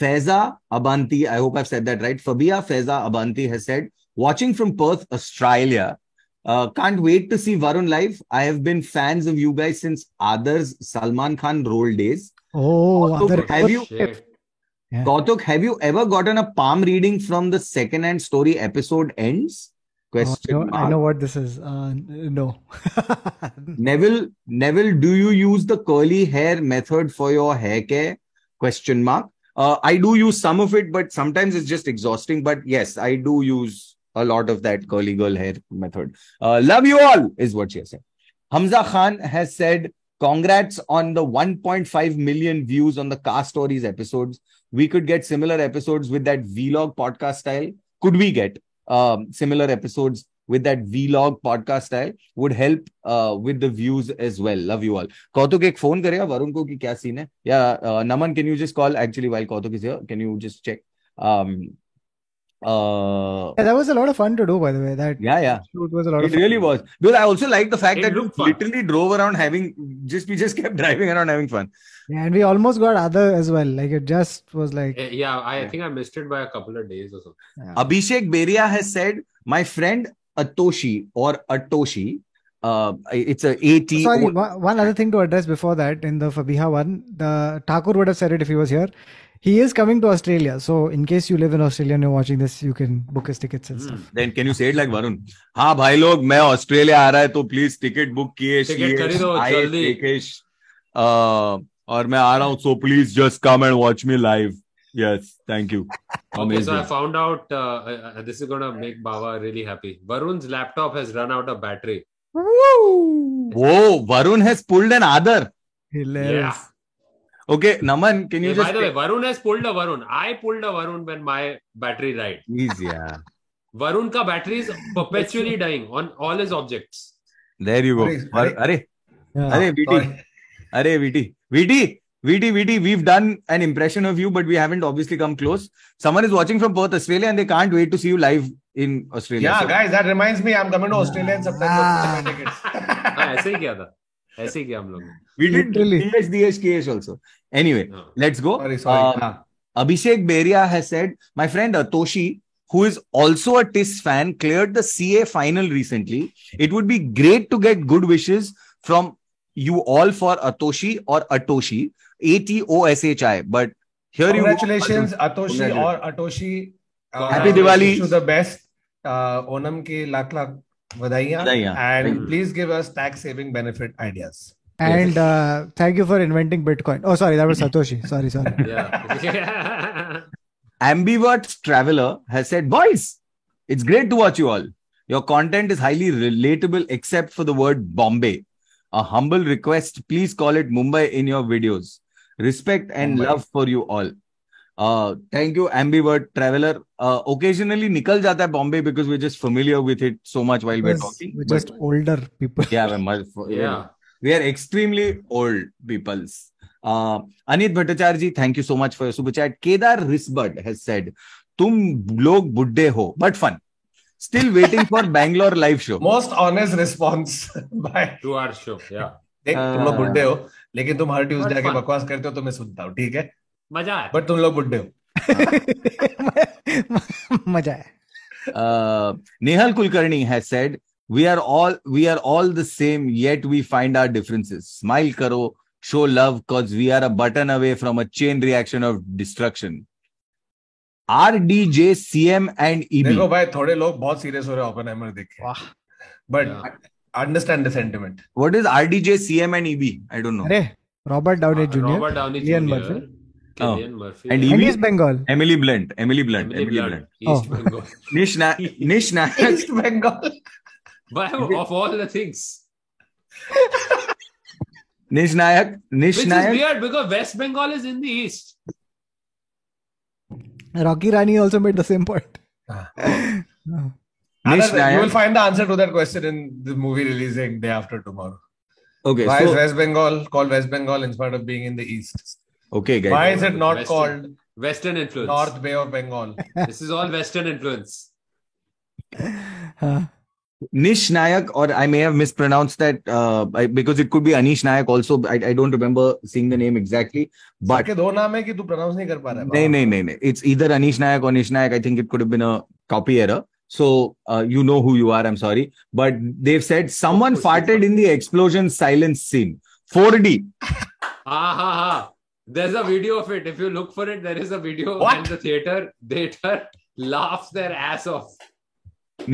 Feza Abanti. I hope I've said that right. Fabiha Feza Abanti has said, watching from Perth, Australia. Uh, can't wait to see Varun live. I have been fans of you guys since Aadar's Salman Khan role days. Oh, Also, other have you- Shit. Yeah. Kautuk, have you ever gotten a palm reading from the second-hand story episode ends? Oh, I, Question know, I know what this is. Uh, no. Neville, Neville, do you use the curly hair method for your hair care? Question mark. Uh, I do use some of it, but sometimes it's just exhausting. But yes, I do use a lot of that curly girl hair method. Uh, love you all, is what she has said. Hamza Khan has said, Congrats on the 1.5 million views on the Car Stories episodes. We could get similar episodes with that vlog podcast style. Could we get um, similar episodes with that vlog podcast style? Would help uh, with the views as well. Love you all. Kautuk एक phone करेगा वरुण को कि क्या scene है? Yeah, uh, Naman, can you just call actually while Kautuk is here? Can you just check? Um, uh, Yeah, that was a lot of fun to do, by the way. That yeah, yeah. shoot was a lot It of fun. really was. Because I also like the fact It that we looked literally drove around having just we just kept driving around having fun. Yeah, and we almost got other as well. Like it just was like Eh, yeah I Yeah. think I missed it by a couple of days or something Abhishek Beria has said, my friend Atoshi or Atoshi, uh, it's a 80 sorry o- one other thing to address before that in the fabiha one the Thakur would have said it if he was here. He is coming to australia so in case you live in australia and you're watching this you can book his tickets and hmm. stuff. Then can you say it like varun? Ha bhai log main australia aa raha hai to please ticket book kiye ticket khareedo jaldi Rakesh uh, और मैं आ रहा हूँ so please just come and watch yes thank you. Amazing. okay so i found out uh, this is gonna make baba really happy. Varun's laptop has run out of battery. Whoa, Varun has pulled an other. Yeah. Okay, Naman, can you hey, just. By the way, Varun has pulled a Varun. I pulled a Varun when my battery died. Please, yeah. Varun ka battery is perpetually dying on all his objects. There you go. Are, are, yeah. are, VT. Are, VT. VT. VT, VT, we've done an impression of you, but we haven't obviously come close. Someone is watching from Perth, Australia, and they can't wait to see you live in Australia. Yeah, so, guys, that reminds me, I'm coming to Australia in September. ऐसे ही किया था ऐसे ही किया हम लोग we did DHDHKH also anyway no. let's go sorry, sorry. Um, Abhishek Beria has said my friend Atoshi who is also a TISS fan cleared the CA final recently it would be great to get good wishes from you all for Atoshi or Atoshi A T O S H I but here congratulations, you. Atoshi or Atoshi. Uh, Happy Diwali. You the best uh, Onam ki lakh lakh vadaiyan, vadaiyan. and mm-hmm. please give us tax saving benefit ideas. And uh, thank you for inventing Bitcoin. Oh, sorry, that was Satoshi. Sorry, sorry. yeah. Ambivert Traveler has said, Boys, it's great to watch you all. Your content is highly relatable except for the word Bombay. A humble request, please call it Mumbai in your videos. Respect and Mumbai. love for you all. Thank you Aamby word traveller occasionally निकल जाता है Bombay because we just familiar with it so much while we talking just older people we are extremely old peoples Anit Bhattacharya ji thank you so much for super chat Kedar Risbud has said तुम लोग बुड्ढे हो but fun still waiting for Bangalore live show most honest response by to our show Yeah. देख तुम लोग बुड्ढे हो लेकिन तुम हर ट्यूजडे आके बकवास करते हो तो मैं सुनता हूँ ठीक है? मज़ा आया बट तुम लोग बुड्ढे हो। मज़ा आया। Nehal Kulkarni has said we are all we are all the same yet we find our differences smile करो show love cause we are a button away from a chain reaction of destruction R D J C M and E देखो भाई थोड़े लोग बहुत serious हो रहे हैं Oppenheimer देख के। But understand the sentiment what is R D J C M and E B I don't know अरे Robert Downey Junior Robert Downey Junior Cillian oh. Murphy. And, and East Bengal. Emily Blunt. Emily Blunt. Emily, Emily Blunt. Blunt. East oh. Bengal. Nishna, Nishna, East Bengal. Of all the things. Nishnayak, Nishnayak, Which is weird because West Bengal is in the East. Rocky Rani also made the same point. Ah. you will find the answer to that question in the movie releasing day after tomorrow. Okay. Why so, is West Bengal called West Bengal instead of being in the East? okay, guys. why is it not Western. called Western influence north bay of bengal this is all Western influence uh, Nish Nayak, or I may have mispronounced that uh, I, because it could be Anish Nayak also. I, I don't remember seeing the name exactly. But सबके दो नाम है कि तू pronounce नहीं कर पा रहा है no, no, no, no. It's either Anish Nayak or Nish Nayak. I think it could have been a copy error. So uh, you know who you are. I'm sorry. But they've said someone farted in the explosion silence scene. 4D. Ah, ha, ha. There's a video of it. If you look for it, there is a video What? and the theater theater laughs their ass off.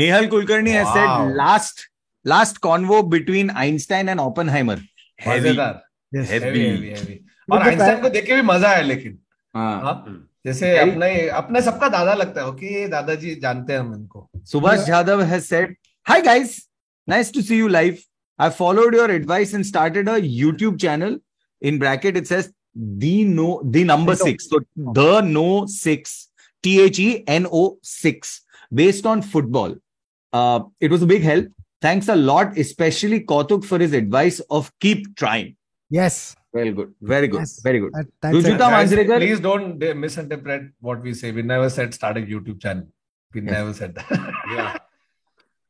Nehal Kulkarni wow. has said last last convo between Einstein and Oppenheimer. Heavy. yes. Heavy. heavy heavy heavy और Einstein को देख के भी मज़ा आया लेकिन हाँ. हाँ Hmm. जैसे अपने अपने सबका दादा लगता है ओके ये दादाजी जानते हैं हम इनको Subhash Jadhav has said, Hi guys, nice to see you live. I followed your advice and started a YouTube channel. In bracket, it says the no the number No. six. So the no six, T H E N O six, based on football. Uh, it was a big help. Thanks a lot, especially Kautuk for his advice of keep trying. Yes. Very good, very good, Yes. very good. That, that's Rujuta it. Guys, Manjrekar- please don't misinterpret what we say we never said start a youtube channel we Yes. never said that Yeah.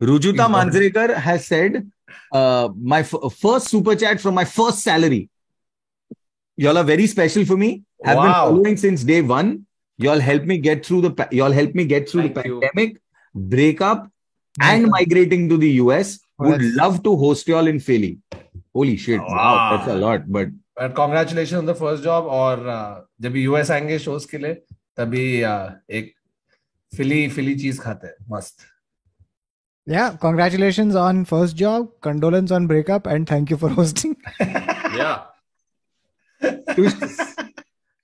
Rujuta Please. Manjrekar has said, uh, my f- first super chat from my first salary Y'all are very special for me. Have been Wow. following since day one. Y'all help me get through the pa- y'all help me get through the Thank you. pandemic, breakup, and migrating to the US. Oh, Would that's- love to host y'all in Philly. Holy shit! Wow, Wow. that's a lot. But but congratulations on the first job और uh, जब US आएंगे shows के लिए तभी uh, एक फिली फिली चीज खाते हैं मस्त Yeah. Congratulations on first job. Condolence on breakup. And thank you for hosting. Yeah.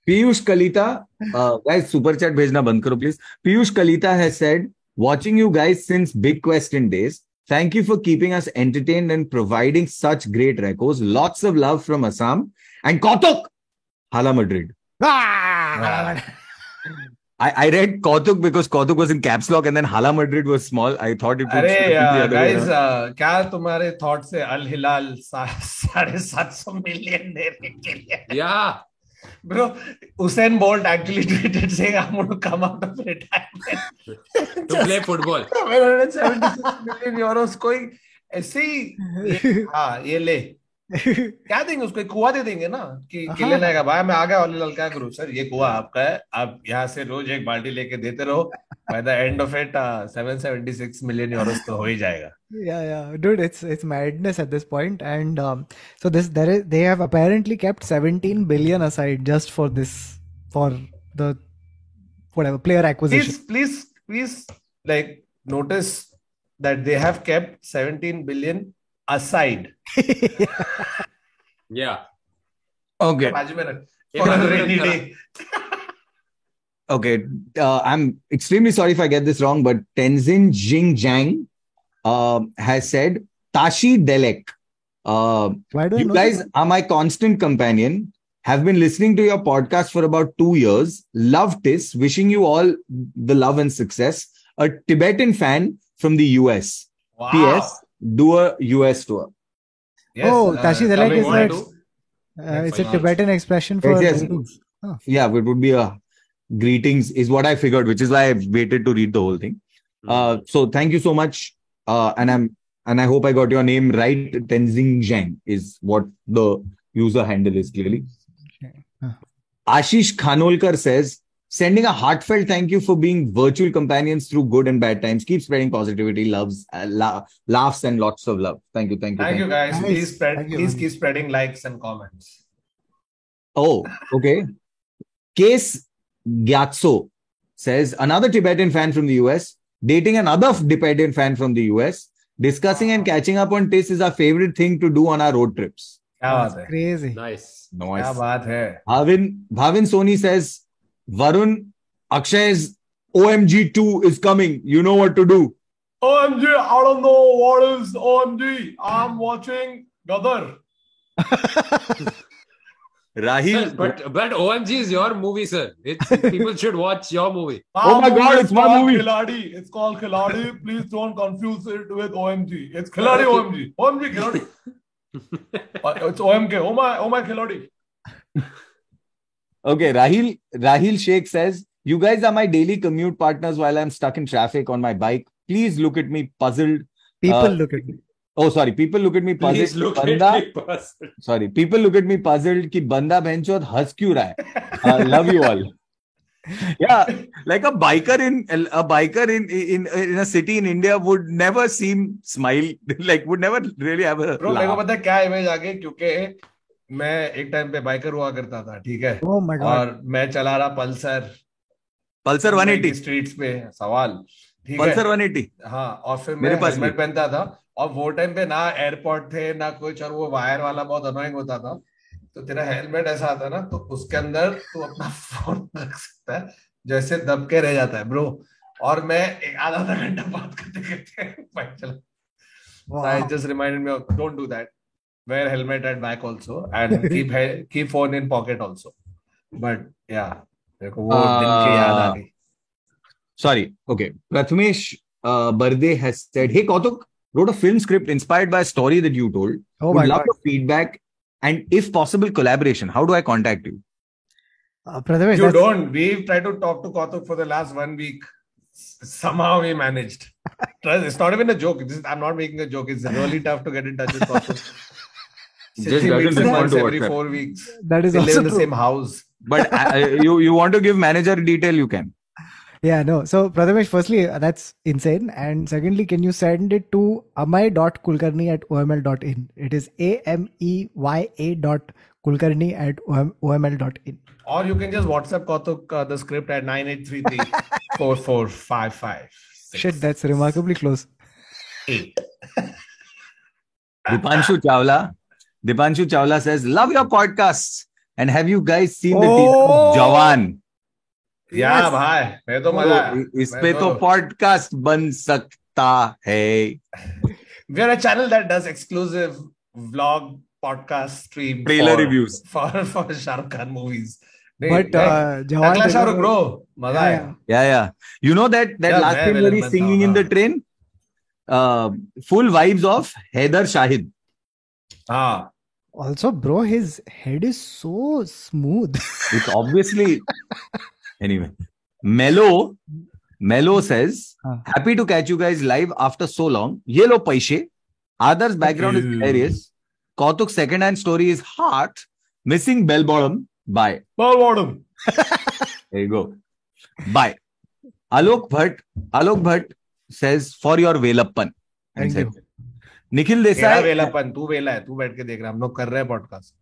Piyush Kalita guys super chat भेजना बंद करो please Piyush Kalita has said watching you guys since big quest in days thank you for keeping us entertain and providing such great records lots of love from Assam and Kautuk hala Madrid I, I read Kautuk because Kautuk was in caps lock and then Hala Madrid was small. I thought it was अरे the other way guys around. क्या तुम्हारे thought से अल हिलाल साढ़े सात सौ million देने के लिए Yeah. Bro Usain Bolt actually tweeted saying I want to come out of retirement To play football. 776 million euros कोई ऐसे ही हाँ ये ले क्या देंगे उसको कुआ दे देंगे ना कि हाँ। किले लाएगा भाई मैं आ गया ओली ललका गुरु सर ये कुआ आपका है आप यहाँ से रोज एक बाल्टी लेके देते रहो by the end of it 776 million euros तो हो ही जाएगा yeah yeah dude it's it's madness at this point and um, so this there is they have apparently kept 17 billion aside just for this for the whatever player acquisition please please please like notice that they have kept 17 billion aside yeah. Oh, okay. Imagine a rainy day. okay. Uh, I'm extremely sorry if I get this wrong, but Tenzin Jingjiang uh, has said Tashi Delek. Uh, you guys that? are my constant companion. Have been listening to your podcast for about two years. Love this. Wishing you all the love and success. A Tibetan fan from the US. Wow. P.S. Do a US tour yes Oh, uh, Tashi Delek coming is on that- Uh, it's a Tibetan expression for Yes, yes. greetings. Yeah, it would be a greetings, is what I figured, which is why I waited to read the whole thing. Uh, so thank you so much. Uh, and I'm and I hope I got your name right. Tenzing Zhang is what the user handle is clearly. Huh. Ashish Khanolkar says, sending a heartfelt thank you for being virtual companions through good and bad times. Keep spreading positivity, loves, uh, la- laughs, and lots of love. Thank you, thank you. thank you guys Nice. please spread Thank you, please man. keep spreading likes and comments Oh, okay. Case Gyatso says another Tibetan fan from the US dating another Tibetan fan from the US. Discussing and catching up on TIS is our favorite thing to do on our road trips. क्या That's बात है crazy. Nice. क्या बात है Bhavin, Bhavin Soni says, Varun, Akshay's OMG2 is coming. You know what to do. OMG I don't know what is OMG I'm watching Gadar Rahil, Sir, but but OMG is your movie, sir. It's, people should watch your movie. Oh my God, it's my called movie. Khiladi. It's called Khiladi. Please don't confuse it with OMG. It's Khiladi OMG. OMG Khiladi. Uh, it's OMK. Oh my, oh my Khiladi. okay, Rahil, Rahil Sheikh says, You guys are my daily commute partners while I'm stuck in traffic on my bike. Please look at me puzzled. People Uh, look at me. Oh, sorry. People look at me puzzled. Please look Banda, at me first. sorry people look at me puzzled कि बंदा बहनचोद हंस क्यों रहा है uh, love you all yeah like a biker in a biker in in in a city in india would never seem smile like would never really have a Bro, मेरे को laugh. पता है क्या इमेज आ गई क्योंकि मैं एक time पे बाइकर हुआ करता था ठीक है? Oh और मैं चला रहा पल्सर। pulsar 180 स्ट्रीट्स पे सवाल। ठीक है? pulsar 180 हाँ और फिर मेरे पास हेलमेट पहनता था। और वो टाइम पे ना एयरपोर्ट थे ना कुछ और वो वायर वाला बहुत अनोइंग होता था। तो तेरा हेलमेट ऐसा आता ना तो उसके अंदर तू अपना फ़ोन रख सकता है जैसे दब के रह जाता है ब्रो और मैं आधा आधा घंटा बात करते करते चला। Just reminded me of don't do that. Wear helmet at back also and keep he- keep phone in pocket also. But yeah, मेरे को वो दिन की याद आ गई. sorry okay prathamesh uh, barde has said hey kautuk wrote a film script inspired by a story that you told Oh would my love god. your feedback and if possible collaboration how do i contact you Uh, Prathamesh, You that's- don't. We've tried to talk to Kautuk for the last one week. S- Somehow we managed. Trust, it's not even a joke. This is, I'm not making a joke. It's really tough to get in touch with Kautuk. Just He doesn't respond once to every WhatsApp. four weeks. that is They live also in the true. same house. but uh, you you want to give manager detail you can Yeah, no. So, Prathamesh, firstly, uh, that's insane. And secondly, can you send it to ameya.kulkarni at oml.in? It is A M E Y A dot kulkarni at oml.in. Or you can just WhatsApp Kautuk uh, the script at 9833 4455. Shit, that's remarkably close. eight. Dipanshu Chawla. Dipanshu Chawla says, Love your podcasts. And have you guys seen the Oh! teaser of Jawan? या Yes. भाई मैं तो मजा तो इस पे तो podcast बन सकता है we are a channel that does exclusive vlog podcast stream Trailer for, reviews. for for Shahrukh Khan movies नहीं, But like, uh, Jawan. अगला trailer- शाहरुख bro मजा Yeah, आया Yeah, yeah. You know that that Yeah, last मैं time where villain he's बनता singing हूँ, in the हाँ. train? Uh, full vibes of Heather Shahid. हाँ Also, bro, his head is so smooth. It's obviously anyway. Mello Mello hmm. says, Huh. happy to catch you guys live after so long. Yellow lo paise. Adar's background is hmm. hilarious. Kautuk's second-hand story is Heart, Missing Bell Bottom. Bye. Bell bottom. There you go. Bye. Alok Bhatt, Alok Bhatt says for your Velappan. And Thank said- you. Nikhil Desai वेलापन तू वेला है तू बैठ के देख रहा हम लोग कर रहे हैं podcast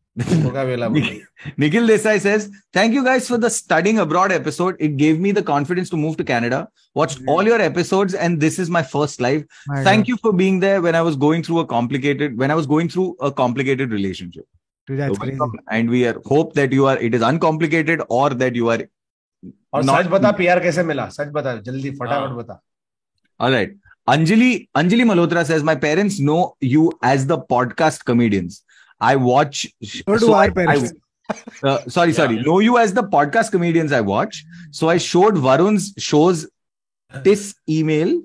Nikhil Desai says thank you guys for the studying abroad episode it gave me the confidence to move to Canada watch all your episodes and this is my first life thank you for being there when I was going through a complicated when I was going through a complicated relationship and we are hope that you are it is uncomplicated और that you are और सच बता PR कैसे मिला? सच बता जल्दी फटाफट बता। Alright Anjali Anjali Malhotra says, My parents know you as the podcast comedians. I watch So do so our I- parents. I- uh, sorry, sorry. Know you as the podcast comedians I watch. So I showed Varun's shows this email,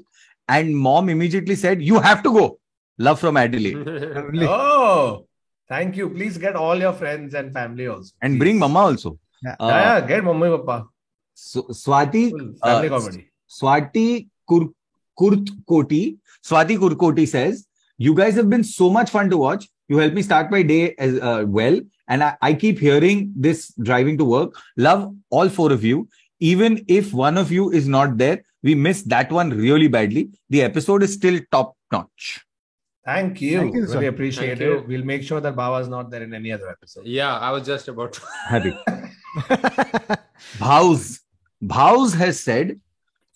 and mom immediately said, You have to go. Love from Adelaide. Oh, thank you. Please get all your friends and family also. And Please. bring mama also. Yeah. Uh, Yeah, yeah, get mummy papa. So, Swati Full family uh, comedy. Swati Kur- Kurtkoti, Swati Kurkoti says, You guys have been so much fun to watch. You help me start my day as uh, well. And I, I keep hearing this driving to work. Love all four of you. Even if one of you is not there, we missed that one really badly. The episode is still top notch. Thank you. Thank you, sir. really appreciate Thank you. We'll make sure that Baba's not there in any other episode. yeah, I was just about to. Happy. Bhaus. Bhaus has said,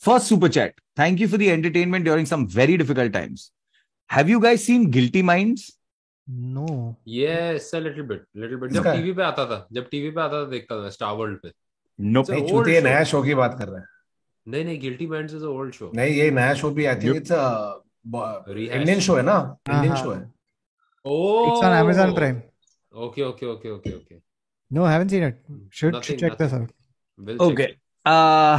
First super chat. Thank you for the entertainment during some very difficult times. Have you guys seen Guilty Minds? No. Yes, a little bit, little bit. जब TV पे आता था जब TV पे आता था देखता था स्टार वर्ल्ड पे Nope. So- नहीं old चूतिए नया शो की बात कर रहा है नहीं नहीं Guilty Minds is a old show नहीं ये नया शो भी I think. It's a. Indian show है ना इंडियन हाँ, शो है Oh, It's on Amazon Prime. Okay, okay, okay, okay, okay. No, I haven't seen it. Should, Nothing, should check this out. We'll Okay. Uh, uh,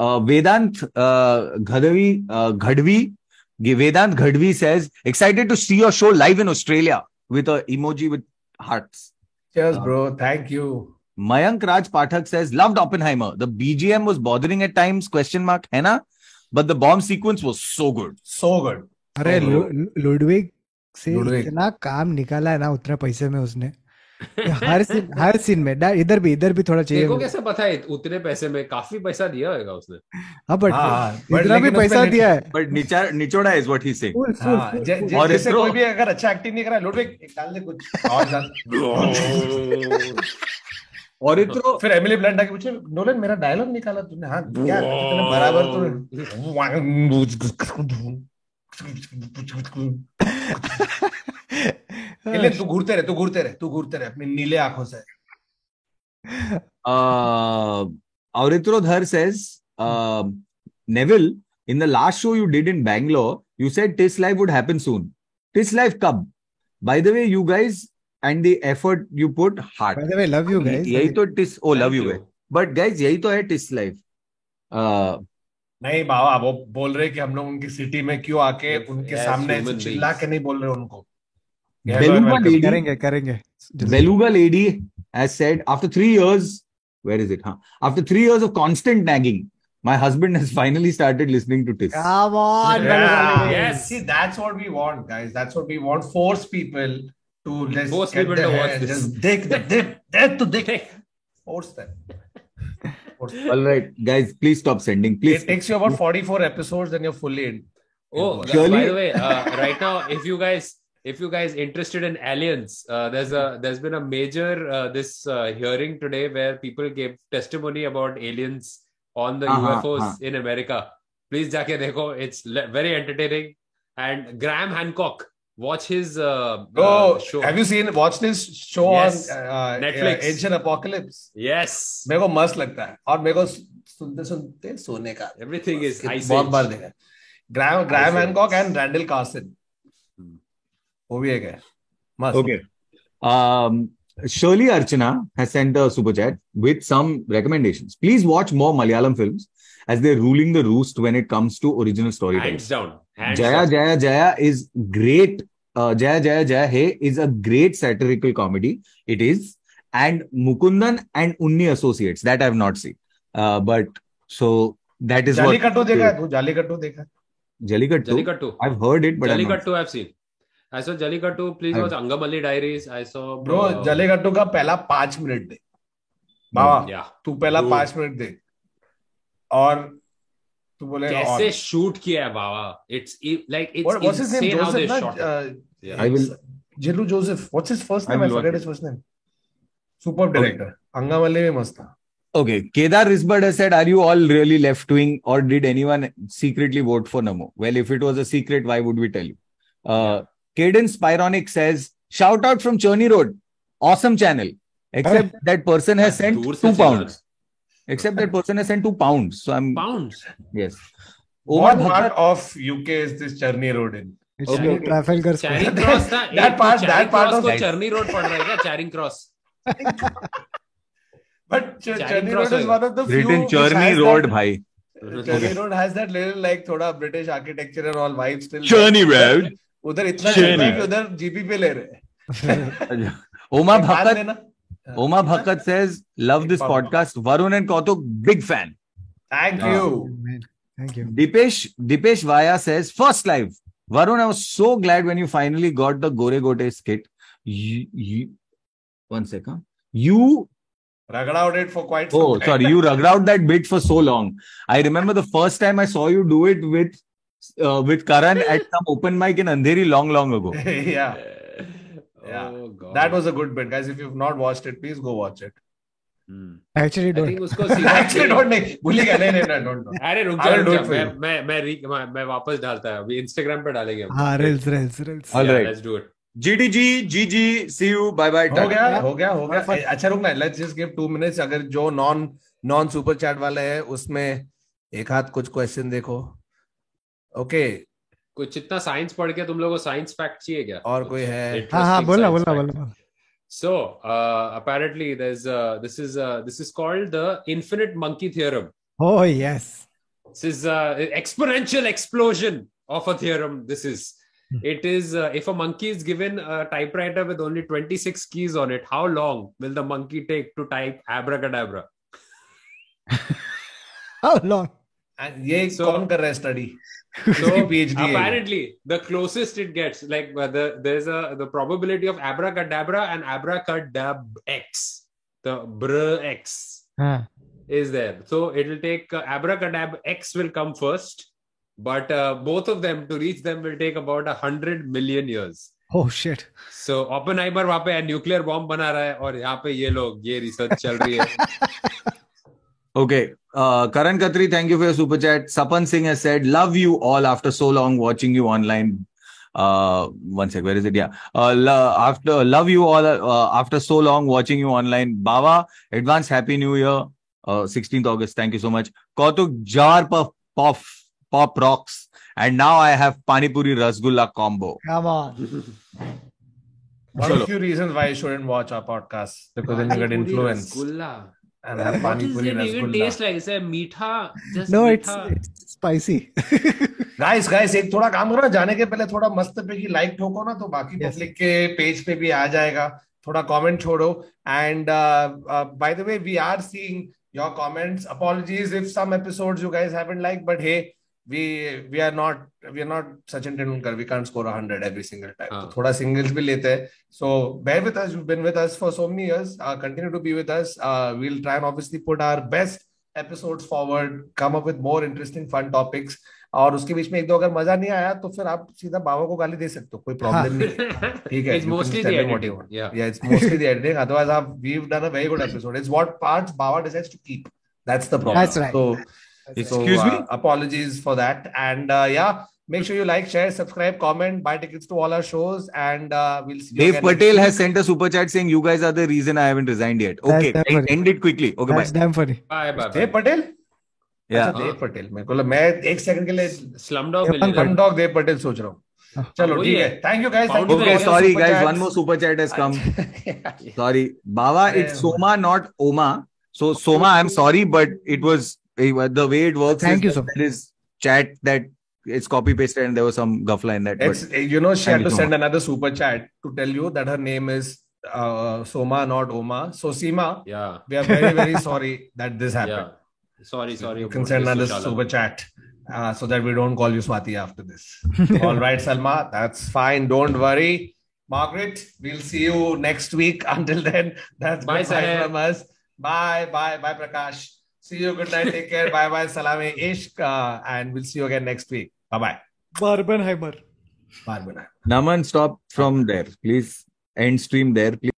Vedant uh, Ghadavi, uh, Ghadvi, Vedant Ghadvi says, excited to see your show live in Australia with a emoji with hearts. Cheers, हाँ. bro. Thank you. Mayank Raj Pathak says, loved Oppenheimer. The BGM was bothering at times, question mark, है ना? But the bomb sequence was so good. So good. अरे So लु- लु- Ludwig से Ludwig. इतना काम निकाला है ना उतने पैसे में उसने हर सीन हर सीन में। इधर भी इधर भी थोड़ा चाहिए देखो कैसे पता है उतने पैसे में काफ़ी पैसा दिया होगा उसने। हाँ बट हाँ, हाँ, इतना भी पैसा दिया है। what he's saying. Full full हाँ। जे- और जैसे इसको- कोई भी अगर अच्छा एक्टिंग नहीं कर रहा है एक डाल दे कुछ। और डाल और इतरो फिर एमिली ब्लंट आके पूछे नोलन मेरा डायलॉग निकाला तूने। हाँ क्या कितने बराबर इसलिए तू घूरते रहे तू घूरते रहे तू घूरते रहे अपनी नीले आँखों से और धर says Neville in the last show you did in Bangalore you said this life would happen soon this life कब? By the way you guys and the effort you put heart by the way love you guys यही तो this oh love you but guys यही तो है TISS life नहीं बाबा वो बोल रहे कि हम लोग उनकी सिटी में क्यों आके उनके सामने चिल्ला के नहीं बोल रहे उनको। Beluga lady, karenge, karenge. Beluga lady has said after three years, where is it? Huh? After three years of constant nagging, my husband has finally started listening to this. Come on, yeah. yes. See, that's what we want, guys. That's what we want. Force people to let's force people to watch this. Just dick, dick, death to dick. Force them. Force them. All right, guys, please stop sending. Please. It takes you about 44 episodes, then you're fully in. Oh, guys, by the way, uh, right now, if you guys if you guys interested in aliens, uh, there's a there's been a major uh, this uh, hearing today where people gave testimony about aliens on the Uh-huh, UFOs uh-huh. in America. Please jaake dekho. It's le- very entertaining. And Graham Hancock, watch his uh, uh, Oh, show. have you seen, watch this show Yes. on uh, Netflix. uh, Ancient Apocalypse? Yes, मेरे को मस्त लगता है और मेरे को सुनते सुनते सोने का everything is ice बहुत age. बार देखा ग्राम ग्राम Ice Hancock Age. And Randall Carson Hmm. वो भी एक है मस्त Okay. Um, Shirley Archana has sent a super chat with some recommendations. Please watch more Malayalam films as they're ruling the roost when it comes to original storytelling. Hands down. Hands Jaya down. Jaya Jaya is great. Uh, Jaya Jaya Jaya Hey is a great satirical comedy. It is. And Mukundan and Unni Associates. That I have not seen. Uh, but so that is jallikattu what. देखा है तू Jallikattu Jallikattu. Jallikattu. I've heard it, but I've Jallikattu I've seen. I saw Jallikattu please watch Angamaly Diaries I saw bro Jallikattu का पहला पाँच minute दे बाबा तू पहला पाँच minute दे और तू बोले कैसे शूट किया है बाबा it's like it's what's how they shot I will Jeethu Joseph what's his first name I forget his first name super director अंगम में मस्त था Okay, Kedar Risbad has said, Are you all really left wing or did anyone secretly vote for Namo? Well, if it was a secret, why would we tell you? Uh, Cadence Pyronic says, shout out from Charni Road. Awesome channel. Except that person has sent two pounds. Except that person has sent two pounds. So I'm pounds. Yes. Omar what part of UK is this Charni Road in? Okay. Charing Cross. that, that part. That part of Charni Road. Charing Cross. but Ch- Road is one of the few. Written Road, that, bhai. Okay. Road has that little like thoda British architecture and all vibes still. Charni Road. उधर इतना है कि उधर GP पे ले रहे हैं. Bhakat, लेना. Omar Bhakat says, Love this podcast. Varun and Kautuk, big fan. Thank Ah. you. Thank you. Dipesh Dipesh Vaya says first live. Varun, I was so glad when you finally got the Gore Gote skit. You, you one second. You Ragada out it for quite some oh time. sorry, you rugged out that bit for so long. I remember the first time I saw you do it with uh, with Karan at some open mic in Andheri long, long ago. yeah. Yeah. oh god That was a good bit, guys. If you've not watched it, please go watch it. Hmm. Actually, I don't. think उसको Actually, seriously don't नहीं भूल ही गया नहीं नहीं नहीं don't don't. अरे रुक I जा will रुक मैं. मैं मैं मैं वापस डालता है अभी इंस्टाग्राम पे डालेंगे Ah, rails, rails. All Yeah, right. let's do it GDG, GG, see you. Bye bye. हो गया हो गया हो. गया अच्छा रुक ना let's just give two minutes अगर जो नॉन नॉन सुपर चैट वाले हैं उसमें एक हाथ कुछ क्वेश्चन देखो ओके कुछ इतना साइंस पढ़ के तुम लोगों को साइंस फैक्ट चाहिए क्या और कोई है हाँ हाँ बोलना बोलना बोलना So uh, apparently, there's uh, this is uh, this is called the infinite monkey theorem. Oh yes. This is uh, exponential explosion of a theorem. This is. It is uh, if a monkey is given a typewriter with only 26 keys on it, how long will the monkey take to type abracadabra? How long? And ये So- कौन कर रहा है study So इसकी PhD है ये। apparently, the closest it gets, like uh, the there's a the probability of abracadabra and abracadab x, the br x Ah. is there. So it will take uh, abracadab X will come first, but uh, both of them to reach them will take about a hundred million years. Oh shit. So Oppenheimer वहाँ पे nuclear bomb बना रहा है और यहाँ पे ये लोग ये रिसर्च चल रही है Okay. Uh, Karan Katri, thank you for your super chat. Sapan Singh has said, Love you all after so long watching you online. Uh, one sec, where is it? Yeah. Uh, lo- after Love you all uh, after so long watching you online. Baba, advance Happy New Year, uh, 16th August. Thank you so much. Kautuk Jar Puff, Puff, Pop Rocks. And now I have Panipuri Rasgulla combo. Come on. One of the few reasons why you shouldn't watch our podcast because then you get influenced. Rasgulla. And have pani puri puri it even taste like? Is it meetha? Just No, meetha? it's, it's spicy. guys, guys, एक थोड़ा काम करो ना जाने के पहले थोड़ा मस्त पे की लाइक ठोको ना तो बाकी Yes. पब्लिक के पेज पे भी आ जाएगा थोड़ा कमेंट छोड़ो and by the way we are seeing your comments apologies if some episodes you guys haven't like but hey we we are not we are not Sachin Tendulkar we can't score 100 every single time हाँ. तो थोड़ा singles भी लेते हैं so bear with us you've been with us for so many years uh, continue to be with us uh, we'll try and obviously put our best episodes forward come up with more interesting fun topics और उसके बीच में एक दो अगर मज़ा नहीं आया तो फिर आप सीधा बाबा को गाली दे सकते हो कोई प्रॉब्लम नहीं है ठीक है It's you can mostly just tell the him what you editing. want. Yeah. yeah it's mostly the editing otherwise I've, we've done a very good episode it's what parts Excuse me. Uh, apologies for that. And uh, yeah, make sure you like, share, subscribe, comment, buy tickets to all our shows, and uh, we'll see. Dev Patel has sent a super chat saying, "You guys are the reason I haven't resigned yet." Okay, end, end it quickly. Okay, That's bye. damn funny. Bye, bye. Dev Patel. Yeah. अच्छा देव पटेल मेरे को मैं एक second के लिए slum dog slum dog Dev Patel सोच रहा हूँ चलो ठीक है thank you guys okay sorry guys one more Soma, chat has come sorry Baba it's Soma not Oma so Soma I am sorry but it Oma. So, Soma, I'm sorry, but it was eh, the way it works. Thank is you, Soma. There is chat that it's copy pasted and there was some guffla in that. It's But you know she had to so send another super chat to tell you that her name is uh, Soma, not Oma. So Seema, Yeah. we are very very sorry that this happened. Yeah. Sorry, sorry. You can send another Sushala. super chat. uh, so that we don't call you Swati after this. All right, Salma, that's fine. Don't worry. Margaret, we'll see you next week. Until then, that's Bye, goodbye Sahib. from us. Bye, bye, bye, Prakash. See you. Good night. Take care. bye, bye. Salame Ishq. Uh, and we'll see you again next week. Bye, bye. Barbenheimer. Bye, bye. Naman, stop from there. Please end stream there. Please.